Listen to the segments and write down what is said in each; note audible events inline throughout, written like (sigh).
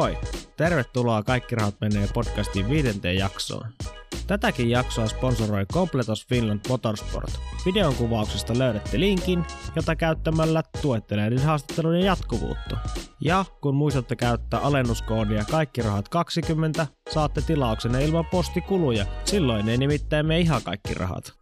Moi! Tervetuloa Kaikki rahat menee podcastin viidenteen jaksoon. Tätäkin jaksoa sponsoroi Completos Finland Motorsport. Videon kuvauksesta löydätte linkin, jota käyttämällä tuette näiden haastattelujen jatkuvuutta. Ja kun muistatte käyttää alennuskoodia Kaikki rahat 20, saatte tilauksenne ilman postikuluja. Silloin ei nimittäin me ihan kaikki rahat.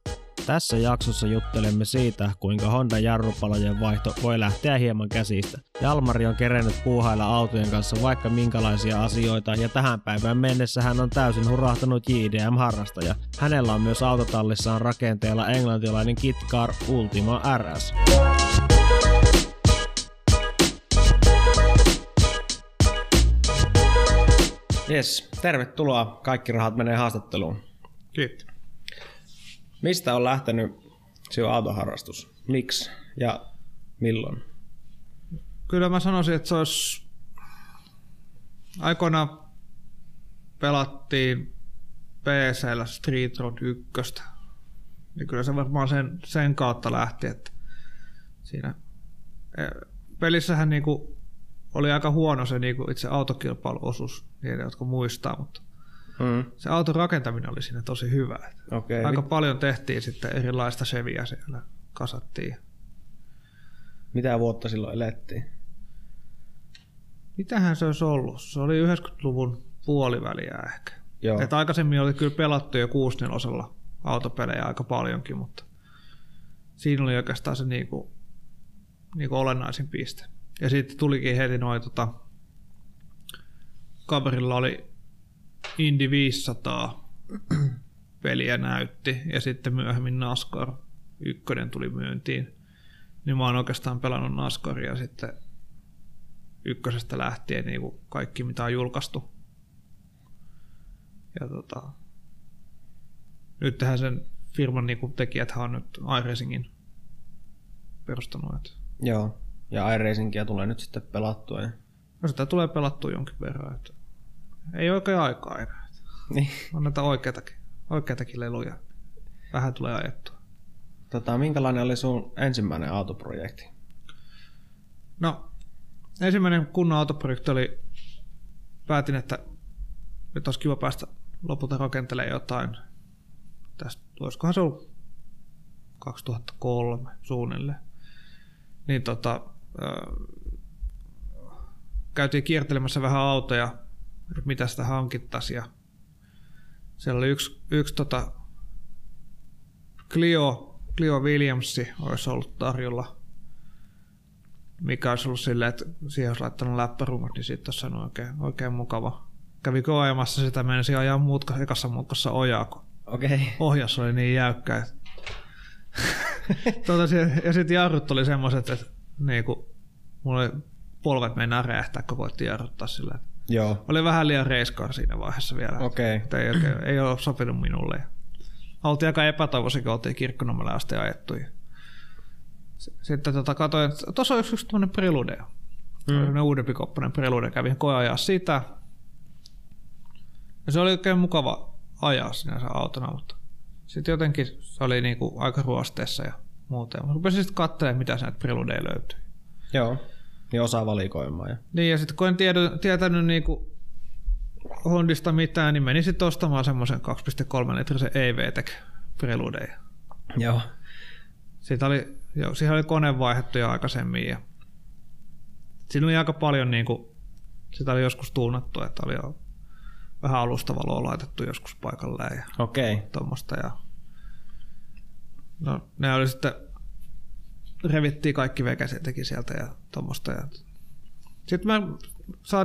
Tässä jaksossa juttelemme siitä, kuinka Honda jarrupalojen vaihto voi lähteä hieman käsistä. Jalmari on kerennyt puuhailla autojen kanssa vaikka minkälaisia asioita ja tähän päivään mennessä hän on täysin hurahtanut JDM-harrastaja. Hänellä on myös autotallissaan rakenteella englantilainen Kitcar Ultima RS. Yes, tervetuloa. Kaikki rahat menee haastatteluun. Kiitos. Mistä on lähtenyt sinun autoharrastus? Miksi ja milloin? Kyllä mä sanoisin, että se olisi... Aikoina pelattiin PCllä Street Road 1. Niin kyllä se varmaan sen, sen kautta lähti, että siinä e, pelissähän niinku oli aika huono se niinku itse autokilpailuosuus, niille, jotka muistaa, mutta Mm. Se auton rakentaminen oli siinä tosi hyvä. Okay. Aika paljon tehtiin sitten erilaista seviä siellä, kasattiin. Mitä vuotta silloin elettiin? Mitähän se olisi ollut? Se oli 90-luvun puoliväliä ehkä. Joo. Et aikaisemmin oli kyllä pelattu jo 64 autopelejä aika paljonkin, mutta siinä oli oikeastaan se niinku, niinku olennaisin piste. Ja sitten tulikin heti noin tota, kaverilla oli Indy 500 peliä näytti ja sitten myöhemmin NASCAR ykkönen tuli myyntiin. Niin mä oon oikeastaan pelannut NASCARia sitten ykkösestä lähtien niin kuin kaikki mitä on julkaistu. Ja tota, nyt tähän sen firman niin kuin tekijät on nyt iRacingin perustanut. Että. Joo, ja iRacingia tulee nyt sitten pelattua. Ja... No sitä tulee pelattua jonkin verran. Että ei oikein aikaa enää. Niin. On näitä oikeitakin, oikeitakin leluja. Vähän tulee ajettua. Tota, minkälainen oli sun ensimmäinen autoprojekti? No, ensimmäinen kunnon autoprojekti oli, päätin, että nyt olisi kiva päästä lopulta rakentelemaan jotain. Tästä, olisikohan se ollut 2003 suunnilleen. Niin tota, käytiin kiertelemässä vähän autoja että mitä sitä hankittaisiin. Ja siellä oli yksi, yksi tota Clio, Clio Williamsi olisi ollut tarjolla, mikä olisi ollut silleen, että siihen olisi laittanut läppärummat, niin siitä olisi sanonut oikein, oikein mukava. Kävi koajamassa sitä, menisi ajaa mutka, ekassa mutkassa ojaa, kun okay. ohjas oli niin jäykkä. Että (laughs) tuota, ja sitten jarrut oli semmoiset, että niinku, mulla oli polvet meinaa räjähtää, kun voitti jarruttaa sillä, että Joo. Oli vähän liian reiskaa siinä vaiheessa vielä. Okei. Okay. Ei, okay, ei ole sopinut minulle. Oltiin aika epätoivoisia, kun oltiin kirkkonummelle asti ajettu. Sitten tota, katsoin, että tuossa on yksi, yksi tämmöinen Prelude. Mm. uudempi koppainen Prelude. Kävin koeajaa sitä. Ja se oli oikein mukava ajaa sinänsä autona, mutta sitten jotenkin se oli niinku aika ruosteessa ja muuta. Mä rupesin sitten katselemaan, mitä näitä Preludeja löytyy. Joo. Niin osaa valikoimaan. Ja... Niin, ja sitten kun en tiedä, tietänyt niinku Hondista mitään, niin menin sitten ostamaan semmoisen 2,3 litrisen EV-Tech Preludeja. Joo. Siitä oli, joo, siihen oli kone vaihdettu jo aikaisemmin ja siinä oli aika paljon niinku, sitä oli joskus tuunattu, että oli jo vähän alustavaloa laitettu joskus paikalleen ja okay. tuommoista. Ja... No, ne oli sitten revittiin kaikki vekäsetkin sieltä ja tuommoista. Ja... Sitten mä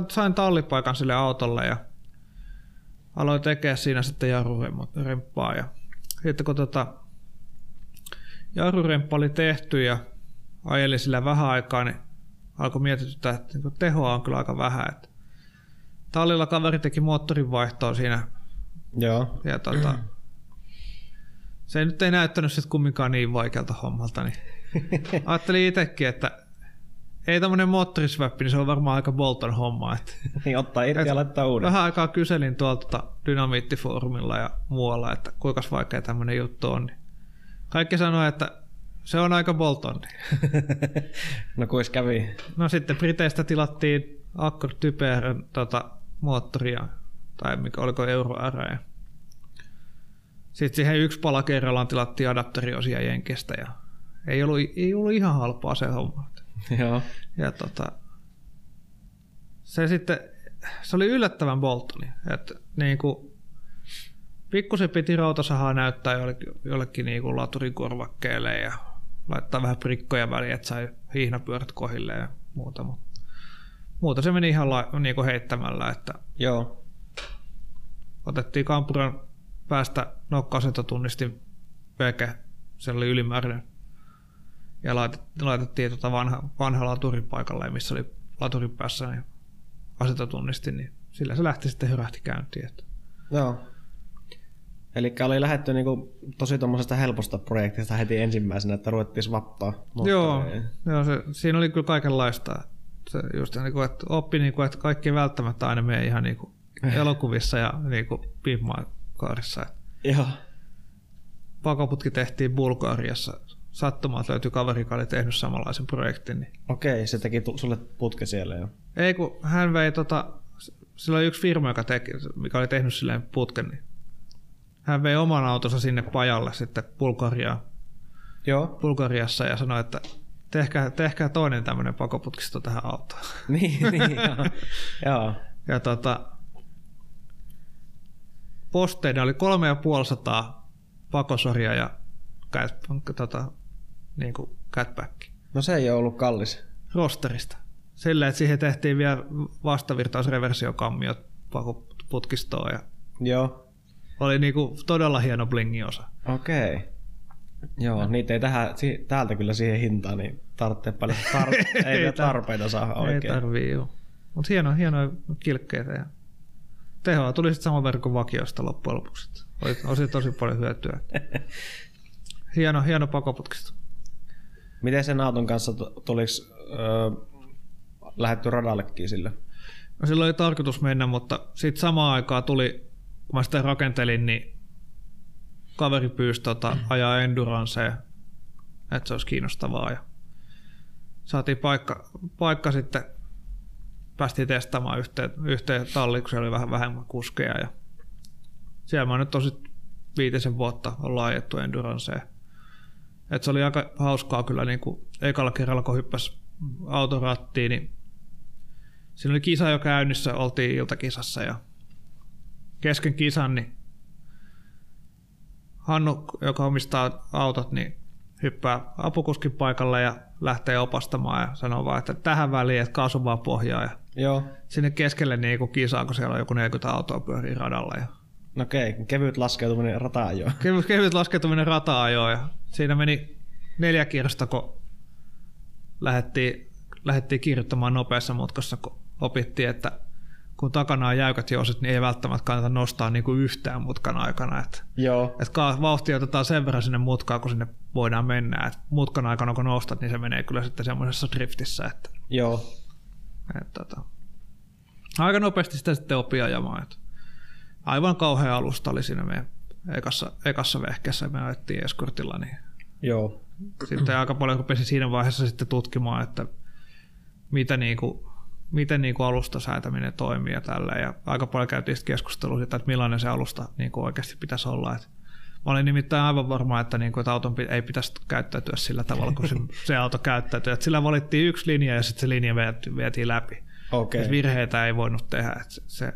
sain tallipaikan sille autolle ja aloin tekemään siinä sitten jarruremppaa. Ja sitten kun tota, jarruremppa oli tehty ja ajelin sillä vähän aikaa, niin alkoi mietityttää, että niin tehoa on kyllä aika vähän. Että tallilla kaveri teki moottorin vaihtoa siinä. Joo. Ja tota, se nyt ei näyttänyt sitten kumminkaan niin vaikealta hommalta, niin (laughs) Ajattelin itsekin, että ei tämmöinen moottorisväppi, niin se on varmaan aika Bolton homma. Että, (laughs) niin ottaa irti ja laittaa uuden. Vähän aikaa kyselin tuolta Dynamiittifoorumilla ja muualla, että kuinka vaikea tämmöinen juttu on. Niin kaikki sanoi, että se on aika Bolton. (laughs) no kuis kävi? No sitten Briteistä tilattiin Accord Typer tota, moottoria, tai mikä oliko Euro R. Sitten siihen yksi pala kerrallaan tilattiin adapteriosia Jenkestä ja ei ollut, ei ollut ihan halpaa se homma. Joo. Ja tota, se sitten, se oli yllättävän Boltoni. Että niin kuin, pikkusen piti rautasahaa näyttää jollekin, jollekin niin kuin laturin korvakkeelle ja laittaa vähän prikkoja väliin, että sai hihnapyörät kohille ja muuta. Mutta muuta se meni ihan la, niin kuin heittämällä, että Joo. otettiin kampuran päästä nokkaasetotunnistin veke, se oli ylimääräinen. Ja laitettiin, tota vanha, vanha laturi paikalle, missä oli laturin päässä niin asetotunnisti, niin sillä se lähti sitten hyrähti käyntiin. Että. Joo. Eli oli lähdetty niinku tosi tuommoisesta helposta projektista heti ensimmäisenä, että ruvettiin swappaa Joo, joo se, siinä oli kyllä kaikenlaista. Se just niin kuin, että oppi, niin kuin, että kaikki välttämättä aina mene ihan niin kuin (laughs) elokuvissa ja niin kuin kaarissa. Joo. Pakoputki tehtiin Bulgariassa. Sattumalta löytyi kaveri, joka oli tehnyt samanlaisen projektin. Niin... Okei, se teki tu- sulle putke siellä jo. Ei, kun hän vei tota, sillä oli yksi firma, joka teki, mikä oli tehnyt silleen putken, niin hän vei oman autonsa sinne pajalle sitten Bulgariaan. Joo. Bulgariassa ja sanoi, että tehkää, tehkää toinen tämmöinen pakoputkisto tähän autoon. (laughs) niin, niin joo. (laughs) joo. Ja tota, posteina oli kolme ja puolisataa pakosoria ja tota, niin kuin catback. No se ei ole ollut kallis. Rosterista. Silleen, että siihen tehtiin vielä vastavirtausreversiokammiot pakoputkistoon ja Joo. oli niinku todella hieno blingiosa. Okei. Okay. Joo, niitä ei tähän, täältä kyllä siihen hintaan, niin tarvitsee paljon tar- (laughs) ei, ei tarpeita saa oikein. Ei tarvii, joo. Mutta hieno, hienoja kilkkeitä ja tehoa tuli sitten saman verran kuin vakiosta loppujen lopuksi. Oli, oli tosi paljon hyötyä. (laughs) hieno, hieno pakoputkisto. Miten sen auton kanssa tuliko öö, lähetty radallekin sillä? No silloin oli tarkoitus mennä, mutta sitten samaan aikaan tuli, kun mä sitä rakentelin, niin kaveri pyysi tota, ajaa Endurancea, että se olisi kiinnostavaa. Ja saatiin paikka, paikka sitten, päästiin testaamaan yhteen, yhteen talliin, kun siellä oli vähän vähemmän kuskeja. Ja siellä mä nyt tosi viitisen vuotta ollaan ajettu Endurancea. Et se oli aika hauskaa kyllä, niin kuin ekalla kerralla kun hyppäsi autorattiin, niin siinä oli kisa jo käynnissä, oltiin iltakisassa ja kesken kisan, niin Hannu, joka omistaa autot, niin hyppää apukuskin paikalle ja lähtee opastamaan ja sanoo vaan, että tähän väliin, että kaasu vaan pohjaa. Ja Joo. Sinne keskelle niin kuin kisaa, kun siellä on joku 40 autoa pyörii radalla. Ja No okei, kevyt laskeutuminen rata-ajoon. (laughs) Kevyt, kevyt laskeutuminen rata-ajoon ja siinä meni neljä kierrosta, kun lähdettiin, lähdettiin kirjoittamaan nopeassa mutkassa, kun opittiin, että kun takana on jäykät jouset, niin ei välttämättä kannata nostaa niin kuin yhtään mutkan aikana. Että, Joo. että vauhti otetaan sen verran sinne mutkaan, kun sinne voidaan mennä. Että mutkan aikana, kun nostat, niin se menee kyllä sitten semmoisessa driftissä. Että, Joo. että, tota, aika nopeasti sitä sitten oppii ajamaan. Että aivan kauhea alusta oli siinä meidän ekassa, ekassa vehkeessä, me ajettiin eskortilla, niin Joo. sitten aika paljon rupesin siinä vaiheessa sitten tutkimaan, että mitä niin kuin, miten niin kuin alustasäätäminen toimii ja tällä. Ja aika paljon käytiin sitten keskustelua siitä, että millainen se alusta niin kuin oikeasti pitäisi olla. Et mä olin nimittäin aivan varma, että, niin kuin, että auton ei pitäisi käyttäytyä sillä tavalla, kun se, (laughs) se auto käyttäytyy. Että sillä valittiin yksi linja ja sitten se linja vietiin läpi. Okay. Virheitä ei voinut tehdä. Että se,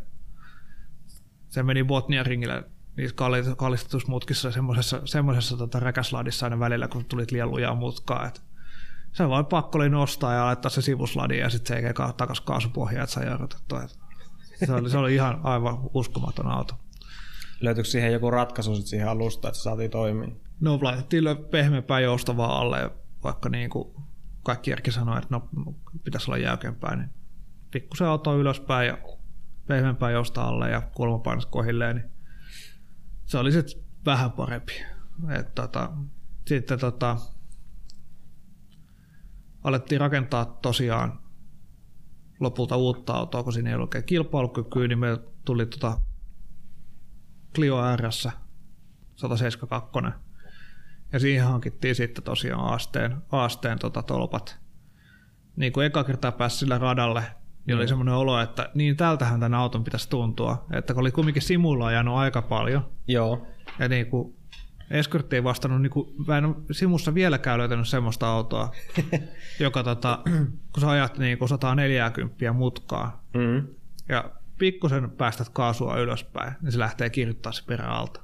se, meni Botnian ringillä niissä kallistetusmutkissa semmoisessa, semmoisessa tota räkäsladissa aina välillä, kun tulit liian lujaa mutkaa. Et se vaan pakko oli nostaa ja laittaa se sivusladi ja sitten se ei takaisin kaasupohjaa, että saa jarrutettua. Se oli, se oli ihan aivan uskomaton auto. Löytyykö siihen joku ratkaisu sit siihen alusta, että se saatiin toimia? No laitettiin pehmeämpää joustavaa alle, vaikka niin kuin kaikki järki sanoi, että no, pitäisi olla jäykempää, niin pikkusen auto ylöspäin ja pehmeämpää jousta alle ja kulmapainos kohilleen, niin se oli sitten vähän parempi. Et, tota, sitten tota, alettiin rakentaa tosiaan lopulta uutta autoa, kun siinä ei ollut kilpailukykyä, niin meillä tuli tota Clio RS 172. Ja siihen hankittiin sitten tosiaan Asteen, Asteen tota tolpat. Niin kuin eka kertaa pääsi sillä radalle, niin oli semmoinen olo, että niin tältähän tämän auton pitäisi tuntua. Että kun oli kumminkin simulla ajanut aika paljon, Joo. ja niin kuin Eskortti ei vastannut, niin kuin, mä en ole simussa vieläkään löytänyt semmoista autoa, (laughs) joka tota, kun sä ajat niin kuin 140 mutkaa, Mm. ja pikkusen päästät kaasua ylöspäin, niin se lähtee kirjoittaa se perä alta.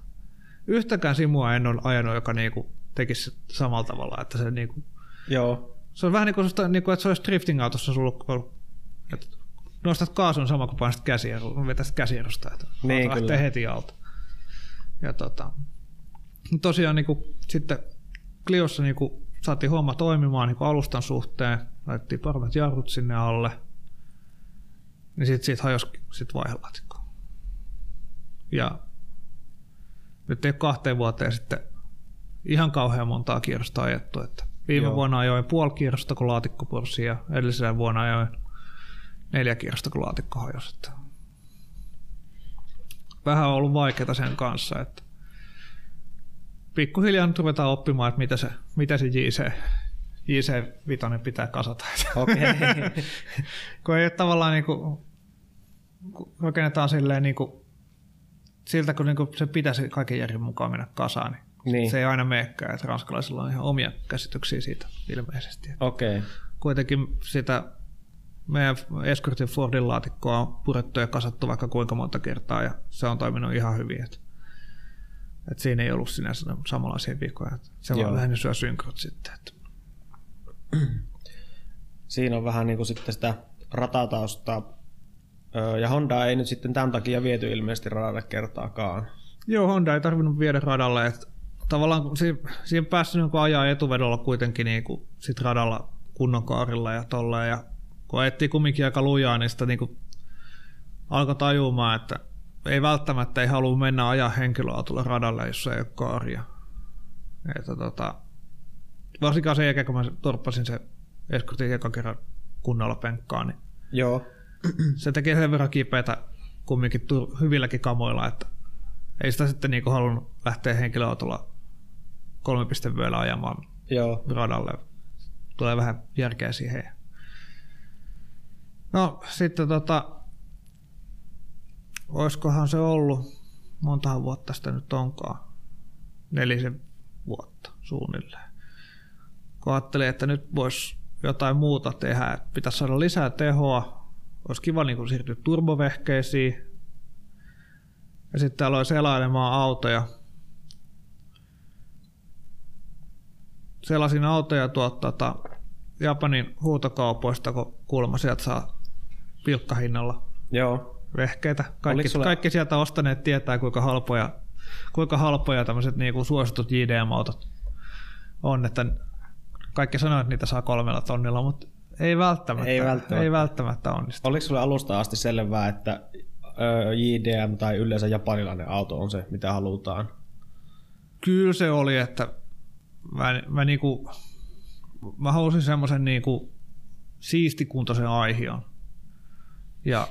Yhtäkään simua en ole ajanut, joka niinku tekisi samalla tavalla, että se, niinku, Joo. se on vähän niin kuin, sellaista, niinku, että se olisi drifting-autossa sulla, että nostat kaasun sama kuin painat käsijarru, vetäisit käsijarrusta, että Niin, lähtee kyllä. heti alta. Ja tota, tosiaan niinku, sitten Cliossa niinku, saatiin homma toimimaan niinku alustan suhteen, laitettiin paremmat jarrut sinne alle, niin sitten siitä hajosi sit vaihelaatikko. Ja nyt ei ole kahteen vuoteen sitten ihan kauhean montaa kierrosta ajettu. Että viime Joo. Joo. vuonna ajoin puoli kierrosta, kun laatikko pursi, ja edellisenä vuonna ajoin neljä kierrosta, kun laatikko hajosi. Että vähän on ollut vaikeaa sen kanssa, että pikkuhiljaa nyt ruvetaan oppimaan, että mitä se, mitä se JC, JC5 pitää kasata. (laughs) Okei. kun ei ole tavallaan niin kuin, rakennetaan silleen niin kuin, siltä, kun niin kuin se pitäisi kaiken järjen mukaan mennä kasaan, niin, Niin. se ei aina meekään, että ranskalaisilla on ihan omia käsityksiä siitä ilmeisesti. Okei. Kuitenkin sitä meidän Escortin Fordin laatikkoa on purettu ja kasattu vaikka kuinka monta kertaa ja se on toiminut ihan hyvin. Että, että siinä ei ollut sinänsä samanlaisia vikoja. Se Joo. vaan lähinnä syö synkrot sitten. Että. Siinä on vähän niin kuin sitten sitä ratataustaa. Ja Honda ei nyt sitten tämän takia viety ilmeisesti radalle kertaakaan. Joo, Honda ei tarvinnut viedä radalle. Että tavallaan siinä, siinä pääsi niin ajaa etuvedolla kuitenkin niin kuin sit radalla kunnon kaarilla ja tolleen. Ja kun ajettiin kumminkin aika lujaa, niin sitä niin kuin alkoi tajumaan, että ei välttämättä ei halua mennä ajaa henkilöautolla radalle, jos ei ole kaaria. Että tota, varsinkaan sen jälkeen, kun mä torppasin se Escortin ekan kerran kunnolla penkkaan, niin Joo. se tekee sen verran kipeätä kumminkin tu- hyvilläkin kamoilla, että ei sitä sitten niinku halunnut lähteä henkilöautolla 3.5 ajamaan Joo. radalle. Tulee vähän järkeä siihen. No sitten tota, oiskohan se ollut, montahan vuotta sitä nyt onkaan, nelisen vuotta suunnilleen. Kun ajattelin, että nyt voisi jotain muuta tehdä, että pitäisi saada lisää tehoa, olisi kiva niin siirtyä turbovehkeisiin, ja sitten aloin selailemaan autoja. Selasin autoja tuolta tota, Japanin huutokaupoista, kun kuulemma sieltä saa pilkkahinnalla Joo. vehkeitä. Kaikki, sulla- kaikki sieltä ostaneet tietää, kuinka halpoja, kuinka halpoja tämmöiset niinku suositut JDM-autot on. Että kaikki sanoo, että niitä saa kolmella tonnilla, mutta ei välttämättä, Ei välttämättä. ei välttämättä onnistu. Oliko sulle alusta asti selvää, että JDM tai yleensä japanilainen auto on se, mitä halutaan? Kyllä se oli, että mä, mä, niinku, mä halusin semmoisen niinku siistikuntoisen aihion. Ja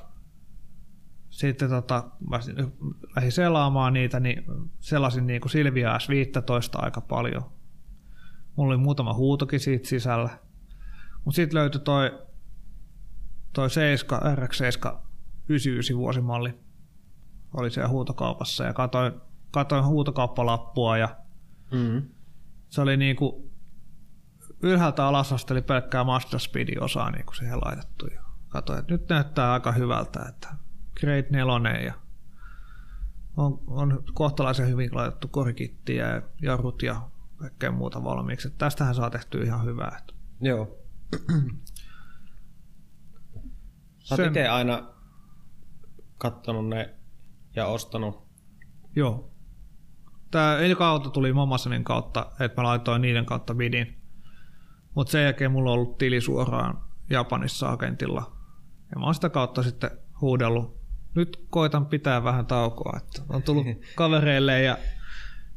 sitten tota, mä lähdin selaamaan niitä, niin selasin niinku Silvia S15 aika paljon. Mulla oli muutama huutokin siitä sisällä. Mutta sitten löytyi toi, toi 7, RX7 99 vuosimalli. Oli siellä huutokaupassa ja katoin, katoin huutokauppalappua ja Mm. se oli niinku ylhäältä alas asti oli pelkkää Master Speedin osaa niinku siihen laitettu. Ja katsoin, että nyt näyttää aika hyvältä, että Grade 4 ja on, on kohtalaisen hyvin laitettu korikittiä ja jarrut ja kaikkea muuta valmiiksi. Että tästähän saa tehtyä ihan hyvää. Joo. Sä Sen- itse aina kattonut ne ja ostanut. Joo. Tämä eka auto tuli Momasonin kautta, että mä laitoin niiden kautta bidin. Mutta sen jälkeen mulla on ollut tili suoraan Japanissa agentilla. Ja mä oon sitä kautta sitten huudellut. Nyt koitan pitää vähän taukoa. Että on tullut (laughs) kavereille ja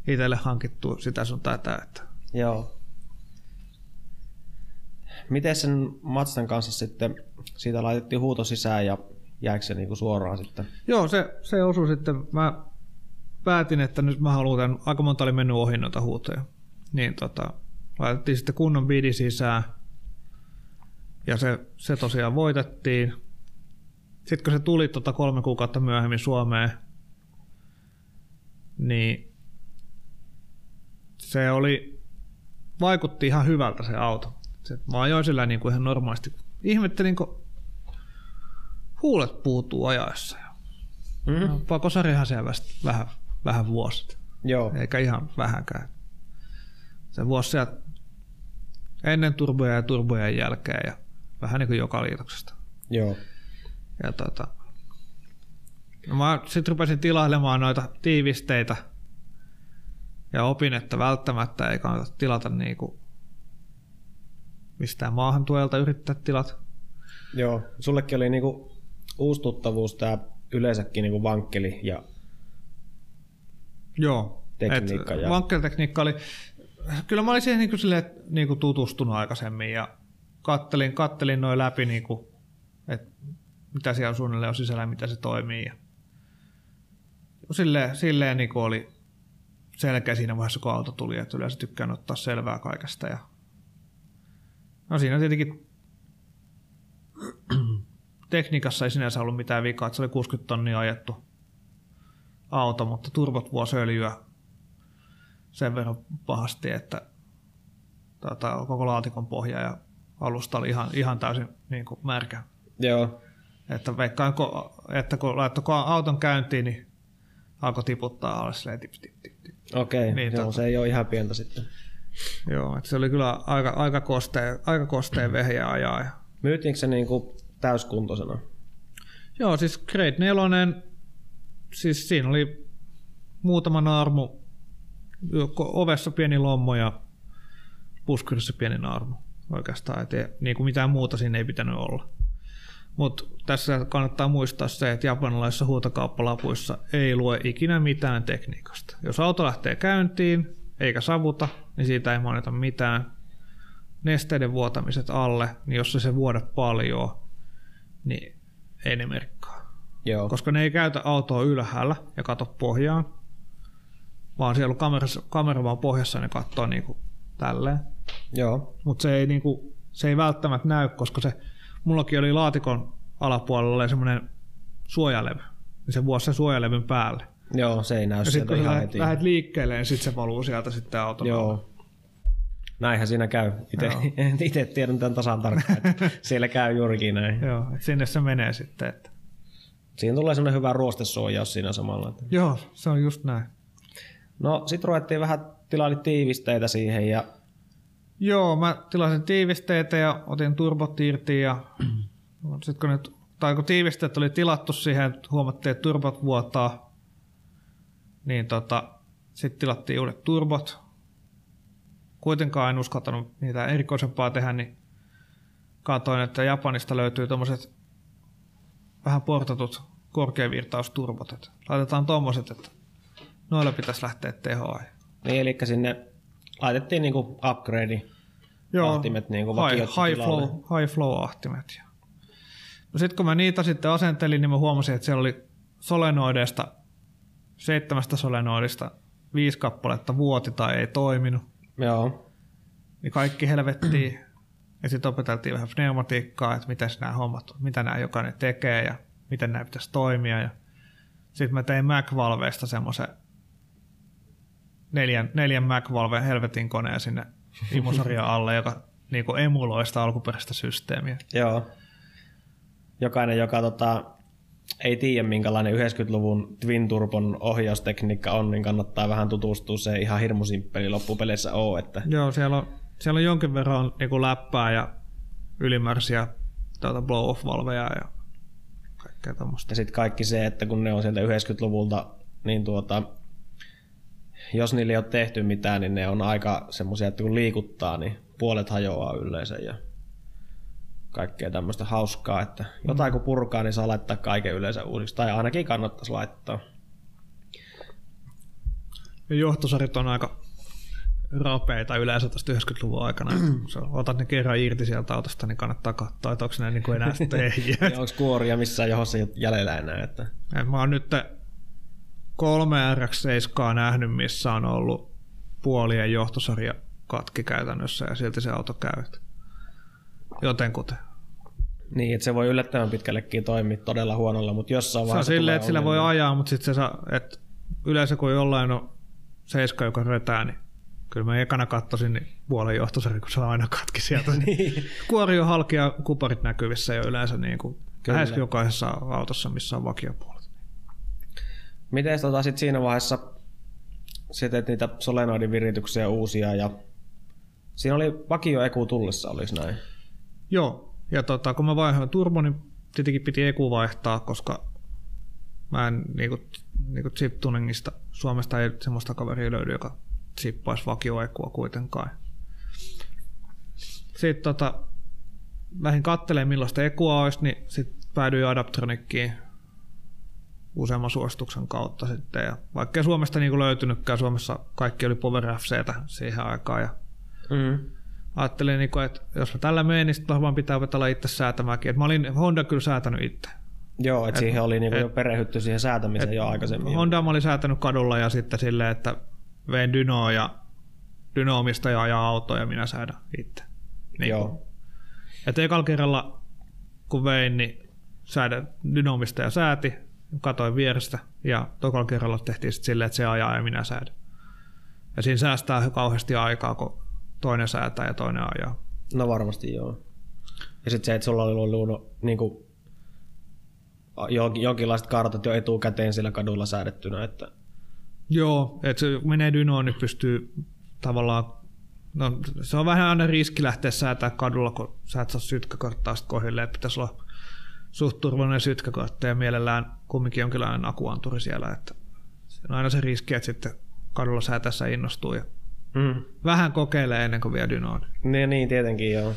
itselle hankittu sitä sun tätä. Että Joo. Miten sen Matstan kanssa sitten, siitä laitettiin huuto sisään ja jääkö se niinku suoraan sitten? Joo, se, se osui sitten. Mä päätin, että nyt mä haluan tämän, aika monta oli mennyt ohi noita huutoja. Niin tota, laitettiin sitten kunnon bidi sisään. Ja se, se tosiaan voitettiin. Sitten kun se tuli tota kolme kuukautta myöhemmin Suomeen, niin se oli, vaikutti ihan hyvältä se auto. Se, mä ajoin sillä niin kuin ihan normaalisti. Ihmettelin, kun huulet puutuu ajaessa. Mm-hmm. No, pakosarihan siellä vähän, vähän vuosit. Joo. Eikä ihan vähänkään. Se vuosi sieltä ennen turboja ja turbojen jälkeen ja vähän niin kuin joka liitoksesta. Joo. Ja tota, no mä sitten rupesin tilailemaan noita tiivisteitä ja opin, että välttämättä ei kannata tilata niinku mistään maahantuojalta yrittää tilata. Joo, sullekin oli niinku uusi tuttavuus tämä yleensäkin niinku vankkeli ja Joo, tekniikka. Et ja... Vankkelitekniikka oli, kyllä mä olin siihen niinku silleen, niinku tutustunut aikaisemmin ja kattelin, kattelin noin läpi, niinku, että mitä siellä suunnilleen on sisällä mitä se toimii. Ja silleen, silleen niinku oli selkeä siinä vaiheessa, kun auto tuli, että yleensä tykkään ottaa selvää kaikesta. Ja... No siinä tietenkin (clears throat) tekniikassa ei sinänsä ollut mitään vikaa, että se oli 60 tonnia ajettu auto, mutta turbot vuosi öljyä sen verran pahasti, että tota, koko laatikon pohja ja alusta oli ihan, ihan täysin niin kuin märkä. Joo. Että veikkaan, että kun laittoi auton käyntiin, niin alkoi tiputtaa alas silleen tip, tip, tip, tip. Okei, niin, joo, tota, se ei ole ihan pientä sitten. Joo, että se oli kyllä aika, aika kosteen, aika kosteen vehjä ajaa. Ja... Myytiinkö se niin kuin täyskuntoisena? Joo, siis Grade 4, siis siinä oli muutama naarmu, ovessa pieni lommo ja puskurissa pieni naarmu oikeastaan, että niin kuin mitään muuta siinä ei pitänyt olla. Mutta tässä kannattaa muistaa se, että japanilaisissa huutokauppalapuissa ei lue ikinä mitään tekniikasta. Jos auto lähtee käyntiin eikä savuta, niin siitä ei mainita mitään. Nesteiden vuotamiset alle, niin jos se se vuoda paljon, niin ei ne merkkaa. Joo. Koska ne ei käytä autoa ylhäällä ja kato pohjaan, vaan siellä on kamerassa, kamera vaan pohjassa ja ne katsoo niinku tälleen. Joo. Mutta se, ei niinku, se ei välttämättä näy, koska se, mullakin oli laatikon alapuolella semmoinen suojalevy. Niin se vuosi sen suojalevyn päälle. Joo, se ei näy ja sieltä sitten kun ihan lähdet, heti. lähdet liikkeelle, niin sitten se valuu sieltä sitten auton. Joo. Näinhän siinä käy. Itse, tiedän tämän tasan tarkkaan, että (laughs) siellä käy juurikin näin. Joo, et sinne se menee sitten. Että. Siinä tulee semmoinen hyvä ruostesuojaus siinä samalla. että- Joo, se on just näin. No sit ruvettiin vähän tilaili tiivisteitä siihen ja Joo, mä tilasin tiivisteitä ja otin turbot irti ja (clears throat) sitten kun, nyt, tai kun tiivisteet oli tilattu siihen, huomattiin, että turbot vuotaa, niin tota, sitten tilattiin uudet turbot. Kuitenkaan en uskaltanut niitä erikoisempaa tehdä, niin katsoin, että Japanista löytyy tommoset vähän portatut korkeavirtausturbot. Että laitetaan tommoset, että noilla pitäisi lähteä tehoa. niin, eli sinne laitettiin niinku upgrade ahtimet niinku high, high, flow, high flow ahtimet. No sitten kun mä niitä sitten asentelin, niin mä huomasin, että siellä oli solenoideista, seitsemästä solenoidista viisi kappaletta vuoti tai ei toiminut. Joo. Niin kaikki helvettiin. Ja sitten opeteltiin vähän pneumatiikkaa, että miten nämä hommat, mitä nämä jokainen tekee ja miten nämä pitäisi toimia. Ja sitten mä tein Mac-valveista semmoisen neljän, neljän Mac-valve helvetin koneen sinne imusarjan (laughs) alle, joka niinku emuloi sitä alkuperäistä systeemiä. Joo. Jokainen, joka tota, ei tiedä minkälainen 90-luvun Twin Turbon ohjaustekniikka on, niin kannattaa vähän tutustua. Se ei ihan hirmu simppeli loppupeleissä ole. Että... Joo, siellä on, siellä on jonkin verran niinku läppää ja ylimääräisiä tuota blow-off-valveja ja kaikkea tuommoista. Ja sitten kaikki se, että kun ne on sieltä 90-luvulta, niin tuota, jos niille ei ole tehty mitään, niin ne on aika semmoisia, että kun liikuttaa, niin puolet hajoaa yleensä ja kaikkea tämmöistä hauskaa, että jotain kun purkaa, niin saa laittaa kaiken yleensä uusiksi, tai ainakin kannattaisi laittaa. Ja johtosarit on aika rapeita yleensä tästä 90-luvun aikana. Otat ne kerran irti sieltä autosta, niin kannattaa katsoa, että onko ne niin enää (laughs) tehjiä. Onko kuoria missään johossa jäljellä enää, että Mä oon nyt kolme RX-7 nähnyt, missä on ollut puolien johtosarja katki käytännössä ja silti se auto käy. Jotenkuten. Niin, että se voi yllättävän pitkällekin toimia todella huonolla, mutta jossain Se on vaiheessa silleen, että sillä voi ajaa, mutta sitten se saa, että yleensä kun jollain on seiska, joka rötää, niin kyllä mä ekana kattosin niin puolen johtosarja, kun se aina katki sieltä. (laughs) Niin. Kuori on halki ja kuparit näkyvissä jo yleensä niin kuin Kyllä. lähes jokaisessa autossa, missä on vakiopuolet. Miten tota sit siinä vaiheessa sä teet niitä solenoidin virityksiä uusia ja siinä oli vakio eku tullessa, olisi näin. Joo, ja tota, kun mä vaihoin turbo, niin tietenkin piti eku vaihtaa, koska mä en niinku, niinku chip tuningista Suomesta ei semmoista kaveria löydy, joka chippaisi vakioekua kuitenkaan. Sitten tota, lähdin kattelemaan millaista ekua olisi, niin sitten päädyin Adaptronikkiin useamman suosituksen kautta sitten. Ja vaikka ei Suomesta niinku löytynytkään, Suomessa kaikki oli Power FCtä siihen aikaan. Ja Mm. ajattelin, niinku, että jos mä tällä menen, niin sitten varmaan pitää opetella itse säätämäänkin. Et mä olin Honda kyllä säätänyt itse. Joo, että Et- siihen oli niinku et- jo perehdytty siihen säätämiseen jo aikaisemmin. Honda mä olin säätänyt kadulla ja sitten silleen, että vein Dynoa ja Dyno ja ajaa autoa ja minä säädän itse. Niin Joo. Että ekalla kerralla kun vein, niin säädän Dynomista ja sääti, katoin vierestä ja tokalla kerralla tehtiin sitten silleen, että se ajaa ja minä säädän. Ja siinä säästää kauheasti aikaa, kun toinen säätää ja toinen ajaa. No varmasti joo. Ja sitten se, että sulla oli ollut niinku, jonkin- jonkinlaiset kartat jo etukäteen sillä kadulla säädettynä, että Joo, että se menee dynoon, niin pystyy tavallaan, no se on vähän aina riski lähteä säätää kadulla, kun sä et saa sytkäkorttaa sitten kohdilleen, pitäisi olla suht turvallinen sytkäkortti ja mielellään kumminkin jonkinlainen akuanturi siellä, että se on aina se riski, että sitten kadulla säätäessä innostuu ja mm. vähän kokeilee ennen kuin vie dynoon. Niin, niin tietenkin joo.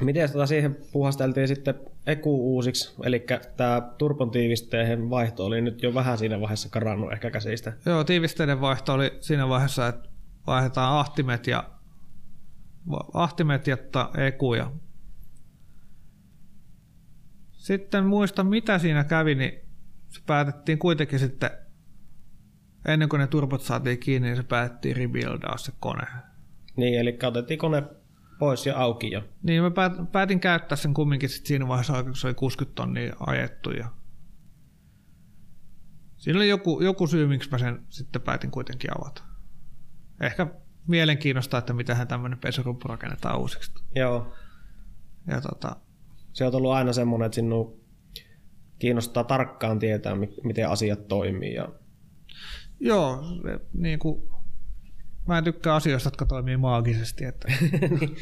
Miten tota siihen puhasteltiin sitten eku uusiksi, eli tämä turpon tiivisteen vaihto oli nyt jo vähän siinä vaiheessa karannut ehkä käsistä. Joo, tiivisteiden vaihto oli siinä vaiheessa, että vaihdetaan ahtimet ja ahtimet ja eku ja sitten muista mitä siinä kävi, niin se päätettiin kuitenkin sitten ennen kuin ne turbot saatiin kiinni, niin se päätettiin rebuildaa se kone. Niin, eli otettiin kone pois ja auki jo. Niin mä päät- päätin käyttää sen kumminkin sit siinä vaiheessa, kun se oli 60 tonnia ajettu. Ja... Siinä oli joku, joku syy, miksi mä sen sitten päätin kuitenkin avata. Ehkä mielenkiinnosta, että mitähän tämmöinen pesuruppu rakennetaan uusiksi. Joo. Ja tota, Se on ollut aina semmoinen, että sinun kiinnostaa tarkkaan tietää, mi- miten asiat toimii. Ja... joo, niin kuin, mä en tykkää asioista, jotka toimii maagisesti. Että,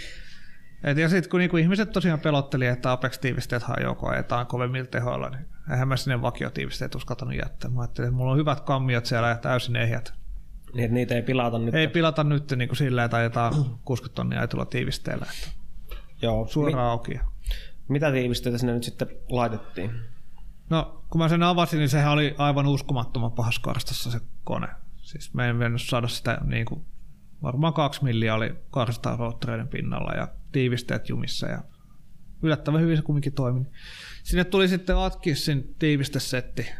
(laughs) et, ja sitten kun niinku ihmiset tosiaan pelotteli, että Apex-tiivisteet kun ajetaan kovemmilla tehoilla, niin eihän mä sinne vakiotiivisteet uskaltanut jättää. Mä ajattelin, että mulla on hyvät kammiot siellä ja täysin ehjät. Niin, että niitä ei pilata nyt. Ei pilata nyt niin kuin sillä, että ajetaan 60 tonnia ajetulla tiivisteellä. Että Joo. suoraan auki. Mi- mitä tiivisteitä sinne nyt sitten laitettiin? No, kun mä sen avasin, niin sehän oli aivan uskomattoman pahassa karstassa se kone. Siis me en mennyt saada sitä niin kuin, varmaan kaksi milliä oli karstaa roottoreiden pinnalla ja tiivisteet jumissa ja yllättävän hyvin se kumminkin toimi. Sinne tuli sitten Atkisin tiivistesetti.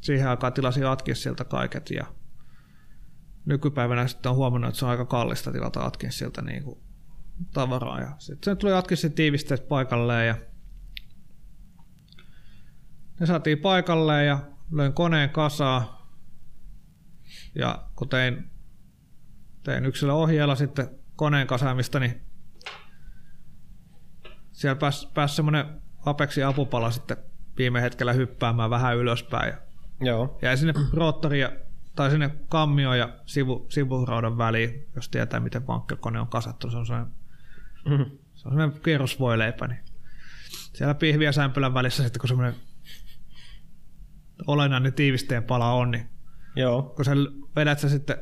Siihen aikaan tilasin Atkisilta kaiket ja nykypäivänä sitten on huomannut, että se on aika kallista tilata Atkinsilta niin kuin tavaraa. Ja sitten tuli Atkisin tiivisteet paikalleen ja ne saatiin paikalleen ja löin koneen kasaa. Ja kun tein, tein yksilö ohjeella sitten koneen kasaamista, niin siellä pääsi, pääsi semmoinen Apexin apupala sitten viime hetkellä hyppäämään vähän ylöspäin. Ja Joo. jäi sinne roottoria tai sinne kammio ja sivu, sivuraudan väliin, jos tietää miten vankkakone on kasattu. Se on sellainen, Mm. se on sellainen kerrosvoileipä. Niin siellä pihvi ja sämpylän välissä sitten kun semmoinen olennainen tiivisteen pala on, niin Joo. kun sä vedät sä sitten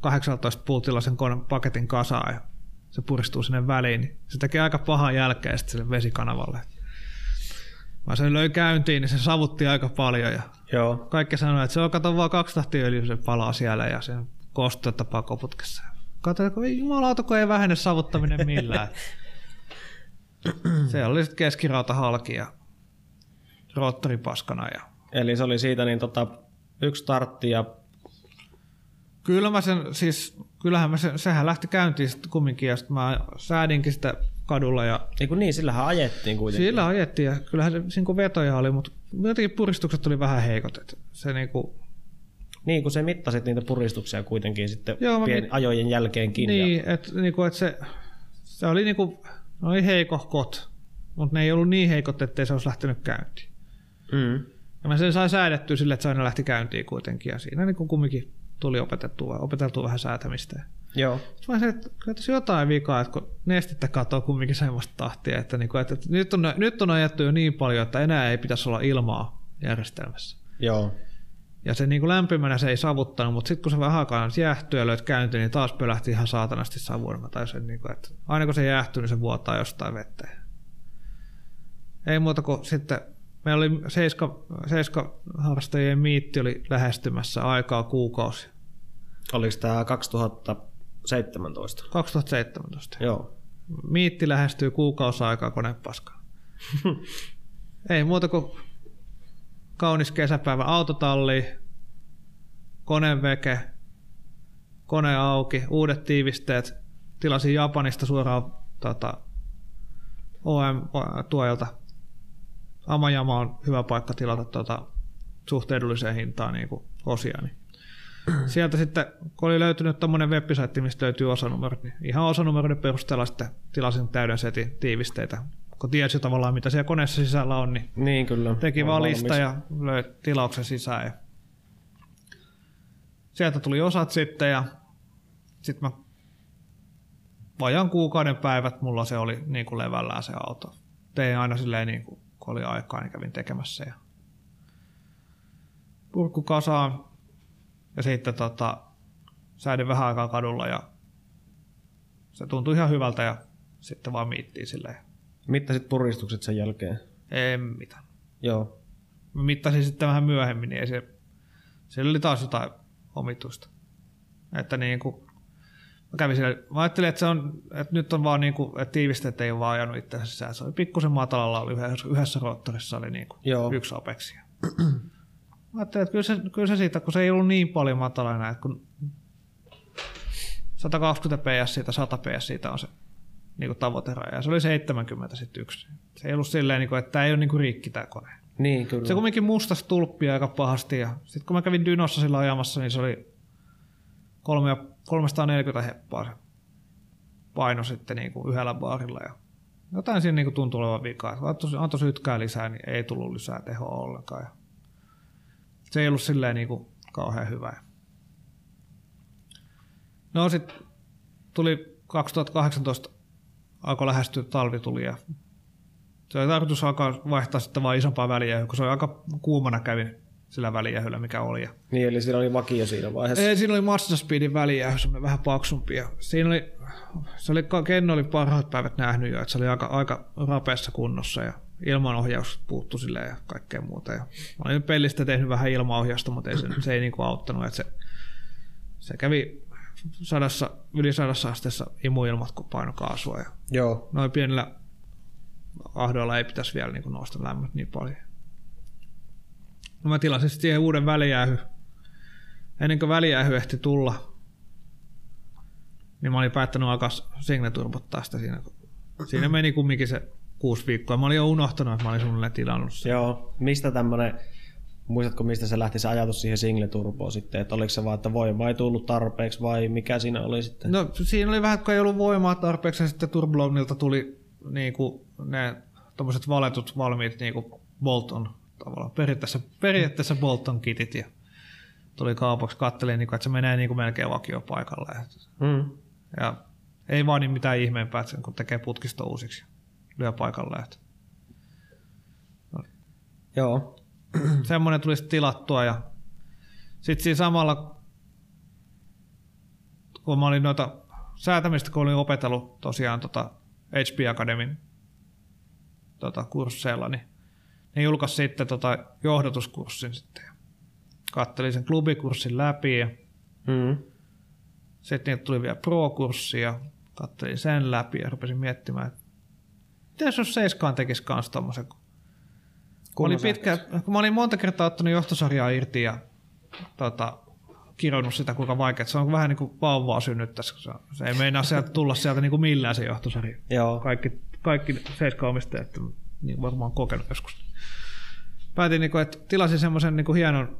18 puutilla sen paketin kasaan ja se puristuu sinne väliin, niin se tekee aika pahaa jälkeä sitten sille vesikanavalle. Mä sen löin käyntiin, niin se savutti aika paljon ja Joo. kaikki sanoi, että se on kato vaan kaksi tahtiöljyä se palaa siellä ja sen kostui tapaa Kato, kun ei jumalauta, kun ei vähene savuttaminen millään. se oli sitten keskirauta halki ja roottori paskana. Ja... Eli se oli siitä niin tota, yksi startti ja Kyllä mä sen, siis, kyllähän mä sen, sehän lähti käyntiin sitten kumminkin ja sitten mä säädinkin sitä kadulla. Ja Eiku niin, sillähän ajettiin kuitenkin. sillä ajettiin ja kyllähän se niin vetoja oli, mutta jotenkin puristukset oli vähän heikot. Että se niin kuin, Niin, kun se mittasit niitä puristuksia kuitenkin sitten Joo, pien, mit- ajojen jälkeenkin. Ja, niin, että, niin kuin, että se, se oli, niin kuin, ne oli heikohkot, mutta ne ei ollut niin heikot, ettei se olisi lähtenyt käyntiin. mm. Ja mä sen sain säädettyä sille, että se aina lähti käyntiin kuitenkin. Ja siinä niin kuin kumminkin tuli opetettua, opeteltua vähän säätämistä. Joo. Sitten mä sanoin, että tässä jotain vikaa, että kun nestettä katoo kumminkin semmoista tahtia, että, niin kuin, että, että nyt, on, nyt on ajettu jo niin paljon, että enää ei pitäisi olla ilmaa järjestelmässä. Joo. Ja se niin kuin lämpimänä se ei savuttanut, mutta sitten kun se vähän aikaa jäähtyi ja löit käyntiin, niin taas pölähti ihan saatanasti savuun. Mä taisin, niin kuin, että aina kun se jäähtyy, niin se vuotaa jostain vettä. Ei muuta kuin sitten, meillä oli seiska, seiska harrastajien miitti oli lähestymässä aikaa kuukausi. Oliko tämä 2017? 2017. Joo. Miitti lähestyy kuukausi aikaa konepaskaan. (laughs) Ei muuta kuin kaunis kesäpäivä autotalli, koneveke, kone auki, uudet tiivisteet. Tilasin Japanista suoraan tota, OM-tuojalta. Amajama on hyvä paikka tilata tota, suht edulliseen hintaan niin kuin osia. Niin. Sieltä sitten, kun oli löytynyt tämmöinen web-saitti, mistä löytyy osanumerot, niin ihan osanumeroiden perusteella sitten tilasin täyden setin tiivisteitä. Kun tiesi tavallaan, mitä siellä koneessa sisällä on, niin Niin kyllä. teki vaan lista ja löi tilauksen sisään. Ja sieltä tuli osat sitten ja sitten mä vajaan kuukauden päivät mulla se oli niin kuin levällään se auto. Tein aina silleen niin kuin, kun oli aikaa, niin kävin tekemässä. Ja purkku kasaan ja sitten tota, säädin vähän aikaa kadulla ja se tuntui ihan hyvältä ja sitten vaan miittiin silleen. Mittasit puristukset sen jälkeen? Ei mitään. Joo. Mä mittasin sitten vähän myöhemmin, niin ei se, siellä oli taas jotain omituista. Että niin kuin, mä kävin siellä, mä ajattelin, että, se on, että nyt on vaan niin kuin, että tiivisteet ei ole vaan ajanut itseänsä sisään. Se oli pikkusen matalalla, oli yhdessä, yhdessä roottorissa oli niin kuin Joo. yksi apeksi. (clears throat) Mä ajattelin, että kyllä se, kyllä se siitä, kun se ei ollut niin paljon matala enää, että kun 120 ps siitä, 100 ps siitä on se niin kuin tavoiteraja. Ja se oli 70 sitten yksi. Se ei ollut silleen, niin kuin, että tämä ei ole niin kuin rikki tämä kone. Niin kyllä. Se kumminkin mustas tulppia aika pahasti ja sitten kun mä kävin Dynossa sillä ajamassa, niin se oli kolme ja- 340 heppaa se paino sitten niin kuin yhdellä baarilla ja jotain siinä niin kuin tuntui olevan vikaa. Antoi, antoi sytkää lisää, niin ei tullut lisää tehoa ollenkaan. Ja se ei ollut silleen niin kuin kauhean hyvä. No sitten tuli 2018 alkoi lähestyä talvi tuli ja se oli tarkoitus alkaa vaihtaa sitten vaan isompaa väliä, kun se oli aika kuumana kävin sillä välijähyllä, mikä oli. Niin, eli siinä oli vakio siinä vaiheessa. ei, siinä oli Mazda Speedin välijähy, semmoinen vähän paksumpi. Siinä oli, se oli, Ken oli parhaat päivät nähnyt jo, että se oli aika, aika rapeassa kunnossa ja ilmanohjaus puuttu sille ja kaikkea muuta. Ja mä olin pelistä tehnyt vähän ilmaohjausta, mutta ei se, se ei niinku auttanut. Että se, se kävi sadassa, yli sadassa asteessa imuilmat, kun paino kaasua. Ja Joo. noin pienillä ahdoilla ei pitäisi vielä niin nousta lämmöt niin paljon. No mä tilasin sitten siihen uuden välijäähy. Ennen kuin välijäähy ehti tulla, niin mä olin päättänyt alkaa signeturbottaa sitä siinä. Siinä meni kumminkin se kuusi viikkoa. Mä olin jo unohtanut, että mä olin suunnilleen tilannut sen. Joo. Mistä tämmönen, muistatko mistä se lähti se ajatus siihen single turboon sitten, että oliko se vaan, että voi vai tullut tarpeeksi vai mikä siinä oli sitten? No siinä oli vähän, kun ei ollut voimaa tarpeeksi, ja sitten Turbolognilta tuli niin kuin ne tommoset valetut valmiit niin kuin Bolton tavallaan, periaatteessa, periaatteessa Bolton kitit ja tuli kaupaksi, kattelin, niin kuin, että se menee niin kuin melkein vakiopaikalle. Mm. Ja ei vaadi mitään ihmeempää, että sen kun tekee putkisto uusiksi ja lyö paikalle. Että Joo. (clears throat) semmoinen tuli sitten tilattua ja sitten siinä samalla, kun mä olin noita säätämistä, kun olin opetellut tosiaan tota HP Academyn tota, kursseilla, niin ne julkaisi sitten tota johdatuskurssin sitten. ja Kattelin sen klubikurssin läpi ja Mm. sitten niitä tuli vielä pro-kurssi ja katselin sen läpi ja rupesin miettimään, että mitäs jos Seiskaan tekisi kanssa tommosen. Kun mä olin, pitkä, kun mä olin monta kertaa ottanut johtosarjaa irti ja tota, kirjoinut sitä, kuinka vaikeaa. Se on vähän niin kuin vauvaa synnyttäisi. Se, se ei meinaa sieltä tulla sieltä niin kuin millään se johtosarja. Joo. Kaikki, kaikki seiska-omistajat niin varmaan kokenut joskus. Päätin, niin kuin, että tilasin semmoisen niin kuin hienon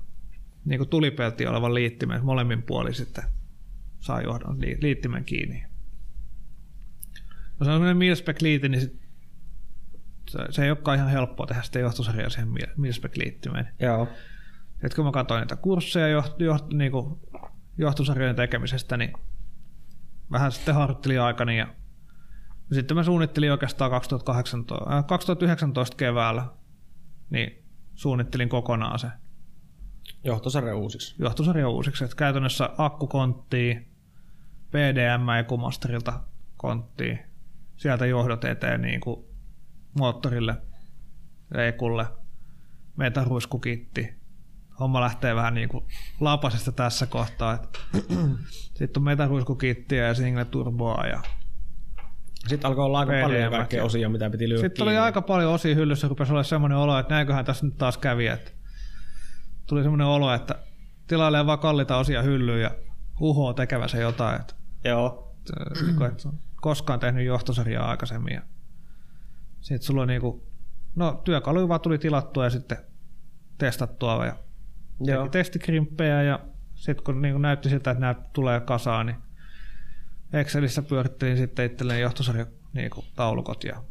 niin kuin tulipelti olevan liittimen, molemmin puoli sitten saa johdon liittimen kiinni. No se on semmoinen milspec liitti, niin sit se, se ei olekaan ihan helppoa tehdä sitä johtosarjaa siihen milspec liittimeen. Joo. Sitten kun mä katsoin niitä kursseja joht, joht, niin kuin johtosarjojen tekemisestä, niin vähän sitten harjoittelin aikani ja sitten mä suunnittelin oikeastaan 2018, äh, 2019 keväällä, niin suunnittelin kokonaan se Johtosarja uusiksi. Johtosarja uusiksi. Että käytännössä akkukonttiin, PDM ja kumasterilta konttiin, sieltä johdot eteen niin kuin moottorille, reikulle, metaruiskukitti. Homma lähtee vähän niin kuin lapasesta tässä kohtaa. (clears throat) Sitten on metaruiskukittiä ja single turboa ja sitten alkoi olla aika PDM paljon kaikkea osia, mitä piti lyödä Sitten oli aika paljon osia hyllyssä, rupesi olla semmoinen olo, että näinköhän tässä nyt taas kävi, että tuli semmoinen olo, että tilailee vaan kallita osia hyllyyn ja uhoo tekevänsä jotain. Että, Joo. Että, niinku, että koskaan tehnyt johtosarjaa aikaisemmin. Sitten sulla on niinku, no työkaluja vaan tuli tilattua ja sitten testattua ja Joo. testikrimppejä ja sitten kun niinku näytti siltä, että nämä tulee kasaan, niin Excelissä pyörittelin sitten itselleen johtosarja niinku, taulukot ja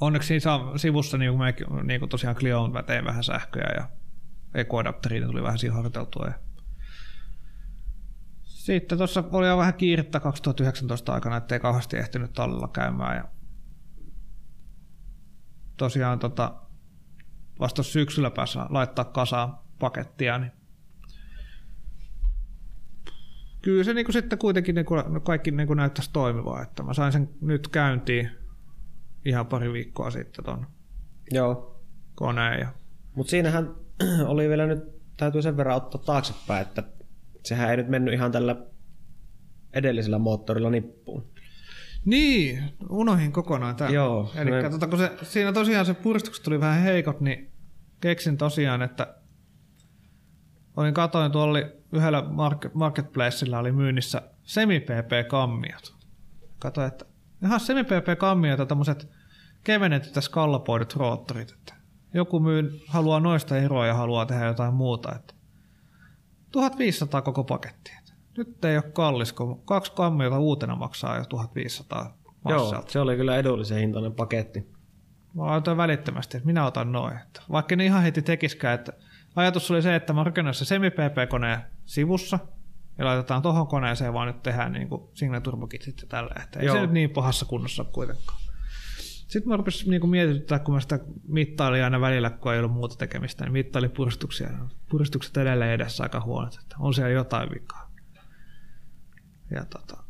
onneksi siinä sivussa niin kuin me, niin kuin tosiaan Clio tein vähän sähköä ja ekoadapteriin tuli vähän siihen harjoiteltua. Ja sitten tuossa oli jo vähän kiirettä 2019 aikana, ettei kauheasti ehtinyt tallella käymään. Ja tosiaan tota, vasta syksyllä päässä laittaa kasaan pakettia, niin kyllä se niin kuin sitten kuitenkin niin kuin kaikki niin kuin näyttäisi toimivaa, että mä sain sen nyt käyntiin ihan pari viikkoa sitten ton Joo. koneen. Ja... Mutta siinähän (clears throat) oli vielä nyt, täytyy sen verran ottaa taaksepäin, että sehän ei nyt mennyt ihan tällä edellisellä moottorilla nippuun. Niin, unohin kokonaan tämän. Joo. Eli me... tota, kun se, siinä tosiaan se puristukset tuli vähän heikot, niin keksin tosiaan, että olin katoin tuolla yhdellä market, marketplacella oli myynnissä semi-PP-kammiot. Katoin, että ihan semi-PP-kammiota tämmöiset kevennetyt ja skallapoidut roottorit. Että joku myy, haluaa noista eroa ja haluaa tehdä jotain muuta. Että 1500 koko paketti. Nyt ei ole kallis, kun kaksi kammiota uutena maksaa jo 1500 massalta. Joo, se oli kyllä edullisen hintainen paketti. Mä otan välittömästi, että minä otan noin. Vaikka ne ihan heti tekiskään, että ajatus oli se, että mä rakennan se semi-PP-koneen sivussa, ja laitetaan tuohon koneeseen, vaan nyt tehdään niin kuin signaturbokitit ja tällä. Että ei Joo. se nyt niin pahassa kunnossa kuitenkaan. Sitten mä rupesin niin mietityttää, kun mä sitä mittailin aina välillä, kun ei ollut muuta tekemistä, niin mittailin puristuksia. Puristukset edelleen edessä aika huonot, että on siellä jotain vikaa. Ja tota,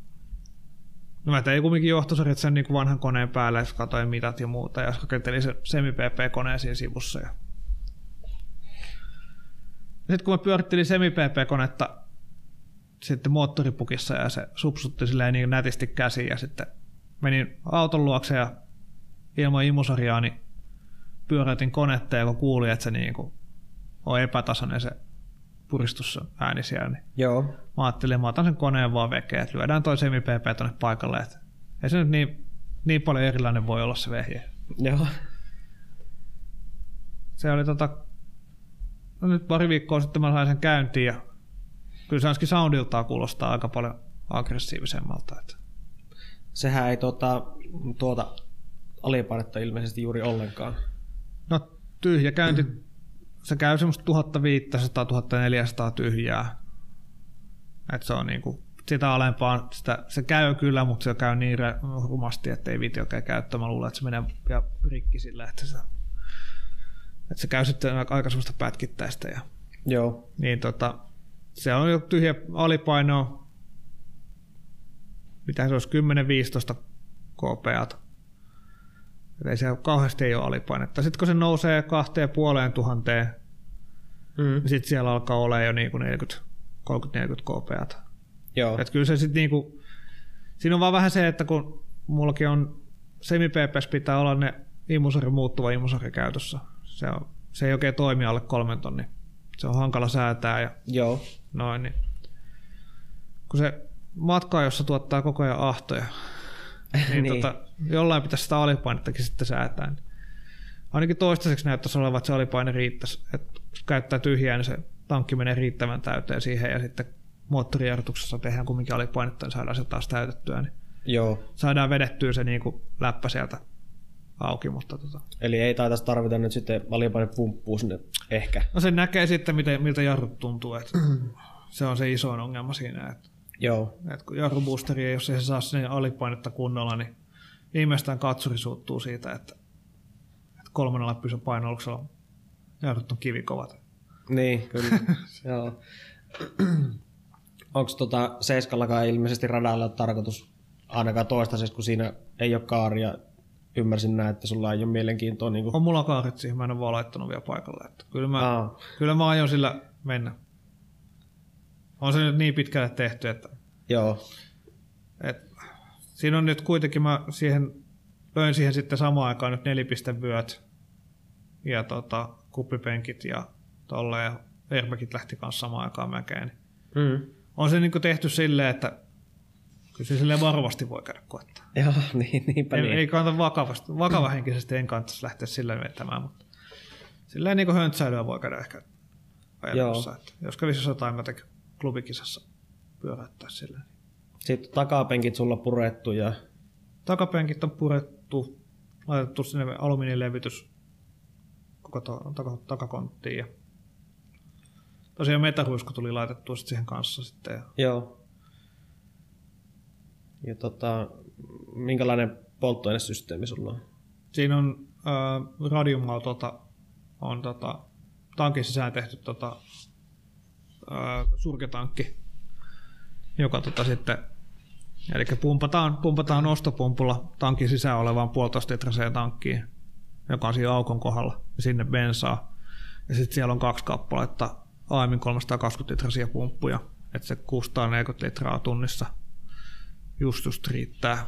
No mä tein kumminkin johtosarjat sen niin kuin vanhan koneen päälle, jos katsoin mitat ja muuta, ja rakentelin se semi-PP-koneen siinä sivussa. Ja... Sitten kun mä pyörittelin semi-PP-konetta sitten moottoripukissa ja se supsutti silleen niin nätisti käsiin ja sitten menin auton luokse ja ilman imusarjaa niin pyöräytin konetta ja kun kuuli, että se niin kuin on epätasainen se puristus ääni siellä, niin Joo. Mä ajattelin, että mä otan sen koneen vaan vekeen, että lyödään toi semi PP tonne paikalle, että ei se nyt niin, niin paljon erilainen voi olla se vehje. Joo. Se oli tota, no nyt pari viikkoa sitten mä sain sen käyntiin ja kyllä se ainakin soundiltaan kuulostaa aika paljon aggressiivisemmalta. Että. Sehän ei tuota, tuota alipainetta ilmeisesti juuri ollenkaan. No tyhjä käynti, mm. se käy semmoista 1500-1400 tyhjää. Et se on niinku, sitä alempaan, sitä, se käy kyllä, mutta se käy niin rumasti, että ei viiti oikein käyttää. Mä luulen, että se menee ja rikki sillä, että se, että se käy sitten aika semmoista pätkittäistä. Ja, Joo. Niin tota, se on jo tyhjä alipaino, mitä se olisi, 10-15 kpa. Ei se kauheasti ei ole alipainetta. Sitten kun se nousee kahteen puoleen tuhanteen, mm. niin sitten siellä alkaa olla jo niin kuin 40, 30-40 kpa. Joo. Et kyllä se sitten niin kuin, siinä on vaan vähän se, että kun mullakin on semi pitää olla ne imusari muuttuva imusari käytössä. Se, on, se ei oikein toimi alle kolmen tonnin se on hankala säätää ja Joo. noin, niin kun se matka, jossa tuottaa koko ajan ahtoja, (laughs) niin, Niin. Tota, jollain pitäisi sitä alipainettakin sitten säätää. Niin ainakin toistaiseksi näyttäisi olevan, että se alipaine riittäisi. Että käyttää tyhjää, niin se tankki menee riittävän täyteen siihen ja sitten moottorijarrutuksessa tehdään kumminkin alipainetta, niin saadaan se taas täytettyä. Niin Joo. saadaan vedettyä se niin kuin läppä sieltä auki, mutta tota. Eli ei taitaisi tarvita nyt sitten alipainepumppua sinne ehkä. No se näkee sitten, miten, miltä jarrut tuntuu. Että se on se isoin ongelma siinä, että Joo. Et kun jarruboosteri ei, jos ei se saa sinne alipainetta kunnolla, niin viimeistään katsuri suuttuu siitä, että, että kolmannella pysy painoluksella jarrut on kivikovat. Niin, (laughs) kyllä. (laughs) Joo. Onko tota Seiskallakaan ilmeisesti radalla ole tarkoitus ainakaan toistaiseksi, kun siinä ei ole kaaria. Ymmärsin näin, että sulla ei ole mielenkiintoa. Niin kuin... On mulla kaarit siihen, mä en ole vaan laittanut vielä paikalle. Että kyllä, mä, Aa, kyllä mä aion sillä mennä. On se nyt niin pitkälle tehty, että, joo. että siinä on nyt kuitenkin, mä siihen, löin siihen sitten samaan aikaan nyt nelipistevyöt ja tota, kuppipenkit ja tolle ja airbagit lähti kanssa samaan aikaan mäkeen. Niin Mm. on se niin tehty silleen, että kyllä se silleen varovasti voi käydä koettaa. (laughs) Joo, niin, niinpä Ei, niin. ei kannata vakavasti, vakavahenkisesti en kannattaisi lähteä sillä vetämään, mutta silleen niin höntsäilyä voi käydä ehkä ajatussa. Että jos kävisi jotain mä tekin klubikisassa pyöräyttää silleen. Sitten takapenkit sulla purettu ja Takapenkit on purettu, laitettu sinne alumiinilevytys koko to, taka, takakonttiin ja tosiaan metaruisku tuli laitettua sit siihen kanssa sitten ja joo. Ja tota, minkälainen polttoainesysteemi sulla on? Siinä on äh, radiumautolta on tota, tankin sisään tehty tota, äh, surketankki, joka tota, sitten Eli pumpataan, pumpataan ostopumpulla tankin sisään olevaan puolitoista litraseen tankkiin, joka on siinä aukon kohdalla, ja sinne bensaa. Ja sitten siellä on kaksi kappaletta aiemmin 320 litrasia pumppuja, että se 640 litraa tunnissa just just riittää.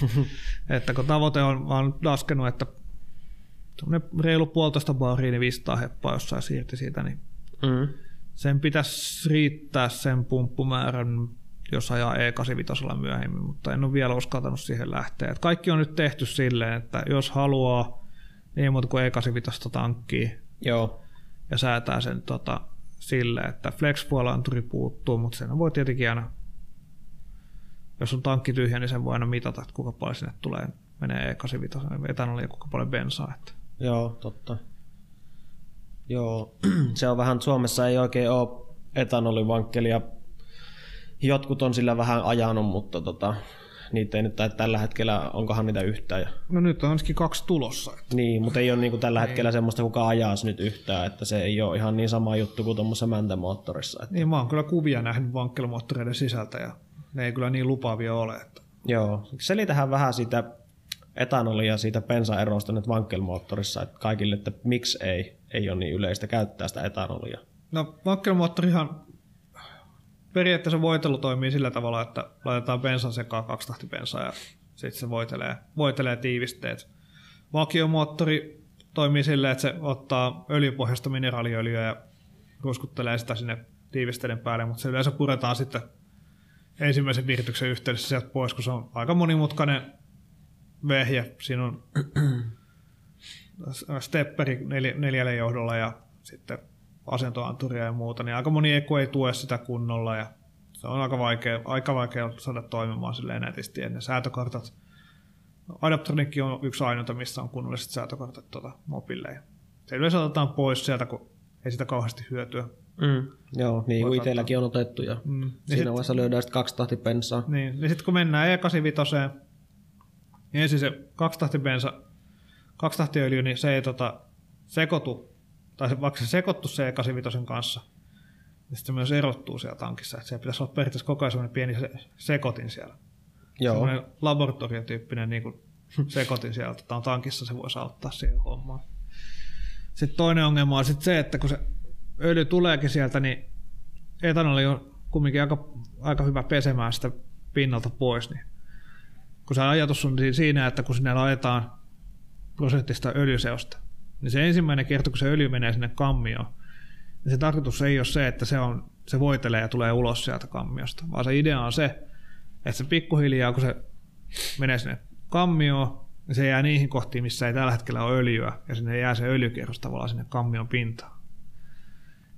(laughs) että kun tavoite on, mä oon laskenut, että reilu puolitoista baria, niin 500 heppaa jossain siirti siitä, niin Mm. sen pitäisi riittää sen pumppumäärän, jos ajaa E85 myöhemmin, mutta en ole vielä uskaltanut siihen lähteä. Et kaikki on nyt tehty silleen, että jos haluaa niin muuta kuin E85 tankkiin Joo. Ja säätää sen tota, silleen, että flex anturi puuttuu, mutta sen voi tietenkin aina, jos on tankki tyhjä, niin sen voi aina mitata, että kuinka paljon sinne tulee, menee E85 etanolia ja kuinka paljon bensaa. Että. Joo, totta. Joo, (clears throat) se on vähän, Suomessa ei oikein ole etanolivankkelia. Jotkut on sillä vähän ajanut, mutta tota, niitä ei nyt tai tällä hetkellä, onkohan niitä yhtään. Ja, No nyt on ainakin kaksi tulossa. Että. niin, mutta ei ole niinku tällä hetkellä semmoista, kuka ajaisi nyt yhtään, että se ei ole ihan niin sama juttu kuin tuommoisessa mäntämoottorissa. Että, Niin mä oon kyllä kuvia nähnyt vankkelmoottoreiden sisältä ja ne ei kyllä niin lupaavia ole. Että. joo, selitähän vähän siitä etanolia siitä bensaerosta nyt vankkelmoottorissa, että kaikille, että miksi ei, ei ole niin yleistä käyttää sitä etanolia. No vankkelmoottorihan periaatteessa voitelu toimii sillä tavalla, että laitetaan bensan sekaan kaksi bensaa ja sitten se voitelee, voitelee tiivisteet. Vakiomoottori toimii silleen, että se ottaa öljypohjasta mineraaliöljyä ja ruskuttelee sitä sinne tiivisteiden päälle, mutta se yleensä puretaan sitten ensimmäisen virityksen yhteydessä sieltä pois, kun se on aika monimutkainen vehje. Siinä on (clears throat) stepperi neljä, neljälle johdolla ja sitten asentoanturia ja muuta, niin aika moni eku ei tue sitä kunnolla ja se on aika vaikea, aika vaikea saada toimimaan silleen nätisti ennen säätökartat. Adaptronikki on yksi ainoita, missä on kunnolliset säätökartat tuota, mobille. Se yleensä otetaan pois sieltä, kun ei sitä kauheasti hyötyä. Mm. Joo, niin kuin itselläkin on otettu ja Mm. Ja siinä sit- vaiheessa löydään sitten kaksi tahti bensaa. Niin, niin sitten kun mennään E85, niin ensin se kaksitahtibensa, kaksitahtiöljy, niin se ei tota, sekoitu, tai se, vaikka se sekoittu se E85 kanssa, niin sitten se myös erottuu siellä tankissa. Että siellä pitäisi olla periaatteessa koko ajan pieni se, sekotin siellä. Joo, Semmoinen laboratoriotyyppinen niin kuin sekotin siellä tota, tankissa, se voisi auttaa siihen hommaan. Sitten toinen ongelma on sitten se, että kun se öljy tuleekin sieltä, niin etanoli on kumminkin aika, aika hyvä pesemään sitä pinnalta pois. Niin kun se ajatus on si- siinä, että kun sinne laitetaan prosenttista öljyseosta, niin se ensimmäinen kerta, kun se öljy menee sinne kammioon, niin se tarkoitus ei ole se, että se, on, se voitelee ja tulee ulos sieltä kammiosta, vaan se idea on se, että se pikkuhiljaa, kun se menee sinne kammioon, niin se jää niihin kohtiin, missä ei tällä hetkellä ole öljyä, ja sinne jää se öljykierros tavallaan sinne kammion pintaan.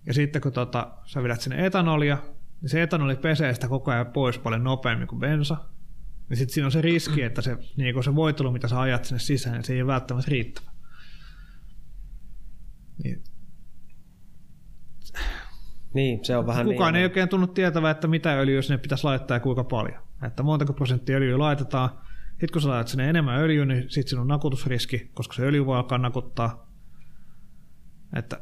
Ja sitten kun tota, sä vedät sinne etanolia, niin se etanoli pesee sitä koko ajan pois paljon nopeammin kuin bensa, niin sitten siinä on se riski, että se, niin se voitelu, mitä sä ajat sinne sisään, niin se ei ole välttämättä riittävä. Niin. Niin, se on vähän Kukaan niin. ei oikein tunnu tietävää, että mitä öljyä sinne pitäisi laittaa ja kuinka paljon. Että montako prosenttia öljyä laitetaan. Sitten kun sä laitat sinne enemmän öljyä, niin sitten siinä on nakutusriski, koska se öljy voi alkaa nakuttaa. Että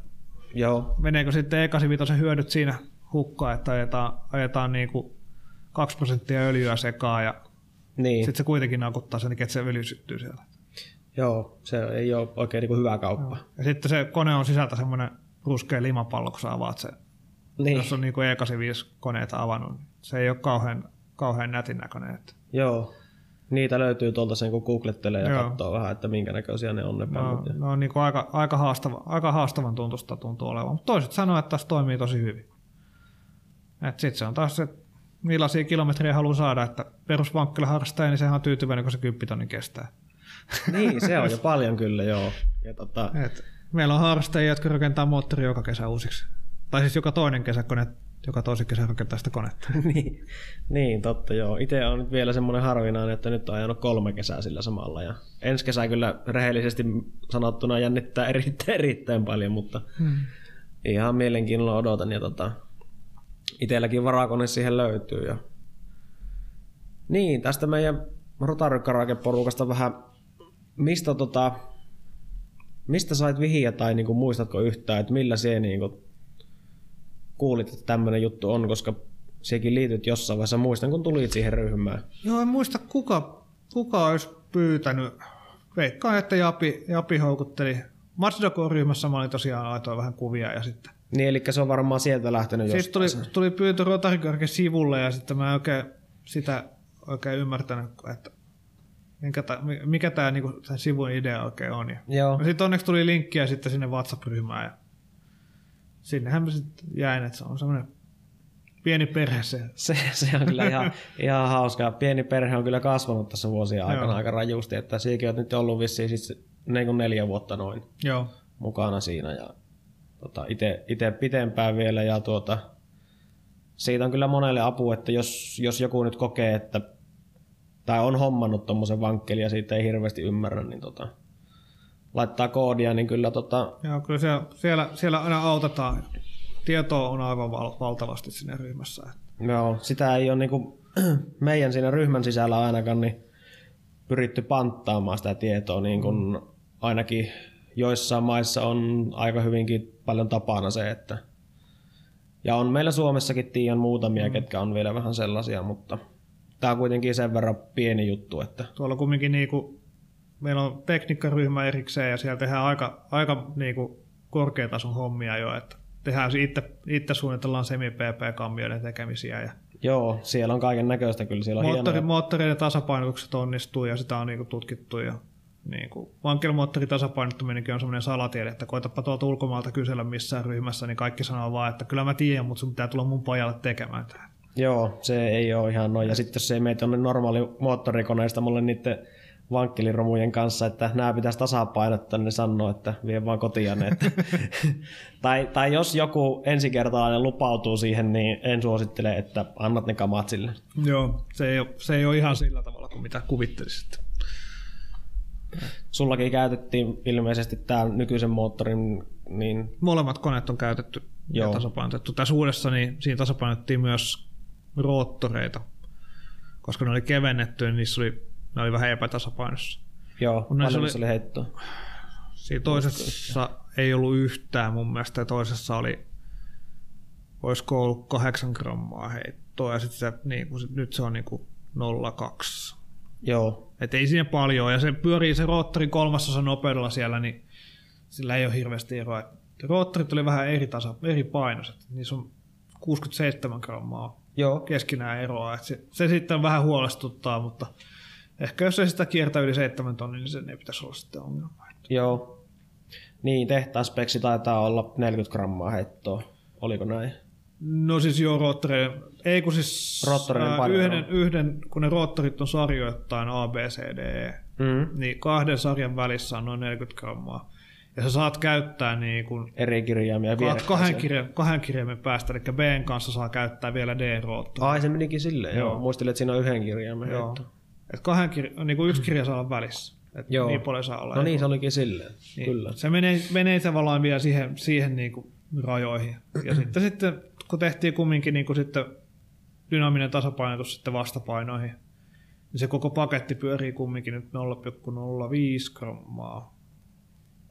Joo, meneekö sitten E85 hyödyt siinä hukkaan, että ajetaan, ajetaan niin kuin 2 prosenttia öljyä sekaan ja niin. sitten se kuitenkin nakuttaa sen, että se öljy syttyy siellä. Joo, se ei ole oikein niin kuin hyvä kauppa. Ja sitten se kone on sisältä semmoinen ruskea limapallo, kun sä avaat se. Niin. Jos on niin kuin E85-koneita avannut, se ei ole kauhean, kauhean nätin näköinen. Että Joo. Niitä löytyy tuolta sen, kun googlettelee ja Joo. katsoo vähän, että minkä näköisiä ne on ne on, ne on niin kuin aika, aika, haastava, aika haastavan tuntusta tuntuu olevan. Mutta toiset sanoo, että tässä toimii tosi hyvin. Sitten se on taas se, millaisia kilometrejä haluaa saada, että perusvankkilla harrastaja, niin sehän on tyytyväinen, kun se 10 tonnin kestää. (laughs) Niin, se on jo paljon kyllä, joo. Ja tota, Et meillä on harrastajia, jotka rakentaa moottori joka kesä uusiksi. Tai siis joka toinen kesä, kun ne joka toisen kesä rakentaa sitä konetta. (laughs) niin, niin, totta joo. Itse on nyt vielä semmoinen harvinainen, että nyt on ajanut kolme kesää sillä samalla. Ja ensi kesä kyllä rehellisesti sanottuna jännittää erittäin, erittäin paljon, mutta Hmm. ihan mielenkiinnolla odotan. Ja tota, itelläkin varakone siihen löytyy. Ja... Niin, tästä meidän Rotarykkarake-porukasta vähän, mistä, tota, mistä sait vihiä tai niinku, muistatko yhtään, että millä se niinku, kuulit, että tämmöinen juttu on, koska sekin liityt jossain vaiheessa. Muistan, kun tulit siihen ryhmään. Joo, en muista kuka, kuka olisi pyytänyt. Veikkaan, että Japi, Japi houkutteli. Matsudoku-ryhmässä mä olin tosiaan laitoin vähän kuvia ja sitten. Niin, eli se on varmaan sieltä lähtenyt Sitten tuli, tuli pyyntö Rotarikarken sivulle ja sitten mä en oikein sitä oikein ymmärtänyt, että minkä ta, mikä tämä niinku, sivun idea oikein on. Ja Joo, sitten onneksi tuli linkkiä sitten sinne WhatsApp-ryhmään ja sinnehän mä sitten jäin, että se on semmoinen pieni perhe se. (laughs) se, se on kyllä ihan, ihan hauskaa. Pieni perhe on kyllä kasvanut tässä vuosien aikana Joo. aika rajusti, että siikin on nyt ollut vissiin siis niin kuin neljä vuotta noin Joo. mukana siinä ja tota, itse pitempään vielä ja tuota, siitä on kyllä monelle apu, että jos, jos joku nyt kokee, että tai on hommannut tuommoisen vankkeli ja siitä ei hirveästi ymmärrä, niin tota, laittaa koodia, niin kyllä tota, Joo, kyllä siellä, siellä, siellä aina autetaan. Tietoa on aivan val- valtavasti siinä ryhmässä. Joo, sitä ei ole niinku, (clears throat) meidän siinä ryhmän sisällä ainakaan niin pyritty panttaamaan sitä tietoa, niin kuin ainakin joissain maissa on aika hyvinkin paljon tapana se, että ja on meillä Suomessakin tiiän muutamia, mm. ketkä on vielä vähän sellaisia, mutta tämä on kuitenkin sen verran pieni juttu, että Tuolla kumminkin niinku, meillä on tekniikkaryhmä erikseen ja siellä tehdään aika, aika niinku korkeatason hommia jo, että tehdään se itse, itse suunnitellaan semi-PP-kammioiden tekemisiä ja joo, siellä on kaiken näköistä kyllä, siellä on moottori, hienoja. moottoreiden tasapainotukset onnistuu ja sitä on niinku tutkittu ja niinku, vankelmoottorin tasapainottaminenkin on semmoinen salatiede, että koitapa tuolta ulkomaalta kysellä missään ryhmässä, niin kaikki sanoo vaan, että kyllä mä tiedän, mutta sun pitää tulla mun pojalle tekemään tämä. Joo, se ei ole ihan noin. Ja sitten jos se ei mene tuonne normaali moottorikoneesta mulle niiden vankkeliromujen kanssa, että nämä pitäisi tasapainottaa, niin sanoo, että vie vaan kotiin. ne, Että (laughs) tai, tai jos joku ensikertalainen lupautuu siihen, niin en suosittele, että annat ne kamat sille. Joo, se ei, ole, se ei ole ihan sillä tavalla kuin mitä kuvittelisit. Sullakin käytettiin ilmeisesti tämä nykyisen moottorin, niin Molemmat koneet on käytetty Joo. ja tasapainotettu. Tässä uudessa niin siinä tasapainottiin myös roottoreita, koska ne oli kevennetty, niin niissä oli, ne oli vähän epätasapainossa. joo, Kun paljon oli- oli... heittoa. Siinä toisessa ei ollut yhtään mun mielestä, ja toisessa oli, olisiko ollut kahdeksan grammaa heittoa, ja sitten se, niin kuin, nyt se on niin kuin 0,2. Joo, Et ei siinä paljon, ja se pyörii se roottorin kolmasosa nopeudella siellä, niin sillä ei ole hirveästi eroa. Roottorit oli vähän eri, tasa, eri painoiset, niissä on 67 grammaa joo, keskinään eroa. Et se, se sitten vähän huolestuttaa, mutta ehkä jos se sitä kiertää yli 7 tonnia, niin sen ei pitäisi olla sitten ongelma. joo. Niin, tehtaan speksi taitaa olla 40 grammaa heittoa. Oliko näin? No siis joo, roottorien, ei kun siis ää, paljon, yhden, yhden, kun ne roottorit on sarjoittain A, B, C, D, E, Mm. niin kahden sarjan välissä on noin 40 grammaa. Ja sä saat käyttää niin kuin Eri kirjaimia kahden, kirja, kahden kirjaimen päästä, eli Bn kanssa saa käyttää vielä D-roottoria. Ai se menikin silleen, joo. Joo. Muistelin, että siinä on yhden kirjaimen Joo. heitto. Et kahden kirja, niin kuin yksi kirja saa olla välissä. Et Joo. Niin paljon saa olla. No niin, se olikin silleen. Niin, Kyllä. Se menee, menee tavallaan vielä siihen, siihen niin kuin rajoihin. Ja (clears throat) sitten, sitten, kun tehtiin kumminkin niin kuin sitten dynaaminen tasapainotus sitten vastapainoihin, niin se koko paketti pyörii kumminkin nyt 0,05 grammaa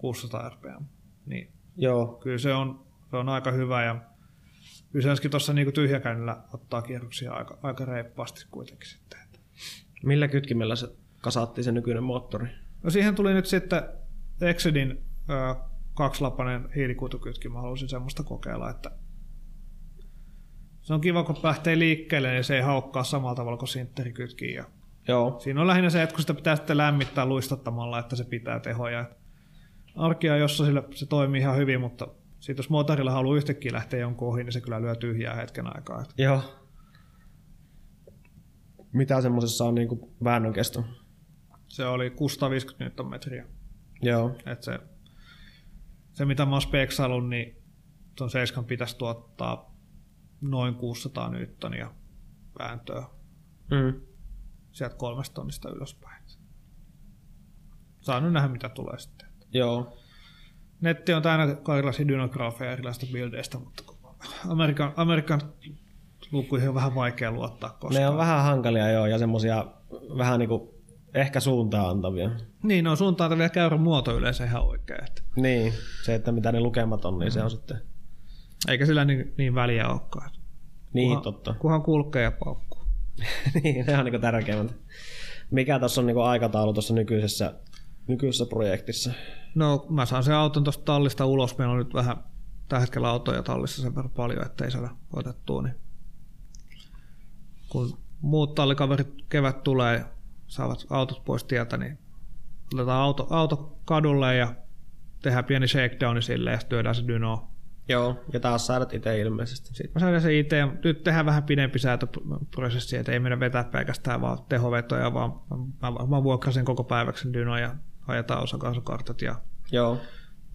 600 rpm. Niin Joo, kyllä se on, se on aika hyvä ja kyllä se tuossa niin tyhjäkäynnillä ottaa kierroksia aika, aika reippaasti kuitenkin sitten. millä kytkimellä se kasattiin se nykyinen moottori? No siihen tuli nyt sitten Exedin ö, kakslapainen hiilikuitukytki. Mä halusin semmoista kokeilla, että se on kiva, kun lähtee liikkeelle, niin se ei haukkaa samalla tavalla kuin sintterikytki. Ja Joo, siinä on lähinnä se, että kun sitä pitää sitten lämmittää luistottamalla, että se pitää tehoja. Arkia, jossa sillä se toimii ihan hyvin, mutta siitä jos motorilla haluaa yhtäkkiä lähteä jonkun ohi, niin se kyllä lyö tyhjää hetken aikaa. Joo. Mitä semmoisessa on niinku väännön kesto? Se oli 650 Nm. Joo, Et se, se, mitä mä oon speksaillut, niin tuon 7 pitäisi tuottaa noin 600 newtonia vääntöä mm. sieltä kolmesta tonnista ylöspäin. Saa nyt nähdä, mitä tulee sitten. Joo. Netti on täynnä kaikenlaisia dynagraafeja erilaisista bildeistä, mutta Amerikan, Amerikan lukuihin on vähän vaikea luottaa koska Ne on vähän hankalia joo, ja semmosia vähän niinku ehkä suuntaa antavia. Niin, on suuntaan vielä käyrän muoto yleensä ihan oikein. Että. Niin, se, että mitä ne lukemat on, niin se on sitten... Eikä sillä niin, niin väliä olekaan. Niin, kunhan, totta. Kunhan kulkee ja paukkuu. (laughs) niin, ne on niinku tärkeimmät. Mikä tässä on niinku aikataulu tuossa nykyisessä, nykyisessä projektissa? No mä saan sen auton tuosta tallista ulos. Meillä on nyt vähän tällä hetkellä autoja tallissa sen verran paljon, ettei saada otettua. Niin kun muut tallikaverit kevät tulee ja saavat autot pois tieltä, niin otetaan auto, auto kadulle ja tehdään pieni shakedowni sille ja sitten työdään se dyno. Joo, ja taas säädät itse ilmeisesti. Sitten mä saadaan se itse ja nyt tehdään vähän pidempi säätöprosessi, että ei meidän vetää pelkästään vaan tehovetoja, vaan mä, mä vuokrasin koko päiväksi dyno ja ajetaan osakaasukartat ja Joo,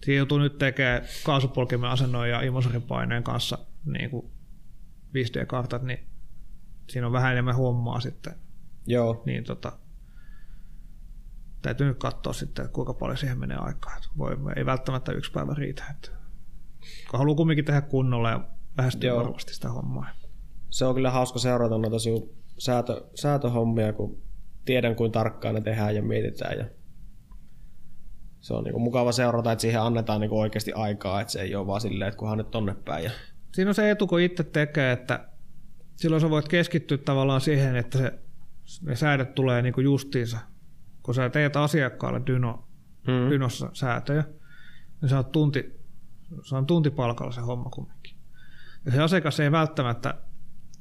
Siinä joutuu nyt tekemään kaasupolkimen asennon ja imosoripaineen kanssa niin kuin 5D-kartat, niin siinä on vähän enemmän hommaa sitten. joo, Niin tota, täytyy nyt katsoa sitten, että kuinka paljon siihen menee aikaa. Voi, ei välttämättä yksi päivä riitä. Että, kun haluaa kumminkin tehdä kunnolla ja lähestyä varmasti sitä hommaa. se on kyllä hauska seurata noita säätö, säätöhommia, kun tiedän kuin tarkkaan ne tehdään ja mietitään. Ja se on niinku mukava seurata, että siihen annetaan niinku oikeasti aikaa, että se ei ole vaan silleen, että kunhan nyt tonne päin. Ja... Siinä on se etu, kun itse tekee, että silloin sä voit keskittyä tavallaan siihen, että se, ne säädöt tulee niin kuin justiinsa. Kun sä teet asiakkaalle dyno, Mm. Dynossa säätöjä, niin sä oot tunti, se on tuntipalkalla se homma kumminkin. Ja se asiakas ei välttämättä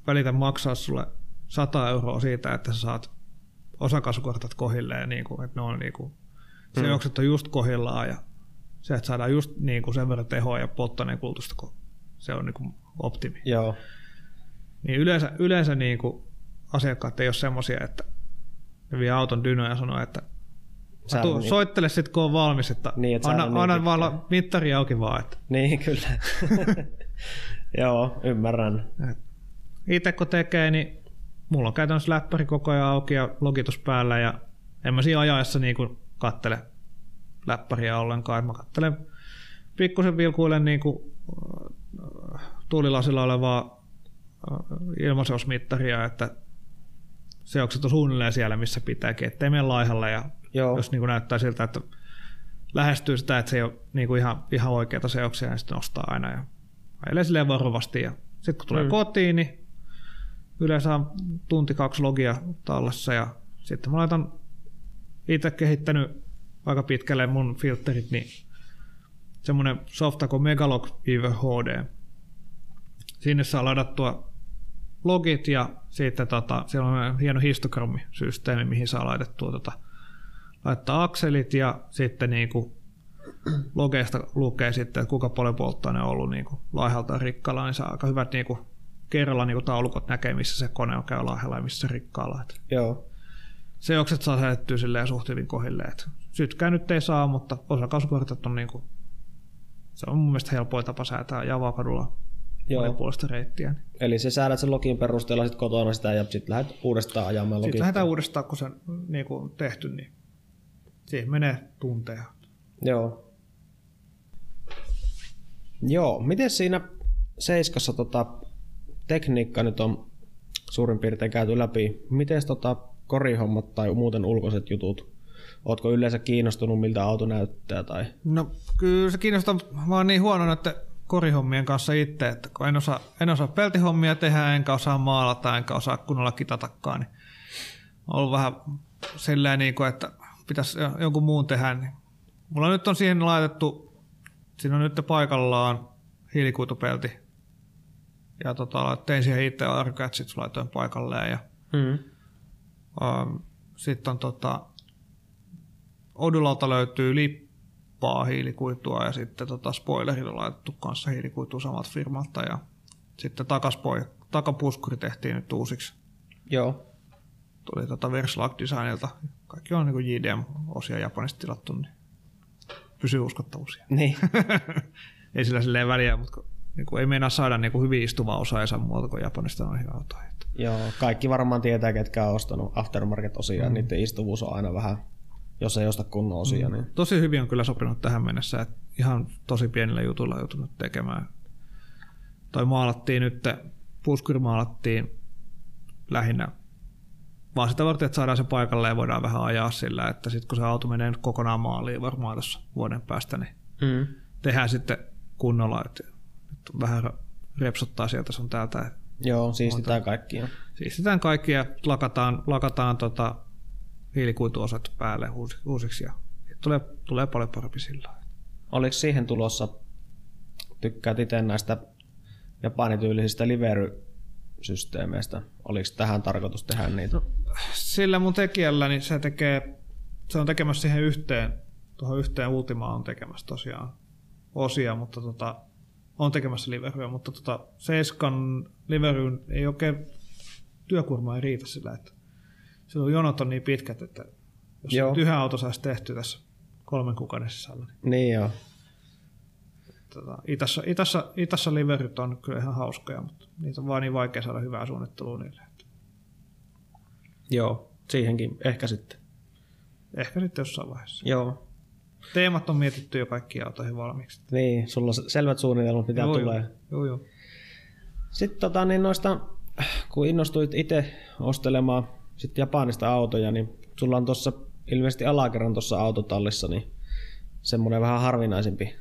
välitä maksaa sulle 100 euroa siitä, että sä saat osakaskortat kohilleen, niin kuin, että ne on niin kuin, se Mm. mm. on just kohillaan ja se, että saadaan just niin kuin sen verran tehoa ja polttoaineen kulutusta, kun se on niin kuin optimi. Joo, Niin yleensä, yleensä niin kuin asiakkaat ei ole semmoisia, että ne vie auton dynoja ja sanoo, että Sä tu, niin- soittele sitten, kun on valmis, että Niin, et sä anna, niin anna vaan mittari auki vaan. Että. (laughs) niin kyllä. (laughs) Joo, ymmärrän. Itse kun tekee, niin mulla on käytännössä läppäri koko ajan auki ja logitus päällä ja en mä siinä ajaessa niin kuin kattele läppäriä ollenkaan. Mä kattelen pikkusen vilkuilen niin kuin, äh, tuulilasilla olevaa äh, ilmaseusmittaria, että seokset on suunnilleen siellä, missä pitääkin, ettei mene laihalle ja Joo, jos niin kuin näyttää siltä, että lähestyy sitä, että se ei ole niin kuin ihan, ihan oikeita seoksia, niin sitten nostaa aina ja ajelee silleen varovasti. Ja sitten kun tulee mm. kotiin, niin yleensä on tunti kaksi logia tallessa ja sitten mä laitan itse kehittänyt aika pitkälle mun filterit, niin semmoinen softa kuin Megalog HD. Sinne saa ladattua logit ja sitten tota, siellä on hieno histogrammisysteemi, mihin saa laitettua tota, laittaa akselit ja sitten niinku logeista lukee sitten, että kuinka paljon polttoaine on ollut niin kuin laihalta rikkaalla, niin saa aika hyvät niin kuin, kerralla niin kuin taulukot näkee, missä se kone on käy laihalla ja missä rikkaalla. Joo. Seokset saa säädettyä silleen suht hyvin kohille. Että sytkää nyt ei saa, mutta osakaasukortit on niin kuin, se on mun mielestä helpoin tapa säätää Javakadulla Joo. monipuolista reittiä. Niin. Eli se säädät sen login perusteella sit kotona sitä ja sitten lähdet uudestaan ajamaan Sitten login. lähdetään uudestaan, kun se on niin kuin tehty, niin siihen menee tunteja. Joo. Joo, miten siinä Seiskassa tota, tekniikka nyt on suurin piirtein käyty läpi. Miten tota, korihommat tai muuten ulkoiset jutut? Ootko yleensä kiinnostunut, miltä auto näyttää? Tai... No kyllä se kiinnostaa vaan niin huono että korihommien kanssa itse, että kun en osaa, en osaa peltihommia tehdä, enkä osaa maalata, enkä osaa kunnolla kitatakaan, niin on ollut vähän silleen niin kuin, että pitäisi jonkun muun tehdä. Niin. Mulla nyt on siihen laitettu, siinä on nyt paikallaan hiilikuitupelti. Ja tota, tein siihen itse arcatsit, laitoin paikalleen ja Mm. Sitten on tota, Odulalta löytyy lippaa hiilikuitua ja sitten tota spoilerilla laitettu kanssa hiilikuitua samalta firmalta ja sitten takaspoi, takapuskuri tehtiin nyt uusiksi. Joo. Tuli tota Verslag Designilta. Kaikki on niin JDM-osia Japanista tilattu, niin pysyy uskottavuus. Niin. (laughs) ei sillä silleen väliä, mutta niin kuin ei meinaa saada niin kuin hyvin istuvaa osaajansa muuta kuin Japanista noihin autoihin. Joo, kaikki varmaan tietää, ketkä on ostanut aftermarket-osia. Mm. Niiden istuvuus on aina vähän, jos ei osta kunnon osia. Mm. Niin... Tosi hyvin on kyllä sopinut tähän mennessä, että ihan tosi pienillä jutuilla joutunut tekemään. Toi maalattiin nyt, puskuri maalattiin lähinnä vaan sitä varten, että saadaan se paikalle ja voidaan vähän ajaa sillä, että sitten kun se auto menee nyt kokonaan maaliin varmaan tuossa vuoden päästä, niin Mm. tehdään sitten kunnolla, että vähän repsottaa sieltä sun täältä. Joo, siistitään kaikkia. Siistitään kaikki ja lakataan, lakataan tota hiilikuituosat päälle uusi- uusiksi ja tulee, tulee paljon parempi sillä. Oliko siihen tulossa, tykkäät itse näistä japanityylisistä livery-systeemeistä? Oliko tähän tarkoitus tehdä niitä? Sillä mun tekijällä niin se tekee, se on tekemässä siihen yhteen, tuohon yhteen Ultimaan on tekemässä tosiaan osia, mutta tota, on tekemässä liveryä, mutta tota, Seiskan liveryyn ei oikein työkuorma ei riitä sillä, että silloin jonot on niin pitkät, että jos Joo. nyt yhden auto saisi tehty tässä kolmen kuukauden sisällä, niin Niin joo. tota, Itassa, Itassa, Itassa liveryt on kyllä ihan hauskoja, mutta niitä on vaan niin vaikea saada hyvää suunnittelua niille. Joo, siihenkin ehkä sitten. Ehkä sitten jossain vaiheessa. Joo. Teemat on mietitty jo kaikkiin autoihin valmiiksi. Niin, sulla on selvät suunnitelmat, mitä Joo, tulee. Joo, joo. Sitten tota, niin noista, kun innostuit itse ostelemaan sit Japanista autoja, niin sulla on tuossa ilmeisesti alakerran tuossa autotallissa, niin semmoinen vähän harvinaisempi.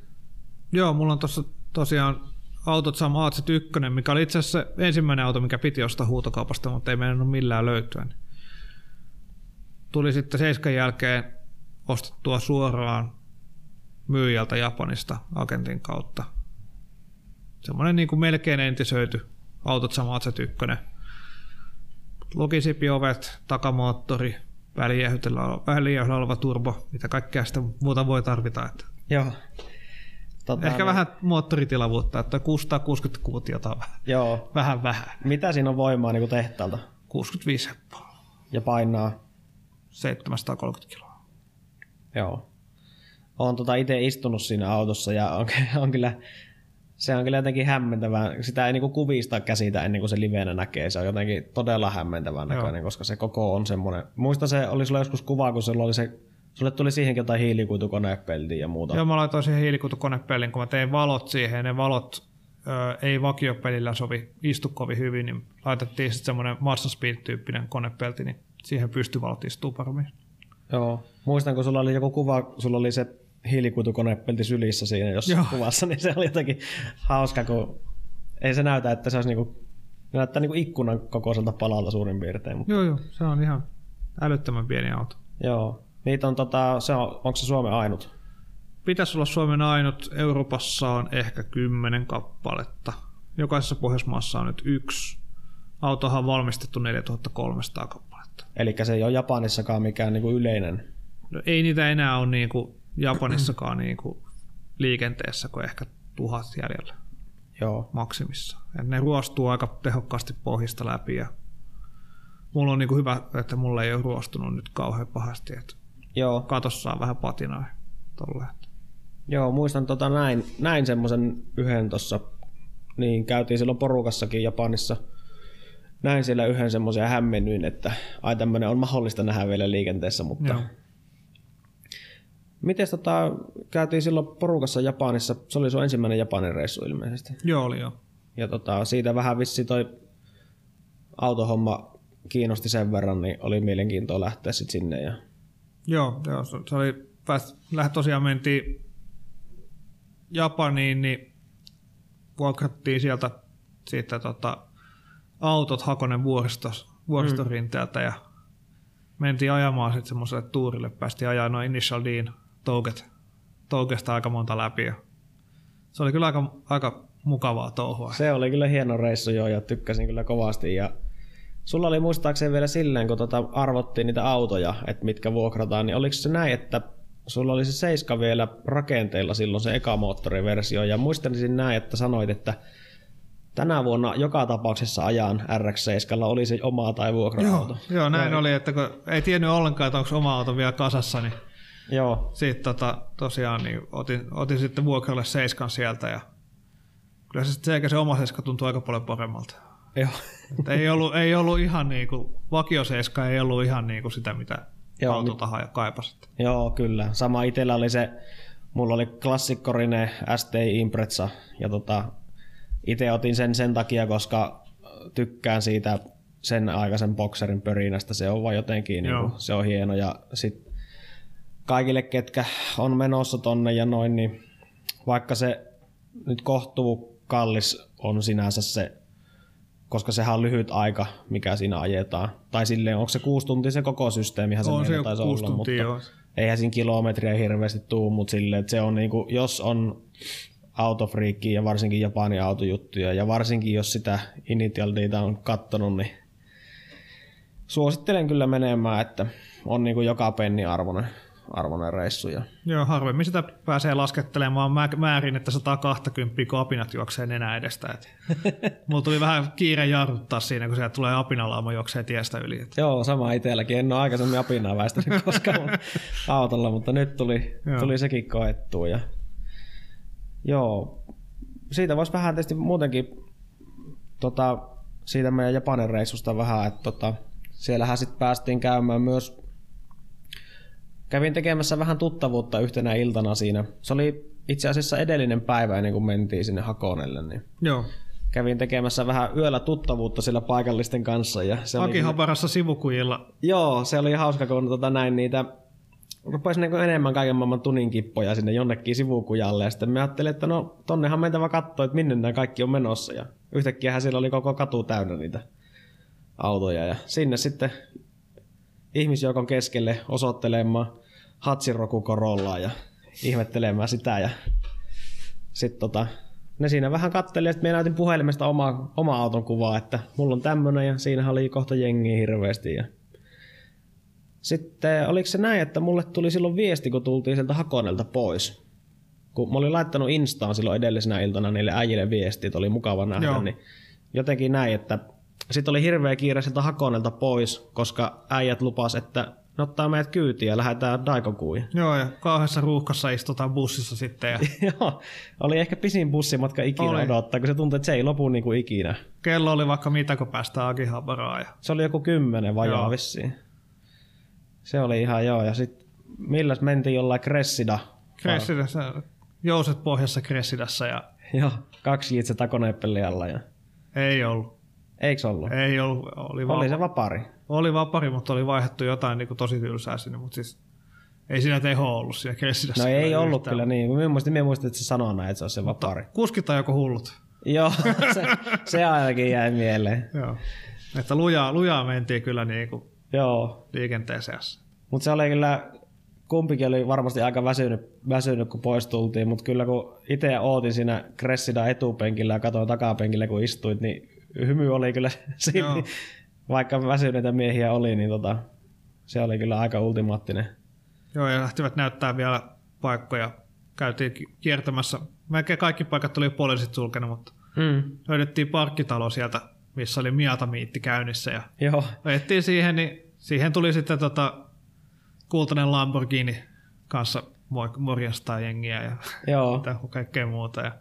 Joo, mulla on tuossa tosiaan autot sama AZ1, mikä oli itse asiassa ensimmäinen auto, mikä piti ostaa huutokaupasta, mutta ei mennyt millään löytyä. niin Tuli sitten seiskan jälkeen ostettua suoraan myyjältä Japanista agentin kautta. Semmoinen niin kuin melkein entisöity autot sama AZ1. Logisipiovet, takamoottori, välijähdellä välijähdellä oleva turbo, mitä kaikkea sitä muuta voi tarvita. Että Joo. Tota, Ehkä niin- vähän moottoritilavuutta, että 660 kuutiota on Joo. vähän vähän. Mitä siinä on voimaa niin tehtaalta? 65 heppoa, Ja painaa? 730 kiloa. Joo. Olen tota itse istunut siinä autossa ja on, on kyllä, se on kyllä jotenkin hämmentävää. Sitä ei niinku kuvista käsitä ennen kuin se livenä näkee. Se on jotenkin todella hämmentävän Joo. näköinen, koska se koko on semmoinen. Muista se, oli sulla joskus kuva, kun sulla oli se, sulle tuli siihenkin jotain hiilikuitukonepeltiä ja muuta. Joo, mä laitoin siihen hiilikuitukonepelin, kun mä tein valot siihen, ne valot ö, ei vakiopelillä sovi, istu kovin hyvin, niin laitettiin sitten semmoinen Mazda Speed-tyyppinen konepelti, niin siihen pystyvalot istuu paremmin. Joo. Muistan, kun sulla oli joku kuva, sulla oli se hiilikuitukonepelti sylissä siinä jossain Joo. kuvassa, niin se oli jotenkin hauska, kun ei se näytä, että se olisi niinku, se näyttää niinku ikkunan kokoiselta palalta suurin piirtein. Mutta Joo, joo, se on ihan älyttömän pieni auto. joo. Niitä on tota, se on, onko se Suomen ainut? Pitäisi olla Suomen ainut, Euroopassa on ehkä kymmenen kappaletta. Jokaisessa Pohjoismaassa on nyt yksi. Autohan on valmistettu 4300 kappaletta. Eli se ei ole Japanissakaan mikään niinku yleinen. No, ei niitä enää ole niin kuin Japanissakaan niin kuin liikenteessä kuin ehkä tuhat jäljellä Joo. maksimissa. Et ne ruostuu aika tehokkaasti pohjista läpi ja mulla on niin kuin hyvä, että mulla ei ole ruostunut nyt kauhean pahasti, että Joo. katossa saa vähän patinaa tolleen. Joo, muistan tota näin, näin semmoisen yhden tuossa, niin käytiin silloin porukassakin Japanissa. Näin siellä yhden semmoisen ja hämmennyin, että ai tämmöinen on mahdollista nähdä vielä liikenteessä, mutta Joo. Miten tota, käytiin silloin porukassa Japanissa, se oli sun ensimmäinen Japanin reissu ilmeisesti. Joo, oli joo. Ja tota, siitä vähän vissi toi autohomma kiinnosti sen verran, niin oli mielenkiintoa lähteä sitten sinne. Ja... Joo, joo se, oli, pääst, läht tosiaan mentiin Japaniin, niin vuokrattiin sieltä siitä tota, autot Hakonen vuoristo, vuoristorinteeltä ja mentiin ajamaan sitten semmoiselle tuurille. Päästiin ajaa noin Initial Din touket, toukesta aika monta läpi. Ja se oli kyllä aika, aika mukavaa touhua. Se oli kyllä hieno reissu joo ja tykkäsin kyllä kovasti. Ja sulla oli muistaakseni vielä silleen, kun tota arvottiin niitä autoja, että mitkä vuokrataan, niin oliko se näin, että sulla oli se Seiska vielä rakenteilla silloin se eka moottoriversio ja muistelisin näin, että sanoit, että tänä vuonna joka tapauksessa ajan RX-7 oli se oma tai vuokra-auto. Joo, joo näin oli, että kun ei tiennyt ollenkaan, että onko oma auto vielä kasassa, niin Joo, sitten tota, tosiaan niin otin, otin sitten vuokralle seiskan sieltä ja kyllä se, se, se oma seiska tuntui aika paljon paremmalta. joo. Että ei, ollut, ei ollut ihan niin kuin, vakioseiska ei ollut ihan niin kuin sitä, mitä Joo, Joo, autota niin. kaipasi. Joo, kyllä. Sama itsellä oli se, mulla oli klassikkorinen STI Impreza ja tota, itse otin sen sen takia, koska tykkään siitä sen aikaisen bokserin pörinästä. Se on vaan jotenkin, niin kuin, se on hieno. Ja sit kaikille, ketkä on menossa tonne ja noin, niin vaikka se nyt kohtuu kallis on sinänsä se, koska sehän on lyhyt aika, mikä siinä ajetaan. Tai silleen, onko se kuusi tuntia se koko systeemihän se On se taisi kuusi olla, tuntia, joo. mutta eihän siinä kilometriä hirveästi tuu, mutta silleen, että se on niinku, jos on autofriikki ja varsinkin Japanin autojuttuja ja varsinkin jos sitä Initial Data on kattonut, niin suosittelen kyllä menemään, että on niinku joka penni arvoinen, arvoinen reissu. Ja Joo, harvemmin sitä pääsee laskettelemaan mä- määrin, että 120 kun apinat juoksee nenä edestä. Et. (laughs) Mulla tuli vähän kiire jarruttaa siinä, kun sieltä tulee apinalauma juoksee tiestä yli. Et. Joo, sama itselläkin. En ole aikaisemmin apinaa väistänyt (laughs) koskaan autolla, mutta nyt tuli, Joo. tuli sekin koettua. Ja... Joo, siitä voisi vähän tietysti muutenkin tota, siitä meidän Japanin reissusta vähän, että tota, siellähän sitten päästiin käymään myös kävin tekemässä vähän tuttavuutta yhtenä iltana siinä. Se oli itse asiassa edellinen päivä ennen kuin mentiin sinne Hakonelle, niin Joo. kävin tekemässä vähän yöllä tuttavuutta sillä paikallisten kanssa. Ja se oli Akihan varassa sivukujilla. Joo, se oli hauska, kun tota näin niitä rupesi niin enemmän kaiken maailman tuninkippoja sinne jonnekin sivukujalle. Ja sitten mä ajattelin, että no tonnehan mentävä katsoa, että minne nämä kaikki on menossa. Ja yhtäkkiä siellä oli koko katu täynnä niitä autoja. Ja sinne sitten ihmisjoukon keskelle osoittelemaan Hatsiroku Corollaa ja ihmettelemään sitä. Ja sitten tota, ne siinä vähän katteli, että minä näytin puhelimesta oma, oma auton kuvaa, että mulla on tämmönen ja siinä oli kohta jengiä hirveästi. Ja sitten oliko se näin, että mulle tuli silloin viesti, kun tultiin sieltä Hakonelta pois. Kun mä olin laittanut Instaan silloin edellisenä iltana niille äijille viesti, että oli mukava nähdä, Joo. niin jotenkin näin, että sitten oli hirveä kiire sieltä Hakonelta pois, koska äijät lupas, että ne ottaa meidät kyytiin ja lähdetään Daikokuihin. (laughs) Joo, ja kauheassa ruuhkassa istutaan bussissa sitten. Ja (laughs) Joo, oli ehkä pisin bussimatka ikinä Oli. odottaa, kun se tuntui, että se ei lopu niin kuin ikinä. kello oli vaikka mitä, kun päästään Akihabaraan. Ja... Se oli joku kymmenen vajaa Joo. vissiin. Se oli ihan joo, ja sitten milläs mentiin jollain Cressida. Kressidassa, jouset pohjassa Kressidassa ja (laughs) Joo, kaksi jitse takoneppelialla. Ja... ei ollut. Eiks ollut? Ei ollut. Oli, vaan, Oli se vapari. oli vapari, mutta oli vaihdettu jotain niin kuin tosi tylsää sinne, mutta siis ei siinä teho ollut siinä Kressidassa. No ei ollut yhtään. kyllä niin. Mä muistin, mä muistin, että se sanoo näin, että se on se vapari. Kuskit on joku hullut. Joo, (laughs) se, se ainakin jäi mieleen. Joo. Että lujaa, lujaa mentiin kyllä niin kuin Joo, liikenteeseen. mutta se oli kyllä, kumpikin oli varmasti aika väsynyt, väsynyt kun pois tultiin, mutta kyllä kun itse ootin siinä Cressida etupenkillä ja katsoin takapenkillä kun istuit, niin hymy oli kyllä (laughs) siinä, Joo. vaikka väsyneitä miehiä oli, niin tota, se oli kyllä aika ultimaattinen. Joo, ja lähtivät näyttää vielä paikkoja käytiin ki- kiertämässä. Melkein kaikki paikat oli poliisit sulkenut, mutta Mm. löydettiin parkkitalo sielta, missä oli Miata-miitti käynnissä ja Joo. ajettiin siihen, niin siihen tuli sitten tota, kultainen Lamborghini kanssa morjastaa jengiä ja Joo. (laughs) kaikkea muuta. Ja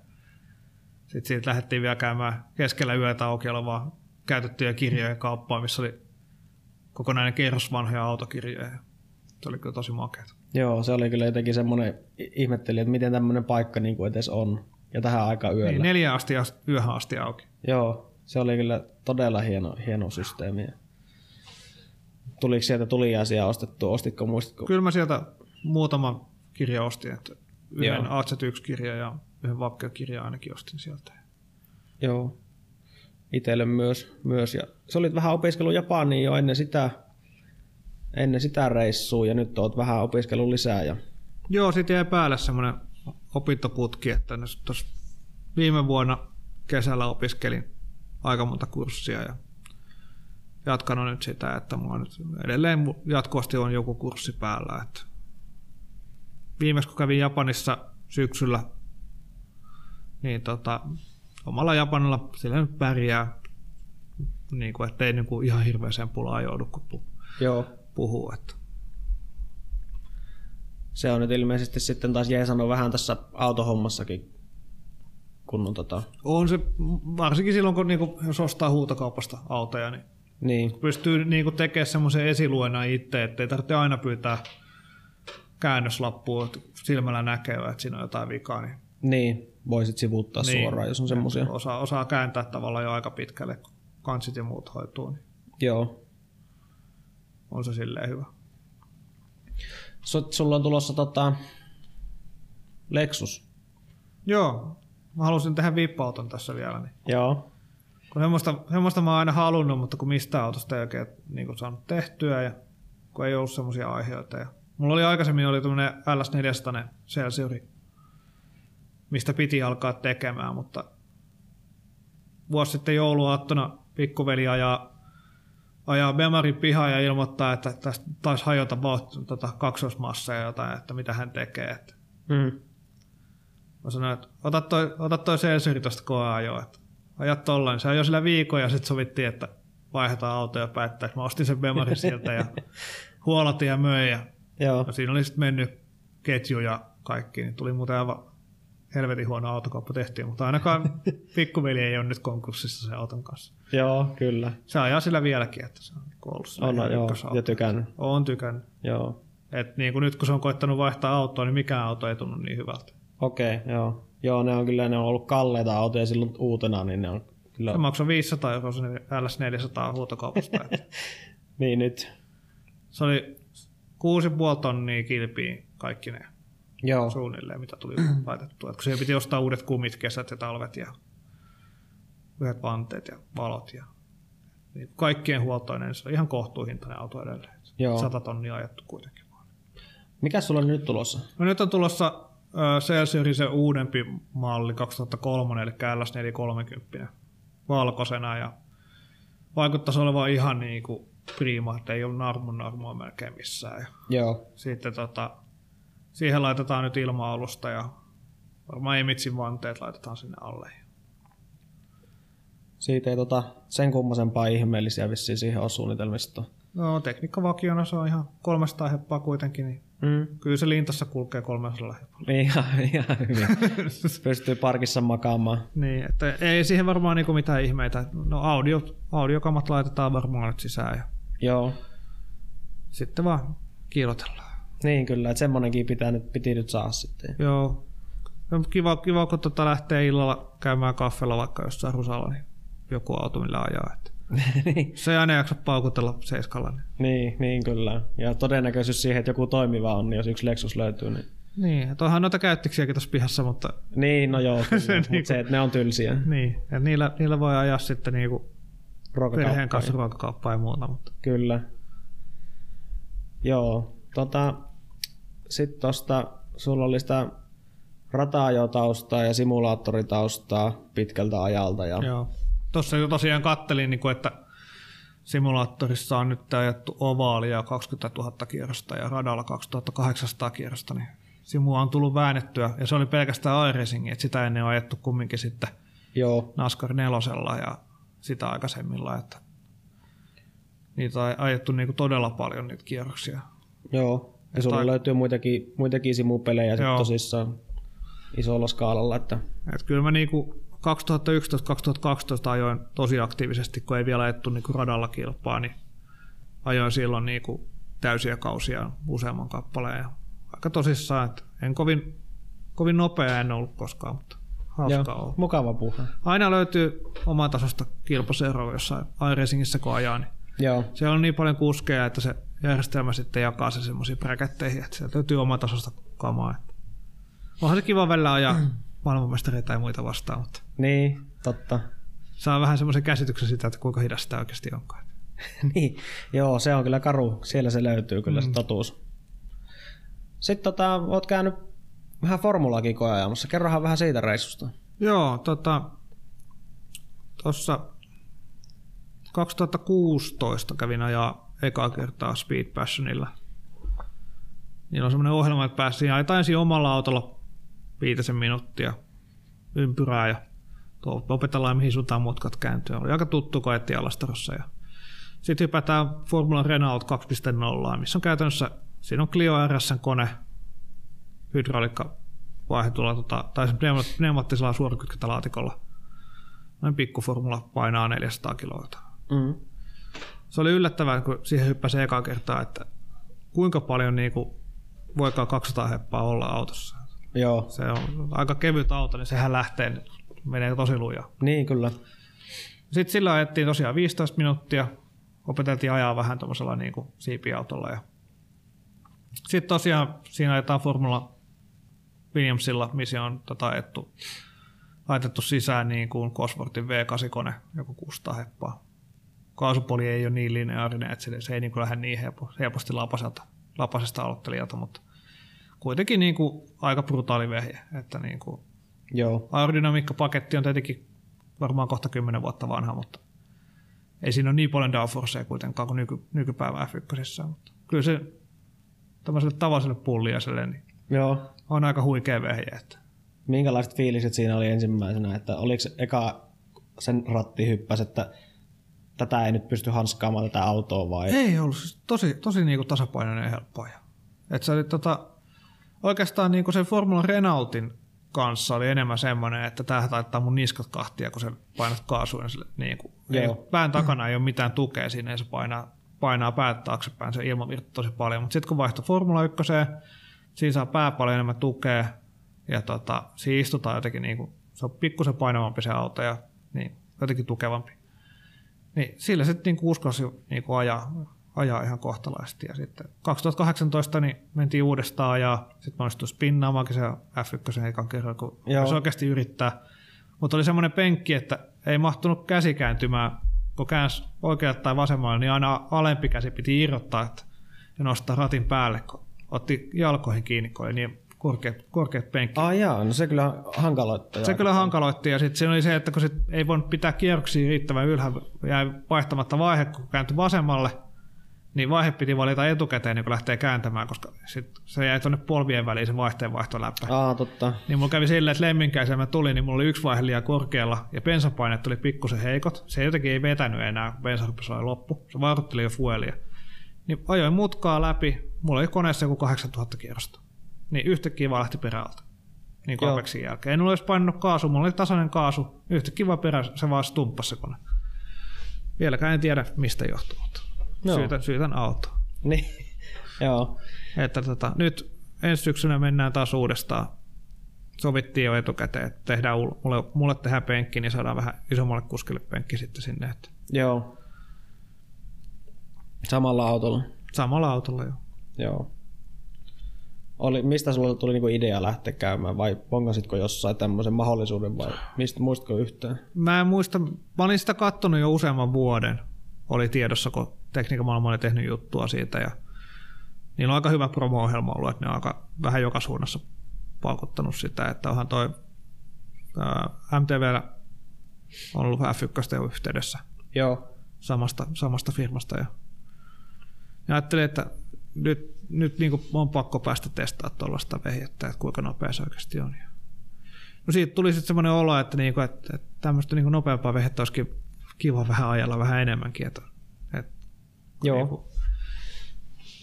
sitten siitä lähdettiin vielä käymään keskellä yötä auki olevaa käytettyjä kirjoja kauppaa, missä oli kokonainen kerros vanhoja autokirjoja. Se oli kyllä tosi makeata. Joo, se oli kyllä jotenkin semmoinen, ihmetteli, että miten tämmöinen paikka niin kuin edes on. Ja tähän aika yöllä. Niin, neljä asti yöhön asti auki. Joo, se oli kyllä todella hieno, hieno systeemi. Tuliko sieltä tuliaisia ostettua? Ostitko, muistatko? Kyllä mä sieltä muutaman kirja ostin, että yhden Joo. AZ1-kirja ja yhden Vakkio-kirja ainakin ostin sieltä. Joo. Itelle myös, myös. Ja sä olit vähän opiskellut Japaniin jo ennen sitä, ennen sitä reissua ja nyt oot vähän opiskellut lisää. Ja... Joo, sitten jäi päälle semmoinen opintoputki, että tuossa viime vuonna kesällä opiskelin aika monta kurssia ja jatkanut nyt sitä, että mulla nyt edelleen jatkuvasti on joku kurssi päällä. Että viimeksi kun kävin Japanissa syksyllä, niin tota, omalla Japanilla sillä nyt pärjää, niin kuin, ettei niin kuin ihan hirveäseen pulaan joudu, kun pu- Joo. puhuu. Että. Se on nyt ilmeisesti sitten taas jeesannut vähän tässä autohommassakin, kun on tota... On se, varsinkin silloin, kun niinku, jos ostaa huutokaupasta autoja, niin Niin, pystyy niinku tekemään semmoisen esiluennan itse, ettei tarvitse aina pyytää käännöslappua, että silmällä näkee, että siinä on jotain vikaa. Niin, niin voisit sivuuttaa niin. suoraan, jos on semmoisia. Osaa, osaa kääntää tavallaan jo aika pitkälle, kun kansit ja muut hoituu, niin Joo. on se silleen hyvä. Sulla on tulossa tota, Lexus. Joo, mä halusin tehdä vippauton tässä vielä, niin Joo. kun semmoista, semmoista mä oon aina halunnut, mutta kun mistä autosta ei oikein niin kuin saanut tehtyä ja kun ei ollut semmoisia aiheita. Ja mulla oli aikaisemmin oli tämmöinen LS400 Celsiori, mistä piti alkaa tekemään, mutta vuosi sitten jouluaattona pikkuveli ajaa, ajaa Bemarin pihaan ja ilmoittaa, että tästä taisi hajota tota, kaksoismassa ja jotain, että mitä hän tekee. Että Mm. Mä sanoin, että ota toi, ota toi Celsiori tuosta koeajoa, että ajat tollain. Se ajoi sillä viikon ja sitten sovittiin, että vaihdetaan auto ja päättää. Mä ostin sen Bemarin sieltä ja (laughs) huolatin ja möin. Ja, Joo. ja siinä oli sitten mennyt ketju ja kaikki, niin tuli muuten aivan helvetin huono autokauppa tehtiin, mutta ainakaan (laughs) pikkuveli ei ole nyt konkurssissa sen auton kanssa. Joo, kyllä. Se ajaa sillä vieläkin, että se on ollut se On, joo, ja tykännyt. On tykännyt. Joo. Et niin kuin nyt kun se on koittanut vaihtaa autoa, niin mikään auto ei tunnu niin hyvältä. Okei, okay, joo. Joo, ne on kyllä, ne on ollut kalleita autoja silloin uutena, niin ne on kyllä... Se maksoi 500 euroa se LS400 huutokaupasta. (laughs) Niin nyt. se oli 6,5 tonnia kilpiin kaikki ne Joo, suunnilleen, mitä tuli laitettua. Et kun siihen piti ostaa uudet kumit, kesät ja talvet ja yhdet vanteet ja valot. Ja, niin kaikkien huoltoinen, se oli ihan kohtuuhintainen auto edelleen. Joo. 100 tonnia ajettu kuitenkin. mikä sulla on nyt tulossa? No nyt on tulossa Celsiusin se uudempi malli 2003, eli LS430 valkoisena ja vaikuttaisi olevan ihan niin kuin prima, että ei ole narmun narmua melkein missään. Ja Joo. sitten tota, siihen laitetaan nyt ilma-alusta ja varmaan Emitsin vanteet laitetaan sinne alle. Siitä ei tota, sen kummasempaa ihmeellisiä vissiin siihen ole suunnitelmista. No tekniikkavakiona se on ihan 300 heppaa kuitenkin, niin Mm. kyllä se lintassa kulkee 300 heppaa. Ihan, ihan hyvin. (laughs) Pystyy parkissa makaamaan. Niin, että ei siihen varmaan niinku mitään ihmeitä. No audio, audiokamat laitetaan varmaan nyt sisään ja Joo. sitten vaan kiilotellaan. Niin kyllä, että semmonenkin pitää nyt, piti nyt saada sitten. Joo. No, Kiva, kiva kun tota lähtee illalla käymään kaffella vaikka jossain rusalla, niin joku auto millä ajaa. Että (laughs) niin, se ei aina jaksa paukutella seiskalla. Niin, niin, niin kyllä. Ja todennäköisyys siihen, että joku toimiva on, niin jos yksi Lexus löytyy, niin... niin onhan noita käyttöksiäkin tuossa pihassa, mutta Niin, no joo, (laughs) kyllä. Se mutta niinku- se, että ne on tylsiä. niin, että niillä, niillä voi ajaa sitten niinku perheen kanssa ruokakauppaa ja muuta. Mutta. Kyllä. Joo, tota, sitten tosta, sulla oli sitä rata-ajotaustaa ja simulaattoritaustaa pitkältä ajalta. Ja, Joo. Tuossa jo tosiaan kattelin, niin kuin, että simulaattorissa on nyt ajettu ovaalia 20 000 kierrosta ja radalla 2800 kierrosta, niin Simua on tullut väännettyä, ja se oli pelkästään iRacing, että sitä ennen on ajettu kumminkin sitten Joo, NASCAR nelosella ja sitä aikaisemmilla, että niitä on ajettu niinku todella paljon niitä kierroksia. joo. Ja sulla Tai- löytyy muitakin, muitakin simupelejä sit tosissaan isolla skaalalla, että Et kyllä mä niinku 2011-2012 ajoin tosi aktiivisesti, kun ei vielä ajettu niinku radalla kilpaa, niin ajoin silloin niinku täysiä kausia useamman kappaleen. Ja aika tosissaan, että en kovin, kovin nopea en ollut koskaan, mutta hauskaa joo, on. mukava puhe. Aina löytyy oman tasosta kilpaseroa jossain iRacingissä, kun ajaa, niin Joo, siellä on niin paljon kuskeja, että se järjestelmä sitten jakaa se semmoisiin bräkätteihin, että sieltä löytyy oman tasosta kamaa. Että onhan se kiva välillä ajaa (clears throat) maailmanmestareita ja muita vastaan, mutta niin, totta. saa vähän semmoisen käsityksen sitä, että kuinka hidasta tämä oikeasti onkaan. (laughs) niin, joo, se on kyllä karu. Siellä se löytyy kyllä Mm. se totuus. Sitten tota, oot käynyt vähän formulaakin koeajamassa. Kerrohan vähän siitä reissusta. Joo, tota, tuossa 2016 kävin ajaa ekaa kertaa Speed Passionilla. Niillä on semmoinen ohjelma, että pääsin ajetaan ensin omalla autolla viitisen minuuttia ympyrää ja opetellaan mihin suuntaan mutkat kääntyy. Oli aika tuttu koetti Alastarossa. Ja sitten hypätään Formula Renault 2.0, missä on käytännössä, siinä on Clio RSn kone, hydrauliikka vaihetulla, tota, tai se pneuma- pneumaattisella suorakytkentälaatikolla. Noin pikkuformula painaa 400 kiloa. Mm. Se oli yllättävää, kun siihen hyppäsi eka kertaa, että kuinka paljon niin kuin, voikaan 200 heppaa olla autossa. Joo, Se on aika kevyt auto, niin sehän lähtee, menee tosi luja. niin kyllä. Sitten sillä ajettiin tosiaan 15 minuuttia, opeteltiin ajaa vähän tuollaisella niin kuin siipiautolla. Ja... Sitten tosiaan siinä ajetaan Formula Williamsilla, missä on tota ajettu, laitettu sisään niin kuin Cosworthin V8-kone, joku 600 heppaa. Kaasupoli ei ole niin lineaarinen, että se, se ei niin kuin lähde niin helpo, helposti lapaselta, lapasesta aloittelijalta, mutta kuitenkin niin kuin aika brutaali vehje. Että niin kuin Joo, aerodynamiikkapaketti on tietenkin varmaan kohta 10 vuotta vanha, mutta ei siinä ole niin paljon downforcea kuitenkaan kuin nyky, nykypäivän F1. Mutta kyllä se tämmöiselle tavalliselle pulliaiselle niin joo. on aika huikea vehje. Että Minkälaiset fiiliset siinä oli ensimmäisenä, että oliko eka sen ratti hyppäs, että tätä ei nyt pysty hanskaamaan tätä autoa vai? ei ollut siis tosi, tosi niin kuin tasapainoinen ja helppo. Et se oli tota, oikeastaan niin kuin sen Formula Renaultin kanssa oli enemmän semmoinen, että tämähän taittaa mun niskat kahtia, kun se painat kaasuun. ja Sille, niin kuin, ei, pään takana ei ole mitään tukea siinä, ja se painaa, painaa päät taaksepäin, se ilmavirta tosi paljon. Mutta sitten kun vaihtoi Formula 1, siinä saa pää paljon enemmän tukea, ja tota, siinä istutaan jotenkin, niin kuin, se on pikkusen painavampi se auto, ja niin, jotenkin tukevampi. Niin sillä sitten niin uskalsi niin ajaa, ajaa ihan kohtalaisesti. Ja sitten 2018 niin mentiin uudestaan ajaa, sitten onnistui spinnaamaankin se F1 ekan kerran, kun Joo. se oikeasti yrittää. Mutta oli semmoinen penkki, että ei mahtunut käsi kääntymään, kun käänsi oikealle tai vasemmalle, niin aina alempi käsi piti irrottaa että, ja nostaa ratin päälle, kun otti jalkoihin kiinni, kun oli niin korkeat, korkeat penkki. Ah jaa, no se kyllä hankaloittaa. Se kyllä hankaloitti ja sitten siinä oli se, että kun sit ei voinut pitää kierroksia riittävän ylhäällä, jäi vaihtamatta vaihe, kun kääntyi vasemmalle, niin vaihe piti valita etukäteen, niin kun lähtee kääntämään, koska sit se jäi tuonne polvien väliin se vaihteen vaihtoläppä. Aa, totta. Niin mulla kävi silleen, että lemminkäisen mä tulin, niin mulla oli yksi vaihe liian korkealla ja bensapaineet oli pikkusen heikot. Se jotenkin ei vetänyt enää, kun bensa olla loppu. Se vaikutteli jo fuelia. Niin ajoin mutkaa läpi. Mulla oli koneessa joku 8000 kierrosta. Niin yhtäkkiä vaan lähti perältä. Niin kuin Joo. Apexin jälkeen. En olisi painanut kaasu, mulla oli tasainen kaasu. Yhtäkkiä vaan perä, se vaan stumppasi se kone. Vieläkään en tiedä, mistä johtuu, mutta Joo. syytän, syytän autoa. Niin, (laughs) joo. Että tota, nyt ensi syksynä mennään taas uudestaan. Sovittiin jo etukäteen, että tehdään, ul- mulle, mulle tehdään penkki, niin saadaan vähän isommalle kuskille penkki sitten sinne. Että Joo. Samalla autolla. samalla autolla jo. Joo. Oli, mistä sulla tuli niinku idea lähteä käymään vai pongasitko jossain tämmöisen mahdollisuuden vai mistä, muistatko yhtään? Mä en muista, mä olin sitä kattonut jo useamman vuoden. Oli tiedossa, kun tekniikan maailma oli tehnyt juttua siitä. Ja niillä on aika hyvä promo-ohjelma ollut, että ne on aika vähän joka suunnassa paukuttanut sitä, että onhan toi ää, MTV on ollut F1 jo yhteydessä Joo. samasta, samasta firmasta. Ja, ja ajattelin, että nyt, nyt niin kuin on pakko päästä testaamaan tuollaista vehjettä, että kuinka nopea se oikeasti on. No siitä tuli sitten semmoinen olo, että, niinku, että, että tämmöistä niinku nopeampaa vehettä olisikin kiva vähän ajalla vähän enemmänkin. Että, että Joo. Niinku,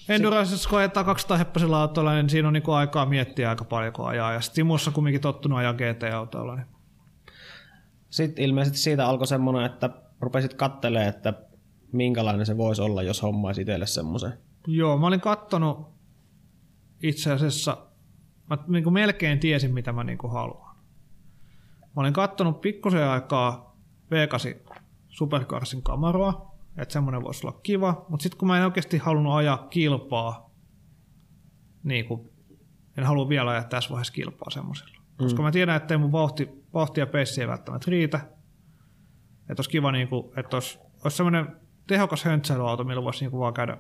Endurancessa kun ajetaan 200 heppäisellä autolla, niin siinä on niinku aikaa miettiä aika paljon, kun ajaa. Ja Simussa kumminkin tottunut ajaa GT-autolla. Niin. Sitten ilmeisesti siitä alkoi semmoinen, että rupesit kattelee, että minkälainen se voisi olla, jos hommaisi itselle semmoisen. Joo, mä olin kattonut itse asiassa, mä niin kuin melkein tiesin, mitä mä niin kuin haluan. Mä olin kattonut pikkusen aikaa V8 Supercarsin kamaroa, että semmoinen voisi olla kiva, mutta sitten kun mä en oikeasti halunnut ajaa kilpaa, niin kuin, en halua vielä ajaa tässä vaiheessa kilpaa semmoisella. Mm. Koska mä tiedän, että ei mun vauhti, vauhti ja peissi ei välttämättä riitä. Että olisi kiva, niin kuin, että olisi, olisi semmoinen tehokas höntsäilyauto, millä voisi niin kuin vaan käydä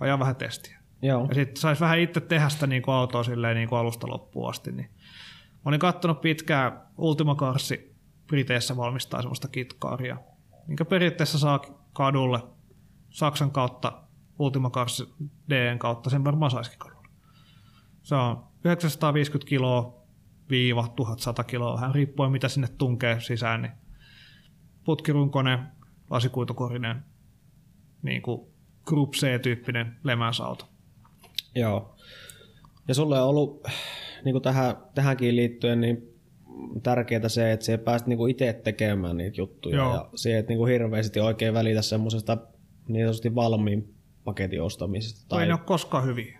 ajaa vähän testiä. Joo. Ja sitten saisi vähän itse tehdä sitä niin kuin autoa silleen niin kuin alusta loppuun asti. Niin. Mä olin kattonut pitkään Ultima Carsi Briteissä valmistaa semmoista kitkaaria, minkä periaatteessa saa kadulle Saksan kautta Ultima Cars DN kautta, sen varmaan saisikin kadulle. Se on 950 kiloa viiva 1100 kiloa, vähän riippuen mitä sinne tunkee sisään, niin putkirunkoinen, lasikuitukorinen, niin kuin Group C-tyyppinen lemänsauto. Joo. Ja sulle on ollut niin kuin tähän, tähänkin liittyen niin tärkeää se, että sä pääset niin itse tekemään niitä juttuja Joo. ja se, että niin kuin hirveästi oikein välitä semmoisesta niin sanotusti valmiin paketin ostamisesta. Tai... Ei ne ole koskaan hyviä.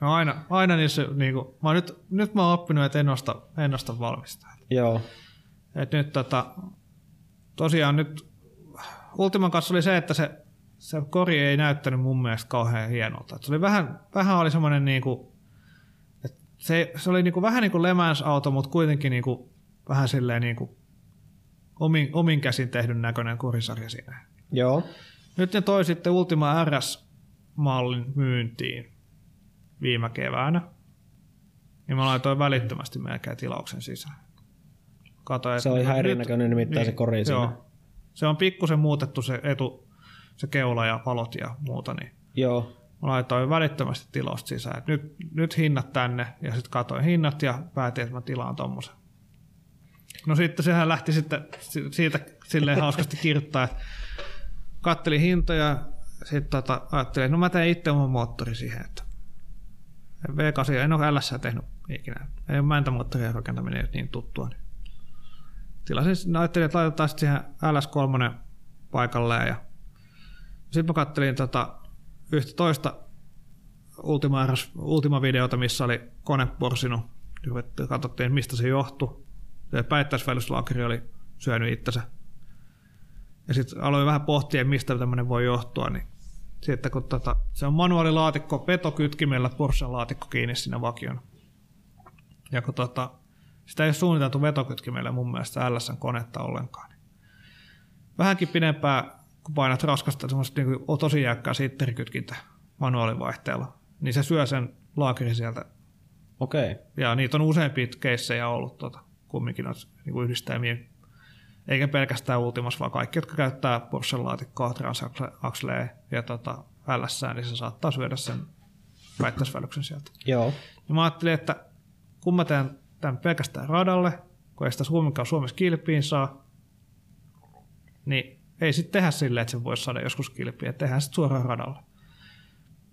No aina, aina niissä, niin kuin, mä nyt, nyt mä oon oppinut, että en osta, en osta valmistaa. Joo. Et nyt tota, tosiaan nyt Ultiman kanssa oli se, että se, se kori ei näyttänyt mun mielestä kauhean hienolta. Et se oli vähän, vähän oli semmoinen niinku, että se, se oli niinku vähän niin kuin Le Mans-auto, mutta kuitenkin niinku, vähän silleen niinku, omin, omin käsin tehdyn näköinen korisarja siinä. Joo. Nyt ne toi sitten Ultima RS-mallin myyntiin viime keväänä. Niin mä laitoin välittömästi melkein tilauksen sisään. Katoin, Se on ihan erinäköinen nimittäin se kori siinä. Joo. Se on pikkusen muutettu se etu, se keula ja valot ja muuta, niin Joo. mä laitoin välittömästi tilausta sisään. Et nyt, nyt hinnat tänne ja sitten katoin hinnat ja päätin, että mä tilaan tommosen. No sitten sehän lähti sitten si- siitä silleen hauskasti kirjoittaa, että kattelin hintoja, sitten tota, ajattelin, että no mä teen itse oman moottori siihen, että V8, en ole LS tehnyt ikinä. Ei ole mäntämoottorien rakentaminen ei ole niin tuttua. Niin tilasin, ajattelin, että laitetaan sitten siihen LS3 paikalleen ja sitten mä kattelin tota, yhtä toista Ultima, Ultima-videota, missä oli kone porsinut. Katsottiin, mistä se johtui. Se päittäisvälyslaakeri oli syönyt itsensä. Ja sitten aloin vähän pohtia, mistä tämmöinen voi johtua. Niin sitten kun tota, se on manuaalilaatikko, vetokytkimellä Porschen laatikko kiinni siinä vakion. Ja kun tota, sitä ei ole suunniteltu vetokytkimellä mun mielestä LSN konetta ollenkaan. Niin vähänkin pidempään, kun painat raskasta semmoista niin tosi jäykkää sitterikytkintä manuaalivaihteella, niin se syö sen laakerin sieltä. Okei. Okay. Ja niitä on useampia keissejä ollut tota, kumminkin noita niin yhdistelmiä. Eikä pelkästään Ultimas, vaan kaikki, jotka käyttää Porschen laatikkoa, Transaxlea ja tota, LS, niin se saattaa syödä sen väittäisvälyksen sieltä. Joo. Ja mä ajattelin, että kun mä teen tämän pelkästään radalle, kun ei sitä Suomenkaan Suomessa kilpiin saa, niin ei sitten tehdä silleen, että se voisi saada joskus kilpiin, että tehdään sitten suoraan radalle.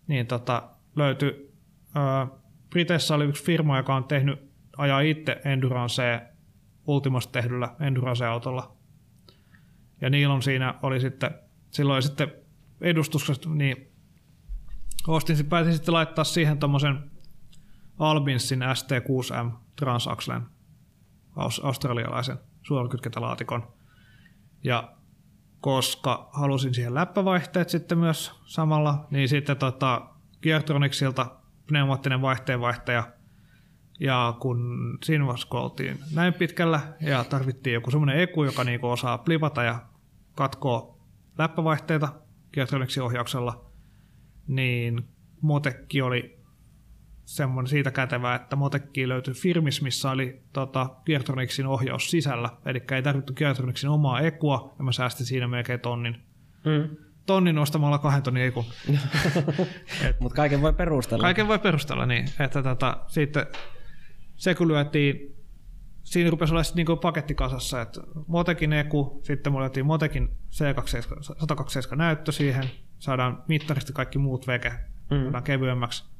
Niin tota, löytyi, ää, Briteissä oli yksi firma, joka on tehnyt, ajaa itse Endurance Ultimasta tehdyllä Endurance-autolla. Ja niillä on siinä, oli sitten, silloin sitten edustuksesta, niin ostin, päätin sitten laittaa siihen tommosen Albinsin ST6M Transaxlen aus- australialaisen suorakytkentä-laatikon. Ja koska halusin siihen läppävaihteet sitten myös samalla, niin sitten tota Geartronicsilta pneumaattinen vaihteenvaihtaja. Ja kun siinä vaiheessa kun oltiin näin pitkällä ja tarvittiin joku semmoinen eku, joka niinku osaa plivata ja katkoa läppävaihteita Geartronicsin ohjauksella, niin Motekki oli semmoinen siitä kätevää, että Motekki löytyi firmis, missä oli tota, Geartronicsin ohjaus sisällä, eli ei tarvittu Geartronicsin omaa ekua, ja mä säästin siinä melkein tonnin. Mm. tonnin nostamalla kahden tonnin ei kun. (laughs) Mutta kaiken voi perustella. Kaiken voi perustella niin, että tota, sitten se kun lyötiin, siinä rupesi olla niin paketti kasassa, että Motekin Eku, sitten mulla lyötiin Motekin C27, 127 näyttö siihen, saadaan mittarista kaikki muut veke, mm. saadaan kevyemmäksi.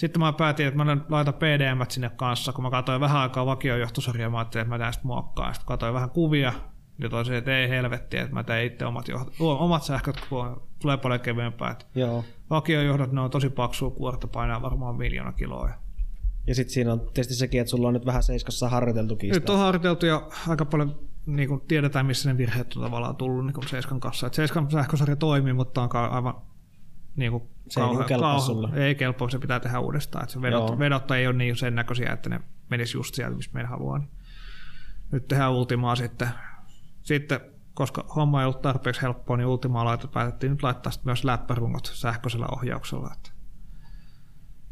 Sitten mä päätin, että mä laitan PDM sinne kanssa, kun mä katsoin vähän aikaa vakiojohtosarjaa, mä ajattelin, että mä tästä muokkaan. Sitten katsoin vähän kuvia, ja toisin, että ei helvetti, että mä tein itse omat, johdot, omat sähköt, kun tulee paljon kevyempää. Joo. Vakiojohdot, ne on tosi paksua kuorta, painaa varmaan miljoona kiloa. Ja sitten siinä on tietysti sekin, että sulla on nyt vähän seiskassa harjoiteltu kiista. Nyt on harjoiteltu ja aika paljon niin kuin tiedetään, missä ne virheet on tavallaan tullut niin kuin Seiskan kanssa. Et Seiskan sähkösarja toimii, mutta on aivan niin kuin se kauhe, ei, kelpaa kauhe, sulle. ei kelpaa, se pitää tehdä uudestaan. Et se vedot, vedot ei ole niin sen näköisiä, että ne menisi just sieltä, missä meidän haluaa. Niin nyt tehdään Ultimaa sitten. Sitten, koska homma ei ollut tarpeeksi helppoa, niin Ultimaa laitet, päätettiin nyt laittaa myös läppärungot sähköisellä ohjauksella. Että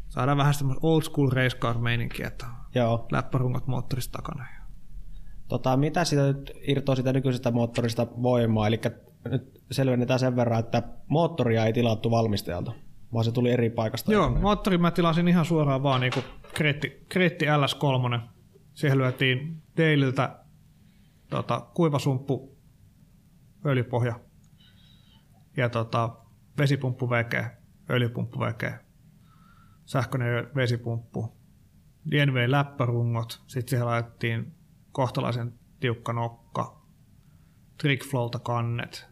saadaan vähän semmoista old school race car meininkiä, että Joo. läppärungot moottorista takana. Tota, mitä sitä nyt irtoaa sitä nykyisestä moottorista voimaa? Eli nyt selvennetään sen verran, että moottoria ei tilattu valmistajalta, vaan se tuli eri paikasta. Joo, moottori mä tilasin ihan suoraan vaan niin Kreetti, Kreetti LS3. Siihen lyötiin Deililtä tota, kuivasumppu, öljypohja ja tota, vesipumppu veke, öljypumppu veke, sähköinen vesipumppu, DNV läppärungot, sitten siihen laitettiin kohtalaisen tiukka nokka, Trickflowta kannet.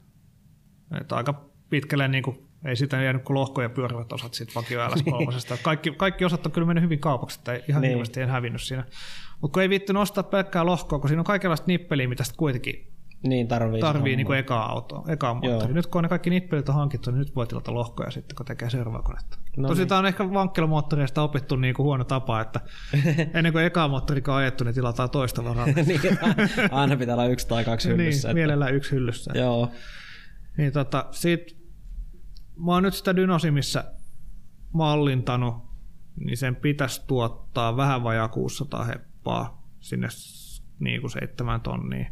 Et aika pitkälle niin kuin, ei sitä jäänyt kuin lohko ja pyörivät osat siitä vakio LS3. kaikki, kaikki osat on kyllä mennyt hyvin kaupaksi, että ihan niin. hirveästi en hävinnyt siinä. Mutta kun ei viitty nostaa pelkkää lohkoa, kun siinä on kaikenlaista nippeliä, mitä sitten kuitenkin niin, tarvii, tarvii niin kuin ekaa autoa, ekaa moottori. Nyt kun on ne kaikki nippelit on hankittu, niin nyt voi tilata lohkoja sitten, kun tekee seuraavaa konetta. No Tosi niin. tämä on ehkä vankkelomoottoreista opittu niin kuin huono tapa, että (laughs) ennen kuin ekaa moottorikaan ajettu, niin tilataan toista varaa. (laughs) niin, aina pitää olla yksi tai kaksi niin, hyllyssä. niin, että... mielellään yksi hyllyssä. Joo. Niin tota, sit, mä oon nyt sitä Dynosimissa mallintanut, niin sen pitäisi tuottaa vähän vajaa 600 heppaa sinne niin kuin seitsemän tonnia.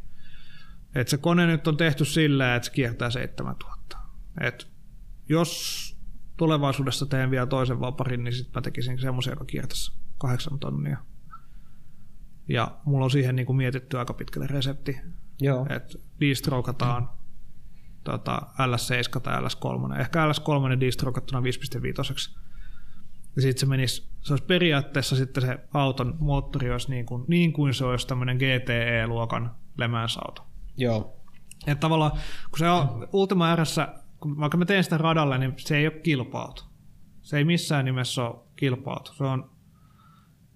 Et se kone nyt on tehty sillä, että se kiertää 7000. Et jos tulevaisuudessa teen vielä toisen vaparin, niin sitten mä tekisin semmoisen, joka kiertäisi kahdeksan tonnia. Ja mulla on siihen niin kuin mietitty aika pitkälle resepti. Joo. Että distrokataan tota, LS7 tai LS3. Ehkä LS3 distrokattuna 5.5. Ja sitten se menisi, se olisi periaatteessa sitten se auton moottori olisi niin kuin, niin kuin se olisi tämmöinen GTE-luokan Le auto Joo. Että tavallaan, kun se on Ultima RS, kun vaikka mä teen sitä radalle, niin se ei ole kilpautu. Se ei missään nimessä ole kilpautu. Se on,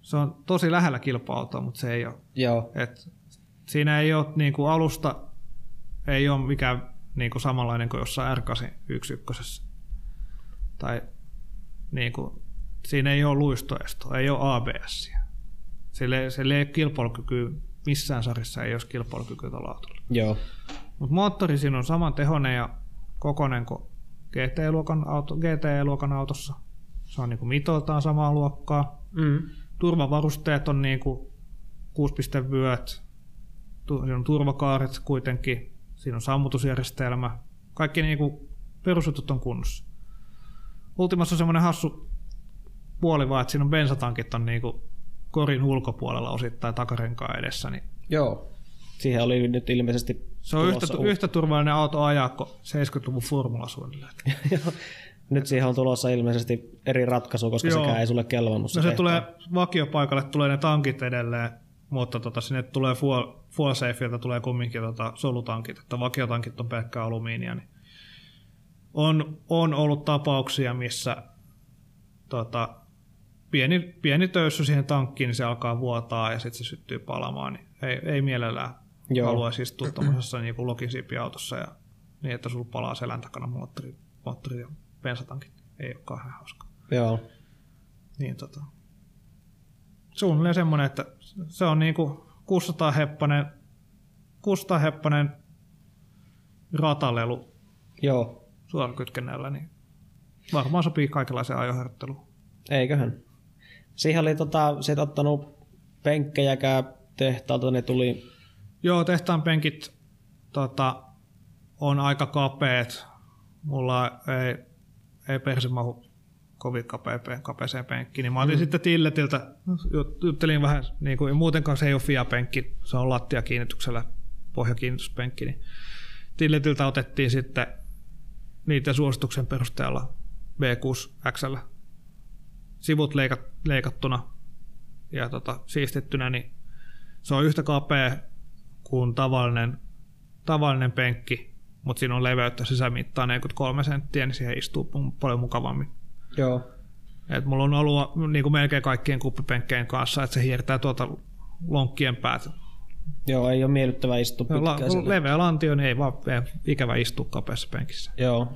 se on tosi lähellä kilpautua, mutta se ei ole. Joo. Et siinä ei ole niin kuin alusta, ei ole mikään niin kuin samanlainen kuin jossain R811. Tai niin kuin, siinä ei ole luistoestoa, ei ole ABS. Sillä, sillä ei ole kilpailukykyä missään sarjassa ei olisi kilpailukykyä tuolla autolla. Joo. Mutta moottori siinä on saman tehonen ja kokonen kuin GT-luokan, auto, GT-luokan autossa. Se on niinku mitoiltaan samaa luokkaa. Mm. Turvavarusteet on niinku 6 vyöt. Siinä on turvakaaret kuitenkin. Siinä on sammutusjärjestelmä. Kaikki niinku perusjutut on kunnossa. Ultimassa on semmoinen hassu puoli vaan, että siinä on bensatankit on niinku korin ulkopuolella osittain takarenkaan edessä. Niin Joo, siihen oli nyt ilmeisesti Se on yhtä, u- yhtä turvallinen auto ajaa kuin 70-luvun formula suunnilleen. (laughs) nyt siihen on tulossa ilmeisesti eri ratkaisu, koska Joo. sekään ei sulle kelvannut. No se, se tulee vakiopaikalle, tulee ne tankit edelleen, mutta tota, sinne tulee fuel, fuel safeilta tulee kumminkin tota, solutankit, että vakiotankit on pelkkää alumiinia. Niin on, on ollut tapauksia, missä tota, pieni, pieni töyssy siihen tankkiin, niin se alkaa vuotaa ja sitten se syttyy palamaan. Niin ei, ei mielellään Joo. haluaisi istua tuollaisessa niin logisippiautossa ja niin, että sulla palaa selän takana moottori, moottori ja bensatankit. Ei ole kauhean hauska. Joo. Niin tota. Suunnilleen semmoinen, että se on niinku 600 heppanen, 600 heppanen ratalelu Joo. suorakytkennällä, niin varmaan sopii kaikenlaiseen ajoharjoitteluun. Eiköhän. Siihen oli tota, sit ottanut penkkejäkään tehtaalta, ne tuli... Joo, tehtaan penkit tota, on aika kapeet, mulla ei, ei perse mahu kovin kapea, kapeeseen penkkiin, niin mä otin mm. sitten Tilletiltä, juttelin vähän, niin kuin, muutenkaan se ei ole FIA-penkki, se on lattiakiinnityksellä pohjakiinnityspenkki, niin Tilletiltä otettiin sitten niiden suosituksen perusteella B6XL sivut leikat, leikattuna ja tota, siistittynä, niin se on yhtä kapea kuin tavallinen, tavallinen penkki, mutta siinä on leveyttä sisämittaa 43 senttiä, niin siihen istuu paljon mukavammin. Joo. Et mulla on ollut niin kuin melkein kaikkien kuppipenkkeen kanssa, että se hiertää tuolta lonkkien päät. Joo, ei ole miellyttävä istua pitkään. La- leveä lantio, niin ei vaan ikävä istua kapeassa penkissä. Joo.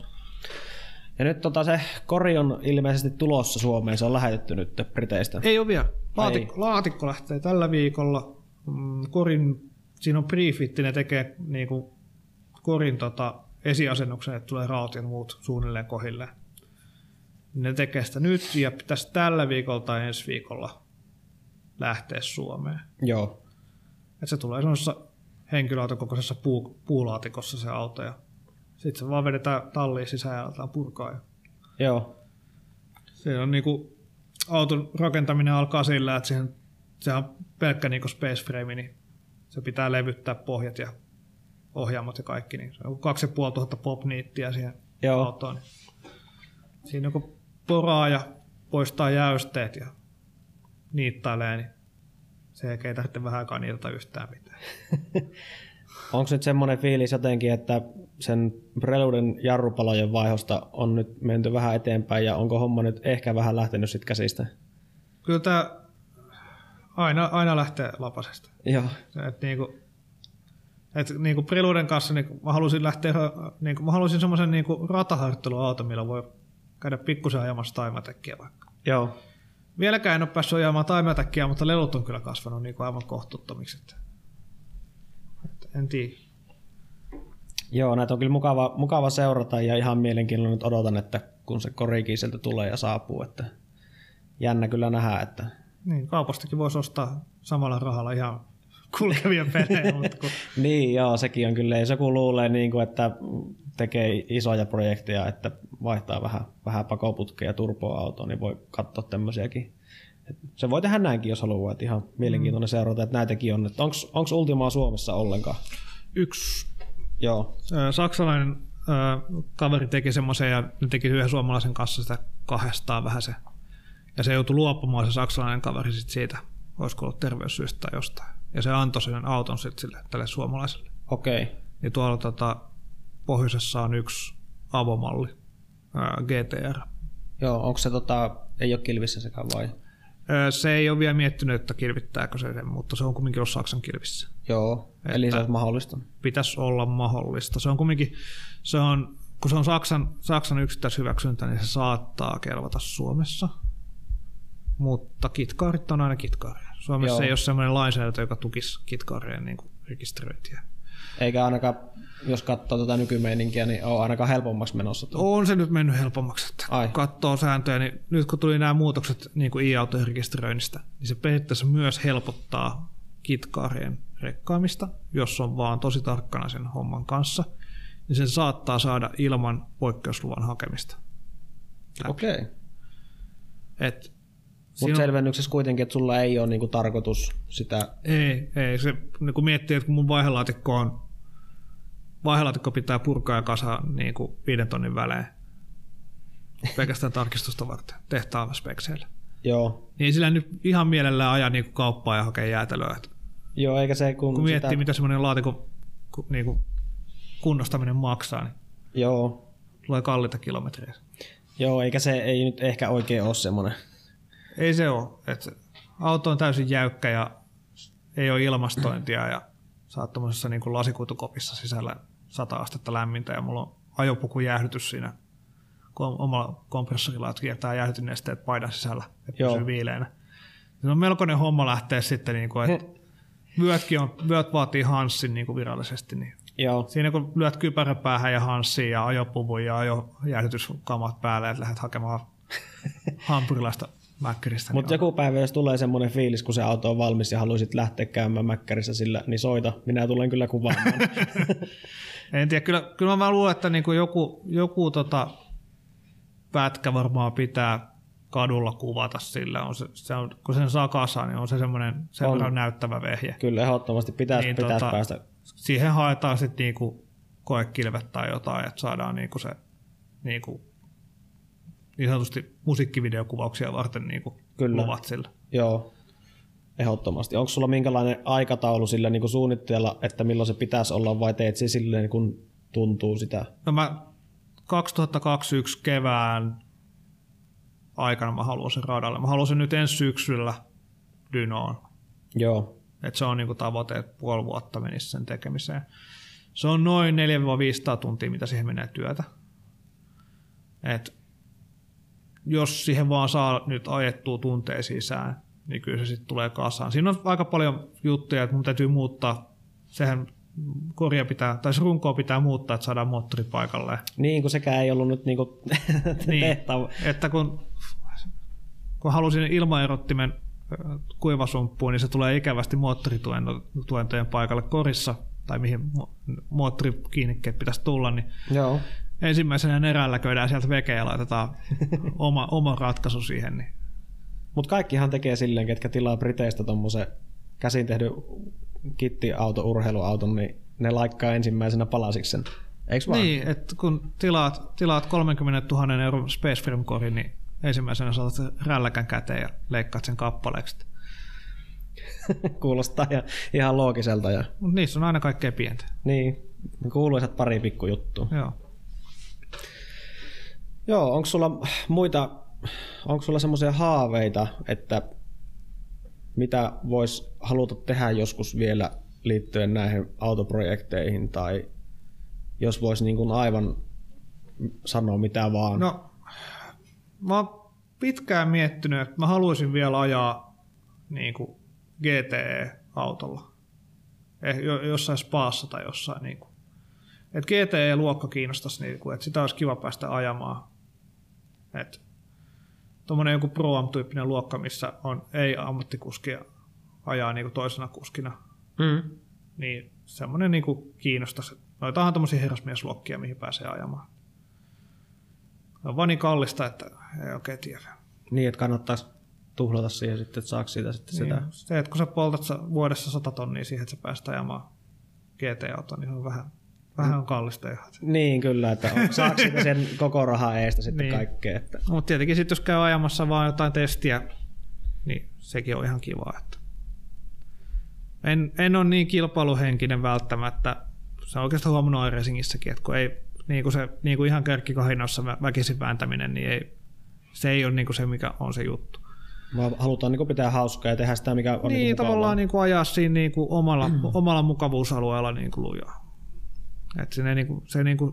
Ja nyt tota se kori on ilmeisesti tulossa Suomeen, se on lähetetty nyt Briteistä. Ei ole vielä. Laatikko, laatikko lähtee tällä viikolla. Mm, korin, siinä on prefit, ne tekee niin kuin korin tota, esiasennuksen, että tulee raut ja muut suunnilleen kohille. Ne tekee sitä nyt ja pitäisi tällä viikolla tai ensi viikolla lähteä Suomeen. Joo. Et se tulee semmoisessa henkilöautokokoisessa puu, puulaatikossa se auto ja sitten se vaan vedetään talliin sisään ja aletaan purkaa. Ja Joo. se on niinku, auton rakentaminen alkaa sillä, että siihen, se on pelkkä niinku space frame, niin se pitää levyttää pohjat ja ohjaamot ja kaikki. Niin se on 2500 popniittiä siihen Joo. autoon. Niin siinä kun poraa ja poistaa jäysteet ja niittailee, niin se ei tarvitse vähän aikaa niiltä yhtään mitään. (laughs) Onko nyt semmoinen fiilis jotenkin, että sen Preluden jarrupalojen vaihosta on nyt menty vähän eteenpäin ja onko homma nyt ehkä vähän lähtenyt sitten käsistä? Kyllä tämä aina, aina lähtee lapasesta. Joo. Et niinku, et niinku Preluden kanssa niin mä halusin lähteä, niinku, mä halusin semmoisen niinku rataharjoitteluauton, millä voi käydä pikkusen ajamassa taimatekkiä vaikka. Joo. Vieläkään en ole päässyt ajamaan taimatekkiä, mutta lelut on kyllä kasvanut niinku aivan kohtuuttomiksi. Että, et en tiedä. Joo, näitä on kyllä mukava, mukava seurata ja ihan mielenkiinnolla nyt odotan, että kun se korikin sieltä tulee ja saapuu, että jännä kyllä nähdä, että Niin, kaupastakin voisi ostaa samalla rahalla ihan kulkevia (laughs) pelejä, mutta kun Niin, joo, sekin on kyllä. Jos joku luulee, niin kuin, että tekee isoja projekteja, että vaihtaa vähän, vähän pakoputkea ja turboautoa, niin voi katsoa tämmöisiäkin. Et Se voi tehdä näinkin, jos haluaa. Että ihan mielenkiintoinen seurata, että näitäkin on. Onko Ultimaa Suomessa ollenkaan? yksi Joo. Saksalainen kaveri teki semmoisen ja ne teki yhden suomalaisen kanssa sitä kahdestaan vähän se. Ja se joutui luopumaan se saksalainen kaveri sit siitä, olisiko ollut terveyssyistä tai jostain. Ja se antoi sen auton sitten sille tälle suomalaiselle. Okei. Okay. Niin tuolla tota, pohjoisessa on yksi avomalli, ää, GTR. Joo, onko se tota, ei ole kilvissä sekä vai? Se ei ole vielä miettinyt, että kilvittääkö se sen, mutta se on kumminkin ollut Saksan kilvissä. Joo, että... eli se olisi mahdollista. pitäisi olla mahdollista. Se on kumminkin, se on, kun se on Saksan, Saksan yksittäishyväksyntä, niin se saattaa kelvata Suomessa. Mutta kitkaarit on aina kitkaaria. Suomessa Joo. Joo. ei ole sellainen lainsäädäntö, joka tukisi kitkaarien niin rekisteröintiä. Eikä ainakaan, jos katsoo tätä nykymeininkiä, niin on ainakaan helpommaksi menossa. tuo. On se nyt mennyt helpommaksi. Että Ai. kun katsoo sääntöjä, niin nyt kun tuli nämä muutokset niin kuin i-autojen rekisteröinnistä, niin se periaatteessa myös helpottaa kitkaarien rekkaamista, jos on vaan tosi tarkkana sen homman kanssa, niin sen saattaa saada ilman poikkeusluvan hakemista. Okei. Okay. Et Mutta siinä on- selvennyksessä kuitenkin, että sulla ei ole niinku tarkoitus sitä... Ei, ei. Se, niin kun miettii, että kun mun vaihelaatikko on, vaihelaatikko pitää purkaa ja kasa niin kuin viiden tonnin välein pelkästään tarkistusta varten tehtaan spekseillä. Joo. Niin sillä nyt ihan mielellään aja niin kuin kauppaa ja hakea jäätelöä. Joo, eikä se kun, kun miettii, sitä... mitä semmoinen laatikon ku- niin kuin kunnostaminen maksaa, niin Joo. tulee kalliita kilometrejä. Joo, eikä se ei nyt ehkä oikein ole semmoinen. Ei se ole. Et auto on täysin jäykkä ja ei ole ilmastointia ja sä oot tommosessa niin lasikuitukopissa sisällä 100 astetta lämmintä ja mulla on ajopukujäähdytys siinä kom- omalla kompressorilla, että kiertää jäähdytynesteet paidan sisällä, että Joo. pysyy viileänä. Se on melkoinen homma lähteä sitten, niin kuin, että vyötkin on, vyöt vaatii Hanssin niin kuin virallisesti, niin Joo. Siinä kun lyöt kypäräpäähän ja hanssiin ja ajopuvun ja ajojäähdytyskamat päälle, että lähdet hakemaan (laughs) hampurilaista mäkkäristä. Mutta niin joku päivä, jos tulee semmoinen fiilis, kun se auto on valmis ja haluaisit lähteä käymään mäkkärissä sillä, niin soita. Minä tulen kyllä kuvaamaan. (laughs) En tiedä, kyllä, kyllä mä luulen, että niin kuin joku, joku tota pätkä varmaan pitää kadulla kuvata sillä. On se, se on, kun sen saa kasaan, niin on se semmoinen sen On. näyttävä vehje. Kyllä ehdottomasti pitäisi, Niin, niin, pitäisi tota- päästä. Siihen haetaan sitten niinku koekilvet tai jotain, että saadaan niinku se niinku, niin sanotusti musiikkivideokuvauksia varten niinku Kyllä. luvat sillä. Joo, ehdottomasti. Onko sulla minkälainen aikataulu sillä niin kuin suunnitteella, että milloin se pitäisi olla vai teet se silleen, kun tuntuu sitä? No mä 2021 kevään aikana mä haluan sen radalle. Mä haluan sen nyt ensi syksyllä Dynoon. Joo, Et se on niinku tavoite, että puoli vuotta menisi sen tekemiseen. Se on noin 400-500 tuntia, mitä siihen menee työtä. Et jos siihen vaan saa nyt ajettua tunteja sisään, niin kyllä se sitten tulee kasaan. Siinä on aika paljon juttuja, että mun täytyy muuttaa, sehän korja pitää, tai se runkoa pitää muuttaa, että saadaan moottori paikalleen. niin kuin sekään ei ollut nyt niin kuin (laughs) Niin. tehtävä. Että kun, kun halusin ilmaerottimen kuivasumppuun, niin se tulee ikävästi moottorituentojen paikalle korissa, tai mihin mo- moottorikiinnikkeet pitäisi tulla, niin Joo, ensimmäisenä erällä käydään sieltä vekeä ja laitetaan oma, oma ratkaisu siihen. Niin. Mutta kaikkihan tekee silleen, ketkä tilaa Briteistä tuommoisen käsin tehdyn kittiauto, urheiluauton, niin ne laikkaa ensimmäisenä palasiksi sen. Eikö vaan? Niin, että kun tilaat, tilaat 30 000 euron Space Film korin, niin ensimmäisenä sen rälläkän käteen ja leikkaat sen kappaleeksi. (laughs) Kuulostaa ja, ihan loogiselta. Ja, Mutta niissä on aina kaikkein pientä. niin, kuuluisat pari pikkujuttua. Joo. Joo, onko sulla muita, onko sulla semmoisia haaveita, että mitä vois haluta tehdä joskus vielä liittyen näihin autoprojekteihin tai jos vois niin kuin aivan sanoa mitä vaan. No, mä oon pitkään miettinyt, että mä haluaisin vielä ajaa niin kuin GTE-autolla. Eh, jo- jossain spaassa tai jossain. Niin kuin. Et GTE-luokka kiinnostaisi, niin kuin, että sitä olisi kiva päästä ajamaan. Et, tuommoinen joku Pro-Am-tyyppinen luokka, missä on ei-ammattikuskia ajaa niin kuin toisena kuskina, Mm. niin semmoinen niin kuin kiinnostaisi. Noita on tämmöisiä herrasmiesluokkia, mihin pääsee ajamaan. Se on vaan niin kallista, että ei oikein tiedä. Niin, että kannattaisi tuhlata siihen sitten, että saako siitä sitten sitä. Niin, se, että kun sä poltat sa- vuodessa 100 tonnia siihen, että sä pääst ajamaan GT-autoa, niin se on vähän, vähän on kallista ihan. Niin, kyllä, että saako sen koko rahaa eestä sitten Niin. kaikkea. Että. Mutta tietenkin sitten jos käy ajamassa vaan jotain testiä, niin sekin on ihan kiva. Että en, en ole niin kilpailuhenkinen välttämättä. Se on oikeastaan huomannut iRacingissakin, että kun ei niin kuin se, niin kuin ihan kärkkikahinoissa vä- väkisin vääntäminen, niin ei, se ei ole niin kuin se, mikä on se juttu. Vaan halutaan niin pitää hauskaa ja tehdä sitä, mikä on niin, niin tavallaan niin kuin ajaa siinä niin kuin omalla, omalla mukavuusalueella niin kuin lujaa. Et se, niin kuin, se niin kuin,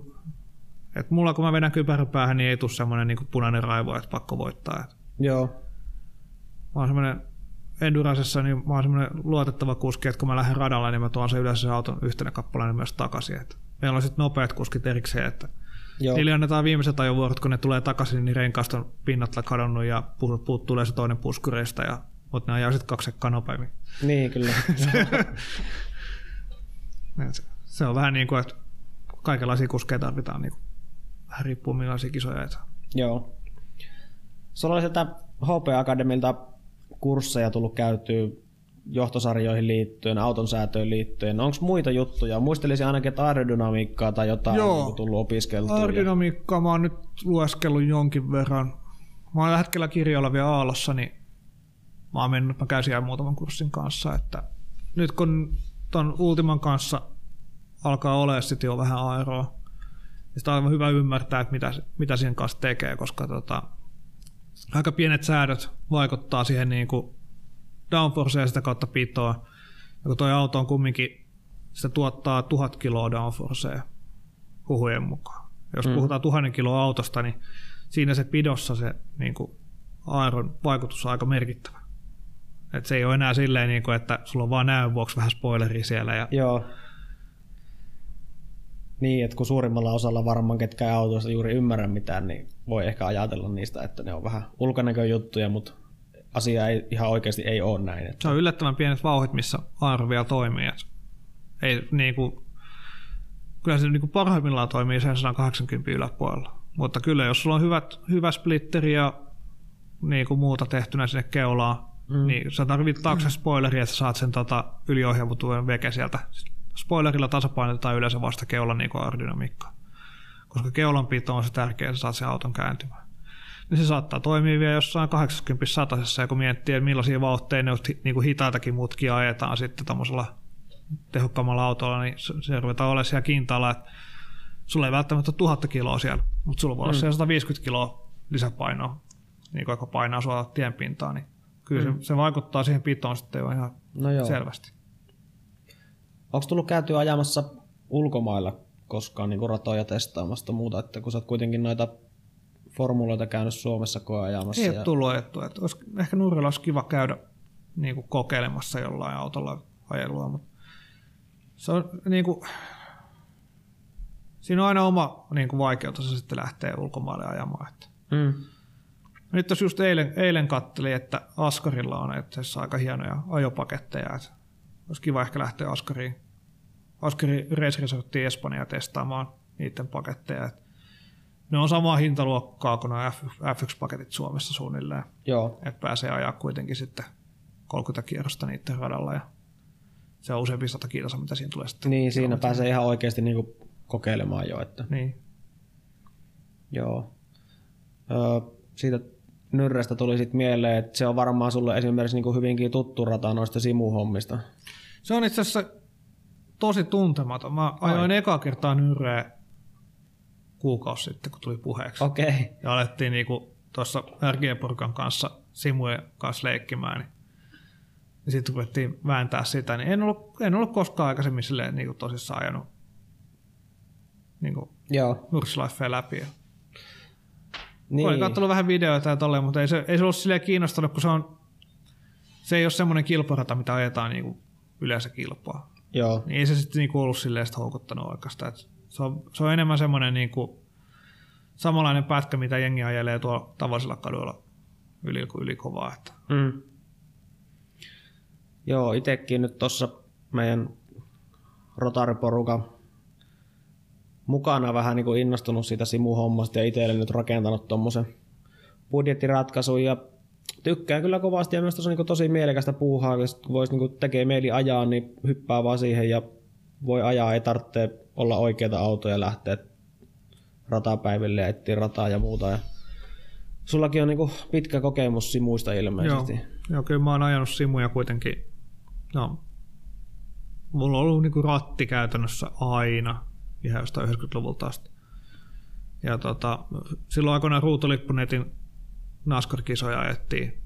et mulla kun mä vedän kypärän päähän, niin ei tule semmoinen niin kuin punainen raivo, että pakko voittaa. Et Joo, mä oon semmoinen Enduracessa, niin mä oon semmoinen luotettava kuski, että kun mä lähden radalle, niin mä tuon sen yleensä sen auton yhtenä kappaleena myös takaisin. Et meillä on sitten nopeat kuskit erikseen, että joo. niille annetaan viimeiset ajovuorot, kun ne tulee takaisin, niin renkaasta on pinnat kadonnut ja puut, tulee se toinen puskureista, ja, mutta ne ajaa sitten kaksi nopeammin. Niin, kyllä. (laughs) (laughs) Et Se on vähän niin kuin, että kaikenlaisia kuskeja tarvitaan, niin kuin, vähän riippuu millaisia kisoja ajetaan. Joo. Sulla oli sieltä HP Akademilta kursseja tullut käytyä johtosarjoihin liittyen, auton säätöön liittyen. Onko muita juttuja? Muistelisin ainakin, että aerodynamiikkaa tai jotain Joo. on tullut opiskeltua. ja- Aerodynamiikkaa mä oon nyt lueskellut jonkin verran. Mä oon hetkellä kirjoilla vielä Aallossa, niin mä oon mennyt, mä käyn siellä muutaman kurssin kanssa, että nyt kun ton Ultiman kanssa alkaa olemaan sitten jo vähän aeroa, sitä on aivan hyvä ymmärtää, että mitä, mitä siihen kanssa tekee, koska tota, aika pienet säädöt vaikuttaa siihen niin kuin downforceen ja sitä kautta pitoa. Ja kun toi auto on kumminkin, se tuottaa tuhat kiloa downforcea huhujen mukaan. Jos Mm. mm. puhutaan tuhannen kiloa autosta, niin siinä se pidossa se niin kuin, aeron vaikutus on aika merkittävä. Et se ei ole enää silleen, niin kuin, että sulla on vaan näön vuoksi vähän spoileri siellä. Ja, Joo. Niin, että kun suurimmalla osalla varmaan, ketkä ei autoista juuri ymmärrä mitään, niin voi ehkä ajatella niistä, että ne on vähän ulkonäköjuttuja, mutta asia ei ihan oikeasti ei ole näin. Että, se on yllättävän pienet vauhdit, missä aero vielä toimii. Et ei, niin kuin, kyllä se niin kuin parhaimmillaan toimii sen 180 yläpuolella. Mutta kyllä jos sulla on hyvät, hyvä splitteri ja niin kuin muuta tehtynä sinne keulaan, mm. niin sä tarvit taakse spoileri, että sä saat sen tota, yliohjautuvan veke sieltä. Spoilerilla tasapainetaan yleensä vasta keulan niin kuin aerodynamiikkaa. Koska keulan pito on se tärkeä, että saat sen auton kääntymään. Niin se saattaa toimia vielä jossain 80 satasessa, ja kun miettii, että millaisia vauhteja ne niin kuin hitaitakin mutkia ajetaan sitten tuommoisella tehokkaammalla autolla, niin se ruvetaan olemaan siellä kintaalla, että sulla ei välttämättä tuhatta kiloa siellä, mutta sulla voi olla mm. siellä 150 kiloa lisäpainoa, niin kun painaa sua tienpintaan, niin kyllä mm. se, se, vaikuttaa siihen pitoon sitten jo ihan no joo. selvästi. Onko tullut käytyä ajamassa ulkomailla koskaan niin ratoja testaamasta muuta, että kun sä oot kuitenkin noita formuloita käynyt Suomessa koeajamassa? Ei ja... ole tullut ajettua. Että olisi, ehkä Nurilla olisi kiva käydä niin kuin kokeilemassa jollain autolla ajelua, mutta se on niin kuin, siinä on aina oma niin kuin vaikeutensa sitten lähteä ulkomaille ajamaan. Että. Mm. Nyt jos just eilen, eilen kattelin, että Askarilla on että aika hienoja ajopaketteja. Että olisi kiva ehkä lähteä Askariin, Askari Race Resorttiin Espanjaa testaamaan niiden paketteja. Että ne on samaa hintaluokkaa kuin nämä F1-paketit Suomessa suunnilleen. Joo. Että pääsee ajaa kuitenkin sitten 30 kierrosta niiden radalla ja se on useampi sata kilsa, mitä siinä tulee sitten. Niin, siinä pääsee ihan oikeasti niinku kokeilemaan jo. Että... Niin. Joo. Öö, siitä nyrrestä tuli sitten mieleen, että se on varmaan sulle esimerkiksi niinku hyvinkin tuttu rata noista simuhommista. Se on itse asiassa tosi tuntematon. Mä ajoin Ai. eka kertaa nyrreä kuukausi sitten, kun tuli puheeksi. Okei. Okay. Ja alettiin niinku tuossa RG-porukan kanssa simujen kanssa leikkimään, niin ja sitten ruvettiin vääntää sitä, niin en ollut, en ollut koskaan aikaisemmin silleen niin kuin tosissaan ajanut niin kuin läpi. Niin. Olin katsonut vähän videoita ja tolleen, mutta ei se, ei se ollut silleen kiinnostanut, kun se on se ei ole semmoinen kilporata, mitä ajetaan niin kuin yleensä kilpaa. Joo. Niin ei se sitten niin ollut silleen houkuttanut oikeastaan. Et se, on, se on enemmän semmoinen niin kuin, samanlainen pätkä, mitä jengi ajelee tuolla tavallisella kaduilla yli, yli kovaa. Että. Mm. Joo, itsekin nyt tuossa meidän rotariporukan mukana vähän niin kuin innostunut siitä simuhommasta ja itselle nyt rakentanut tuommoisen budjettiratkaisun ja tykkään kyllä kovasti ja myös on niin tosi mielekästä puuhaa, kun voisi niin tekee mieli ajaa, niin hyppää vaan siihen ja voi ajaa, ei tarvitse olla oikeita autoja lähteä ratapäiville ja etsiä rataa ja muuta. Ja sullakin on niin pitkä kokemus simuista ilmeisesti. Joo, Joo kyllä mä oon ajanut simuja kuitenkin. No, mulla on ollut niinku ratti käytännössä aina, ihan jostain 90-luvulta asti. Ja tota, silloin aikoinaan ruutulippunetin NASCAR-kisoja ajettiin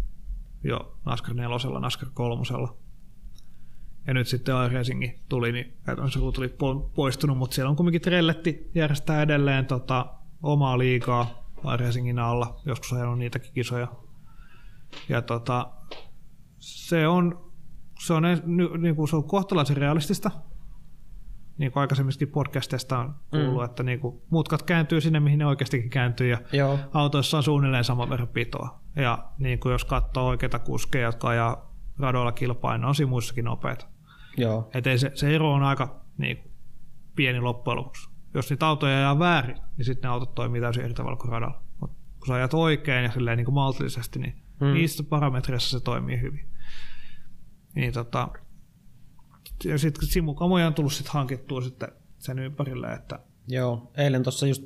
jo NASCAR 4, NASCAR 3. Ja nyt sitten iRacing tuli, niin käytännössä ruutulippu on poistunut, mutta siellä on kuitenkin Trelletti järjestää edelleen tota, omaa liikaa iRacingin alla. Joskus ajanut niitäkin kisoja. Ja tota, se on se on, niin kuin, se on kohtalaisen realistista, niin kuin aikaisemminkin podcasteista on kuullut, mm. että niin kuin, mutkat kääntyy sinne, mihin ne oikeastikin kääntyy, ja Joo. autoissa on suunnilleen sama verran pitoa. Ja niin kuin, jos katsoo oikeita kuskeja, jotka ajaa radoilla kilpaa, ne on siinä muissakin nopeita. Joo. Et ei se, se ero on aika niin kuin, pieni loppujen lopuksi. Jos niitä autoja ajaa väärin, niin sitten ne autot toimii täysin eri tavalla kuin radalla. Mut kun sä ajat oikein ja silleen, niin kuin maltillisesti, niin mm. niissä parametreissa se toimii hyvin. Niin tota, ja sitten simukamoja on tullut sitten hankittua sitten sen ympärille, että Joo, eilen tuossa just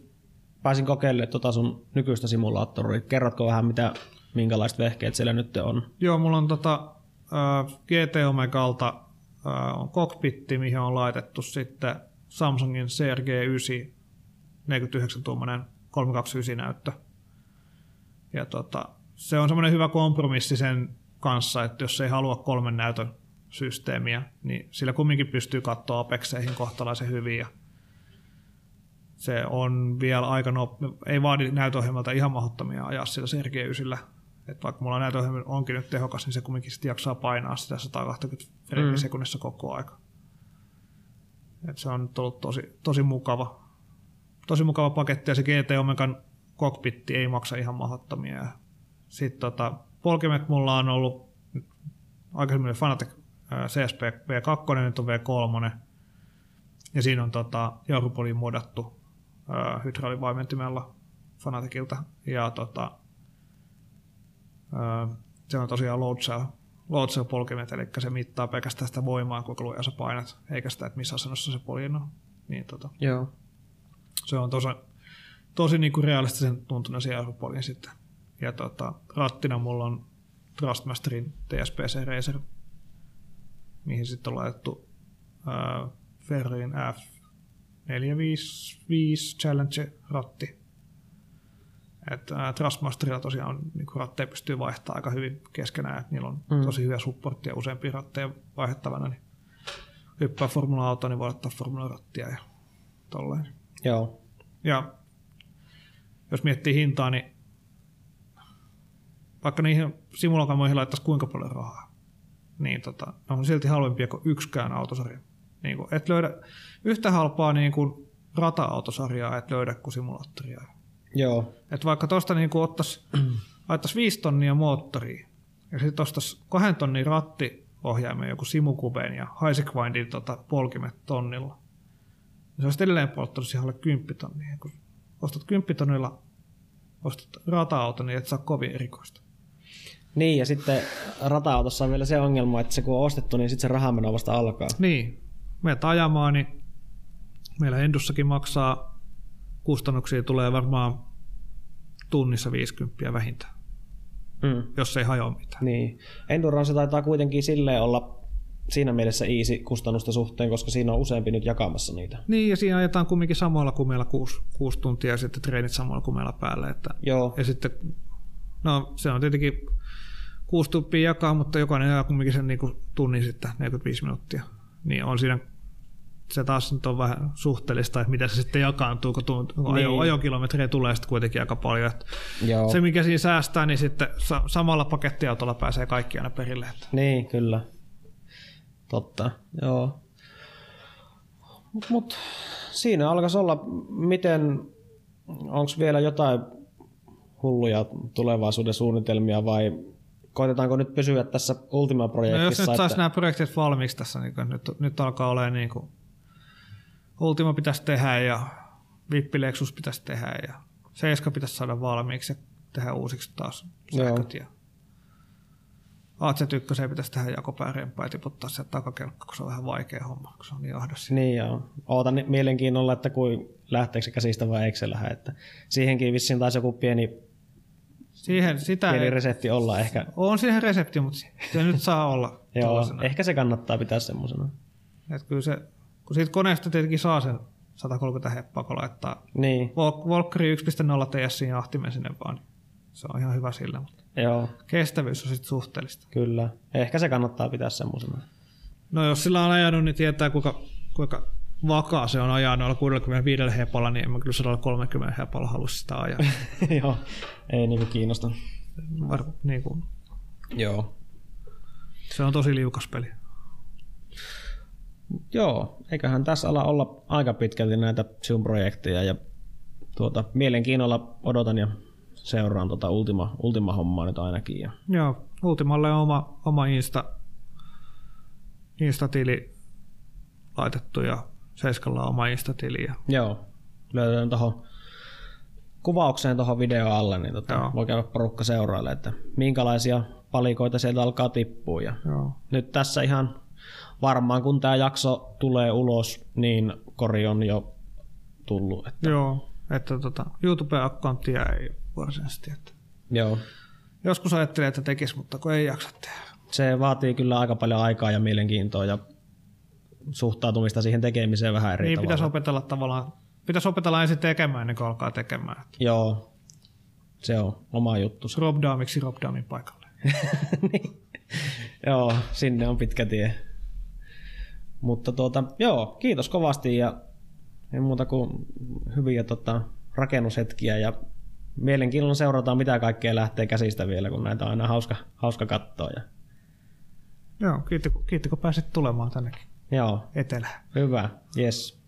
pääsin kokeilemaan tuota sun nykyistä simulaattoria. Kerrotko vähän, mitä, minkälaiset vehkeet siellä nyt on? Joo, mulla on tota, äh, GT Omegalta äh, on cockpitti, mihin on laitettu sitten Samsungin CRG9 49-tuumainen 329 näyttö. Ja tota, se on semmoinen hyvä kompromissi sen kanssa, että jos ei halua kolmen näytön systeemiä, niin sillä kumminkin pystyy katsoa Apexeihin kohtalaisen hyvin ja se on vielä aika no, ei vaadi näytöohjelmalta ihan mahdottomia ajaa sillä Sergei 9 että vaikka mulla näytöohjelma onkin nyt tehokas, niin se kumminkin sitten jaksaa painaa sitä 120 mm. sekunnissa koko aika. Et se on ollut tosi, tosi mukava. Tosi mukava paketti ja se GT Omegan kokpitti ei maksa ihan mahdottomia. Sitten tota, polkimet mulla on ollut aikaisemmin Fanatec CSP V2, nyt on V3. Ja siinä on tota, Europoliin muodattu hydraulivaimentimella Fanaticilta. Ja tota, se on tosiaan load cell, load cell polkimet, eli se mittaa pelkästään sitä voimaa, kuinka lujaa sä painat, eikä sitä, että missä asennossa se poljen on. Niin, tota, Joo. se on tosi, tosi niin kuin realistisen tuntunen se Europolin sitten. Ja tota, rattina mulla on Trustmasterin TSPC Racer, mihin sitten on laitettu äh, Ferrin F455 Challenge-ratti. Et, äh, Trustmasterilla tosiaan niin ratteja pystyy vaihtamaan aika hyvin keskenään, että niillä on Mm. tosi hyvä supportti ja useampia ratteja vaihdettavana, niin hyppää formula-auto, niin voi ottaa formula-rattia ja tolleen. Joo. Ja jos miettii hintaa, niin vaikka niihin simulakamoihin laittaisi kuinka paljon rahaa, niin tota, ne on silti halvempia kuin yksikään autosarja. Niin kuin, et löydä yhtä halpaa niin kuin rata-autosarjaa, et löydä kuin simulaattoria. Joo. Et vaikka tuosta niin ottaisi (clears throat) laittaisi 5 tonnia moottoria ja sitten ostaisi kahden tonnin rattiohjaimen joku Simukubeen ja Highasquindin tota, polkimet tonnilla. Ja se olisi edelleen polttanut siihen alle 10 tonnia. Kun ostat 10 tonnilla, ostat rata-auton, niin et saa kovin erikoista. Niin, ja sitten rata-autossa on vielä se ongelma, että se kun on ostettu, niin sitten se rahameno vasta alkaa. Niin, meiltä ajamaan, niin meillä Endussakin maksaa kustannuksia tulee varmaan tunnissa 50 vähintään, Mm. jos ei hajoa mitään. Niin. Endurance taitaa kuitenkin silleen olla siinä mielessä easy kustannusta suhteen, koska siinä on useampi nyt jakamassa niitä. Niin, ja siinä ajetaan kumminkin samalla kuin meillä kuusi, kuusi tuntia ja sitten treenit samalla kuin meillä päälle. Että, Joo, ja sitten, no se on tietenkin kuusi tuppia jakaa, mutta jokainen ajaa kumminkin sen niin kuin tunnin sitten, 45 minuuttia. Niin on siinä, se taas nyt on vähän suhteellista, että mitä se sitten jakaantuu, kun tunt, ajo, Niin. ajokilometrejä tulee sitten kuitenkin aika paljon. Joo. se, mikä siinä säästää, niin sitten sa- samalla pakettiautolla pääsee kaikki aina perille. Että. Niin, kyllä. Totta, joo. Mut, mut siinä alkaisi olla, miten, onko vielä jotain hulluja tulevaisuuden suunnitelmia vai koitetaanko nyt pysyä tässä No jos Ultima-projektissa? nyt saisi että, nämä projektit valmiiksi tässä, niin nyt, nyt alkaa olemaan niin kuin Ultima pitäisi tehdä ja Vippilexus pitäisi tehdä ja Seiska pitäisi saada valmiiksi ja tehdä uusiksi taas sähköt. Ja AC1 pitäisi tehdä jakopäärempää ja tiputtaa sieltä takakelkka, kun se on vähän vaikea homma, kun se on niin ahdas. Niin joo. Ootan mielenkiinnolla, että kuin lähteekö se käsistä vai eikö se lähde. Että siihenkin vissiin taisi joku pieni, Siihen, sitä pieni ei, resepti olla ehkä. on siihen resepti, mutta se nyt saa olla (laughs) Joo, ehkä se kannattaa pitää semmoisena. Et kyllä se, kun siitä koneesta tietenkin saa sen 130 heppaa, kun laittaa Niin, Vol- Volkeri 1.0 TSin ahtimen sinne vaan. niin Se on ihan hyvä sillä, mutta joo, kestävyys on sitten suhteellista. kyllä. Ehkä se kannattaa pitää semmoisena. No jos sillä on ajanut, niin tietää kuinka, kuinka vakaa se on ajaa noilla 65 hepalla, niin en mä kyllä 130 hepalla halua sitä ajaa. (laughs) joo, ei niinku kiinnosta. Var, niin kuin, Joo. se on tosi liukas peli. Joo, eiköhän tässä ala olla aika pitkälti näitä Zoom-projekteja ja tuota, mielenkiinnolla odotan ja seuraan tuota Ultima, Ultima-hommaa nyt ainakin. Ja, Joo, Ultimalle on oma, oma Insta, Insta-tili laitettu ja Seiskalla on oma Insta-tili. Joo, löytän tuohon kuvaukseen tuohon video alle, niin tota, Joo. voi käydä porukka seuraille, että minkälaisia palikoita sieltä alkaa tippua. Ja joo. nyt tässä ihan varmaan kun tämä jakso tulee ulos, niin kori on jo tullut. Että, Joo, että tota, YouTube-akkaunttia ei varsinaisesti. Että joo. joskus ajattelee, että tekisi, mutta kun ei jaksa tehdä. Se vaatii kyllä aika paljon aikaa ja mielenkiintoa ja suhtautumista siihen tekemiseen vähän eri Niin tavalla. pitäisi opetella tavallaan, pitäisi opetella ensin tekemään ennen kuin alkaa tekemään. Joo, se on oma juttu. (laughs) Rob Daamiksi Rob Daamin paikalle. niin. Joo, sinne on pitkä tie. Mutta tuota, joo, kiitos kovasti ja ei muuta kuin hyviä tota, rakennushetkiä ja mielenkiinnolla seurataan mitä kaikkea lähtee käsistä vielä, kun näitä on aina hauska, hauska katsoa. Ja, Joo, kiitti, kiitti kun pääsit tulemaan tännekin joo, etelään. hyvä, yes.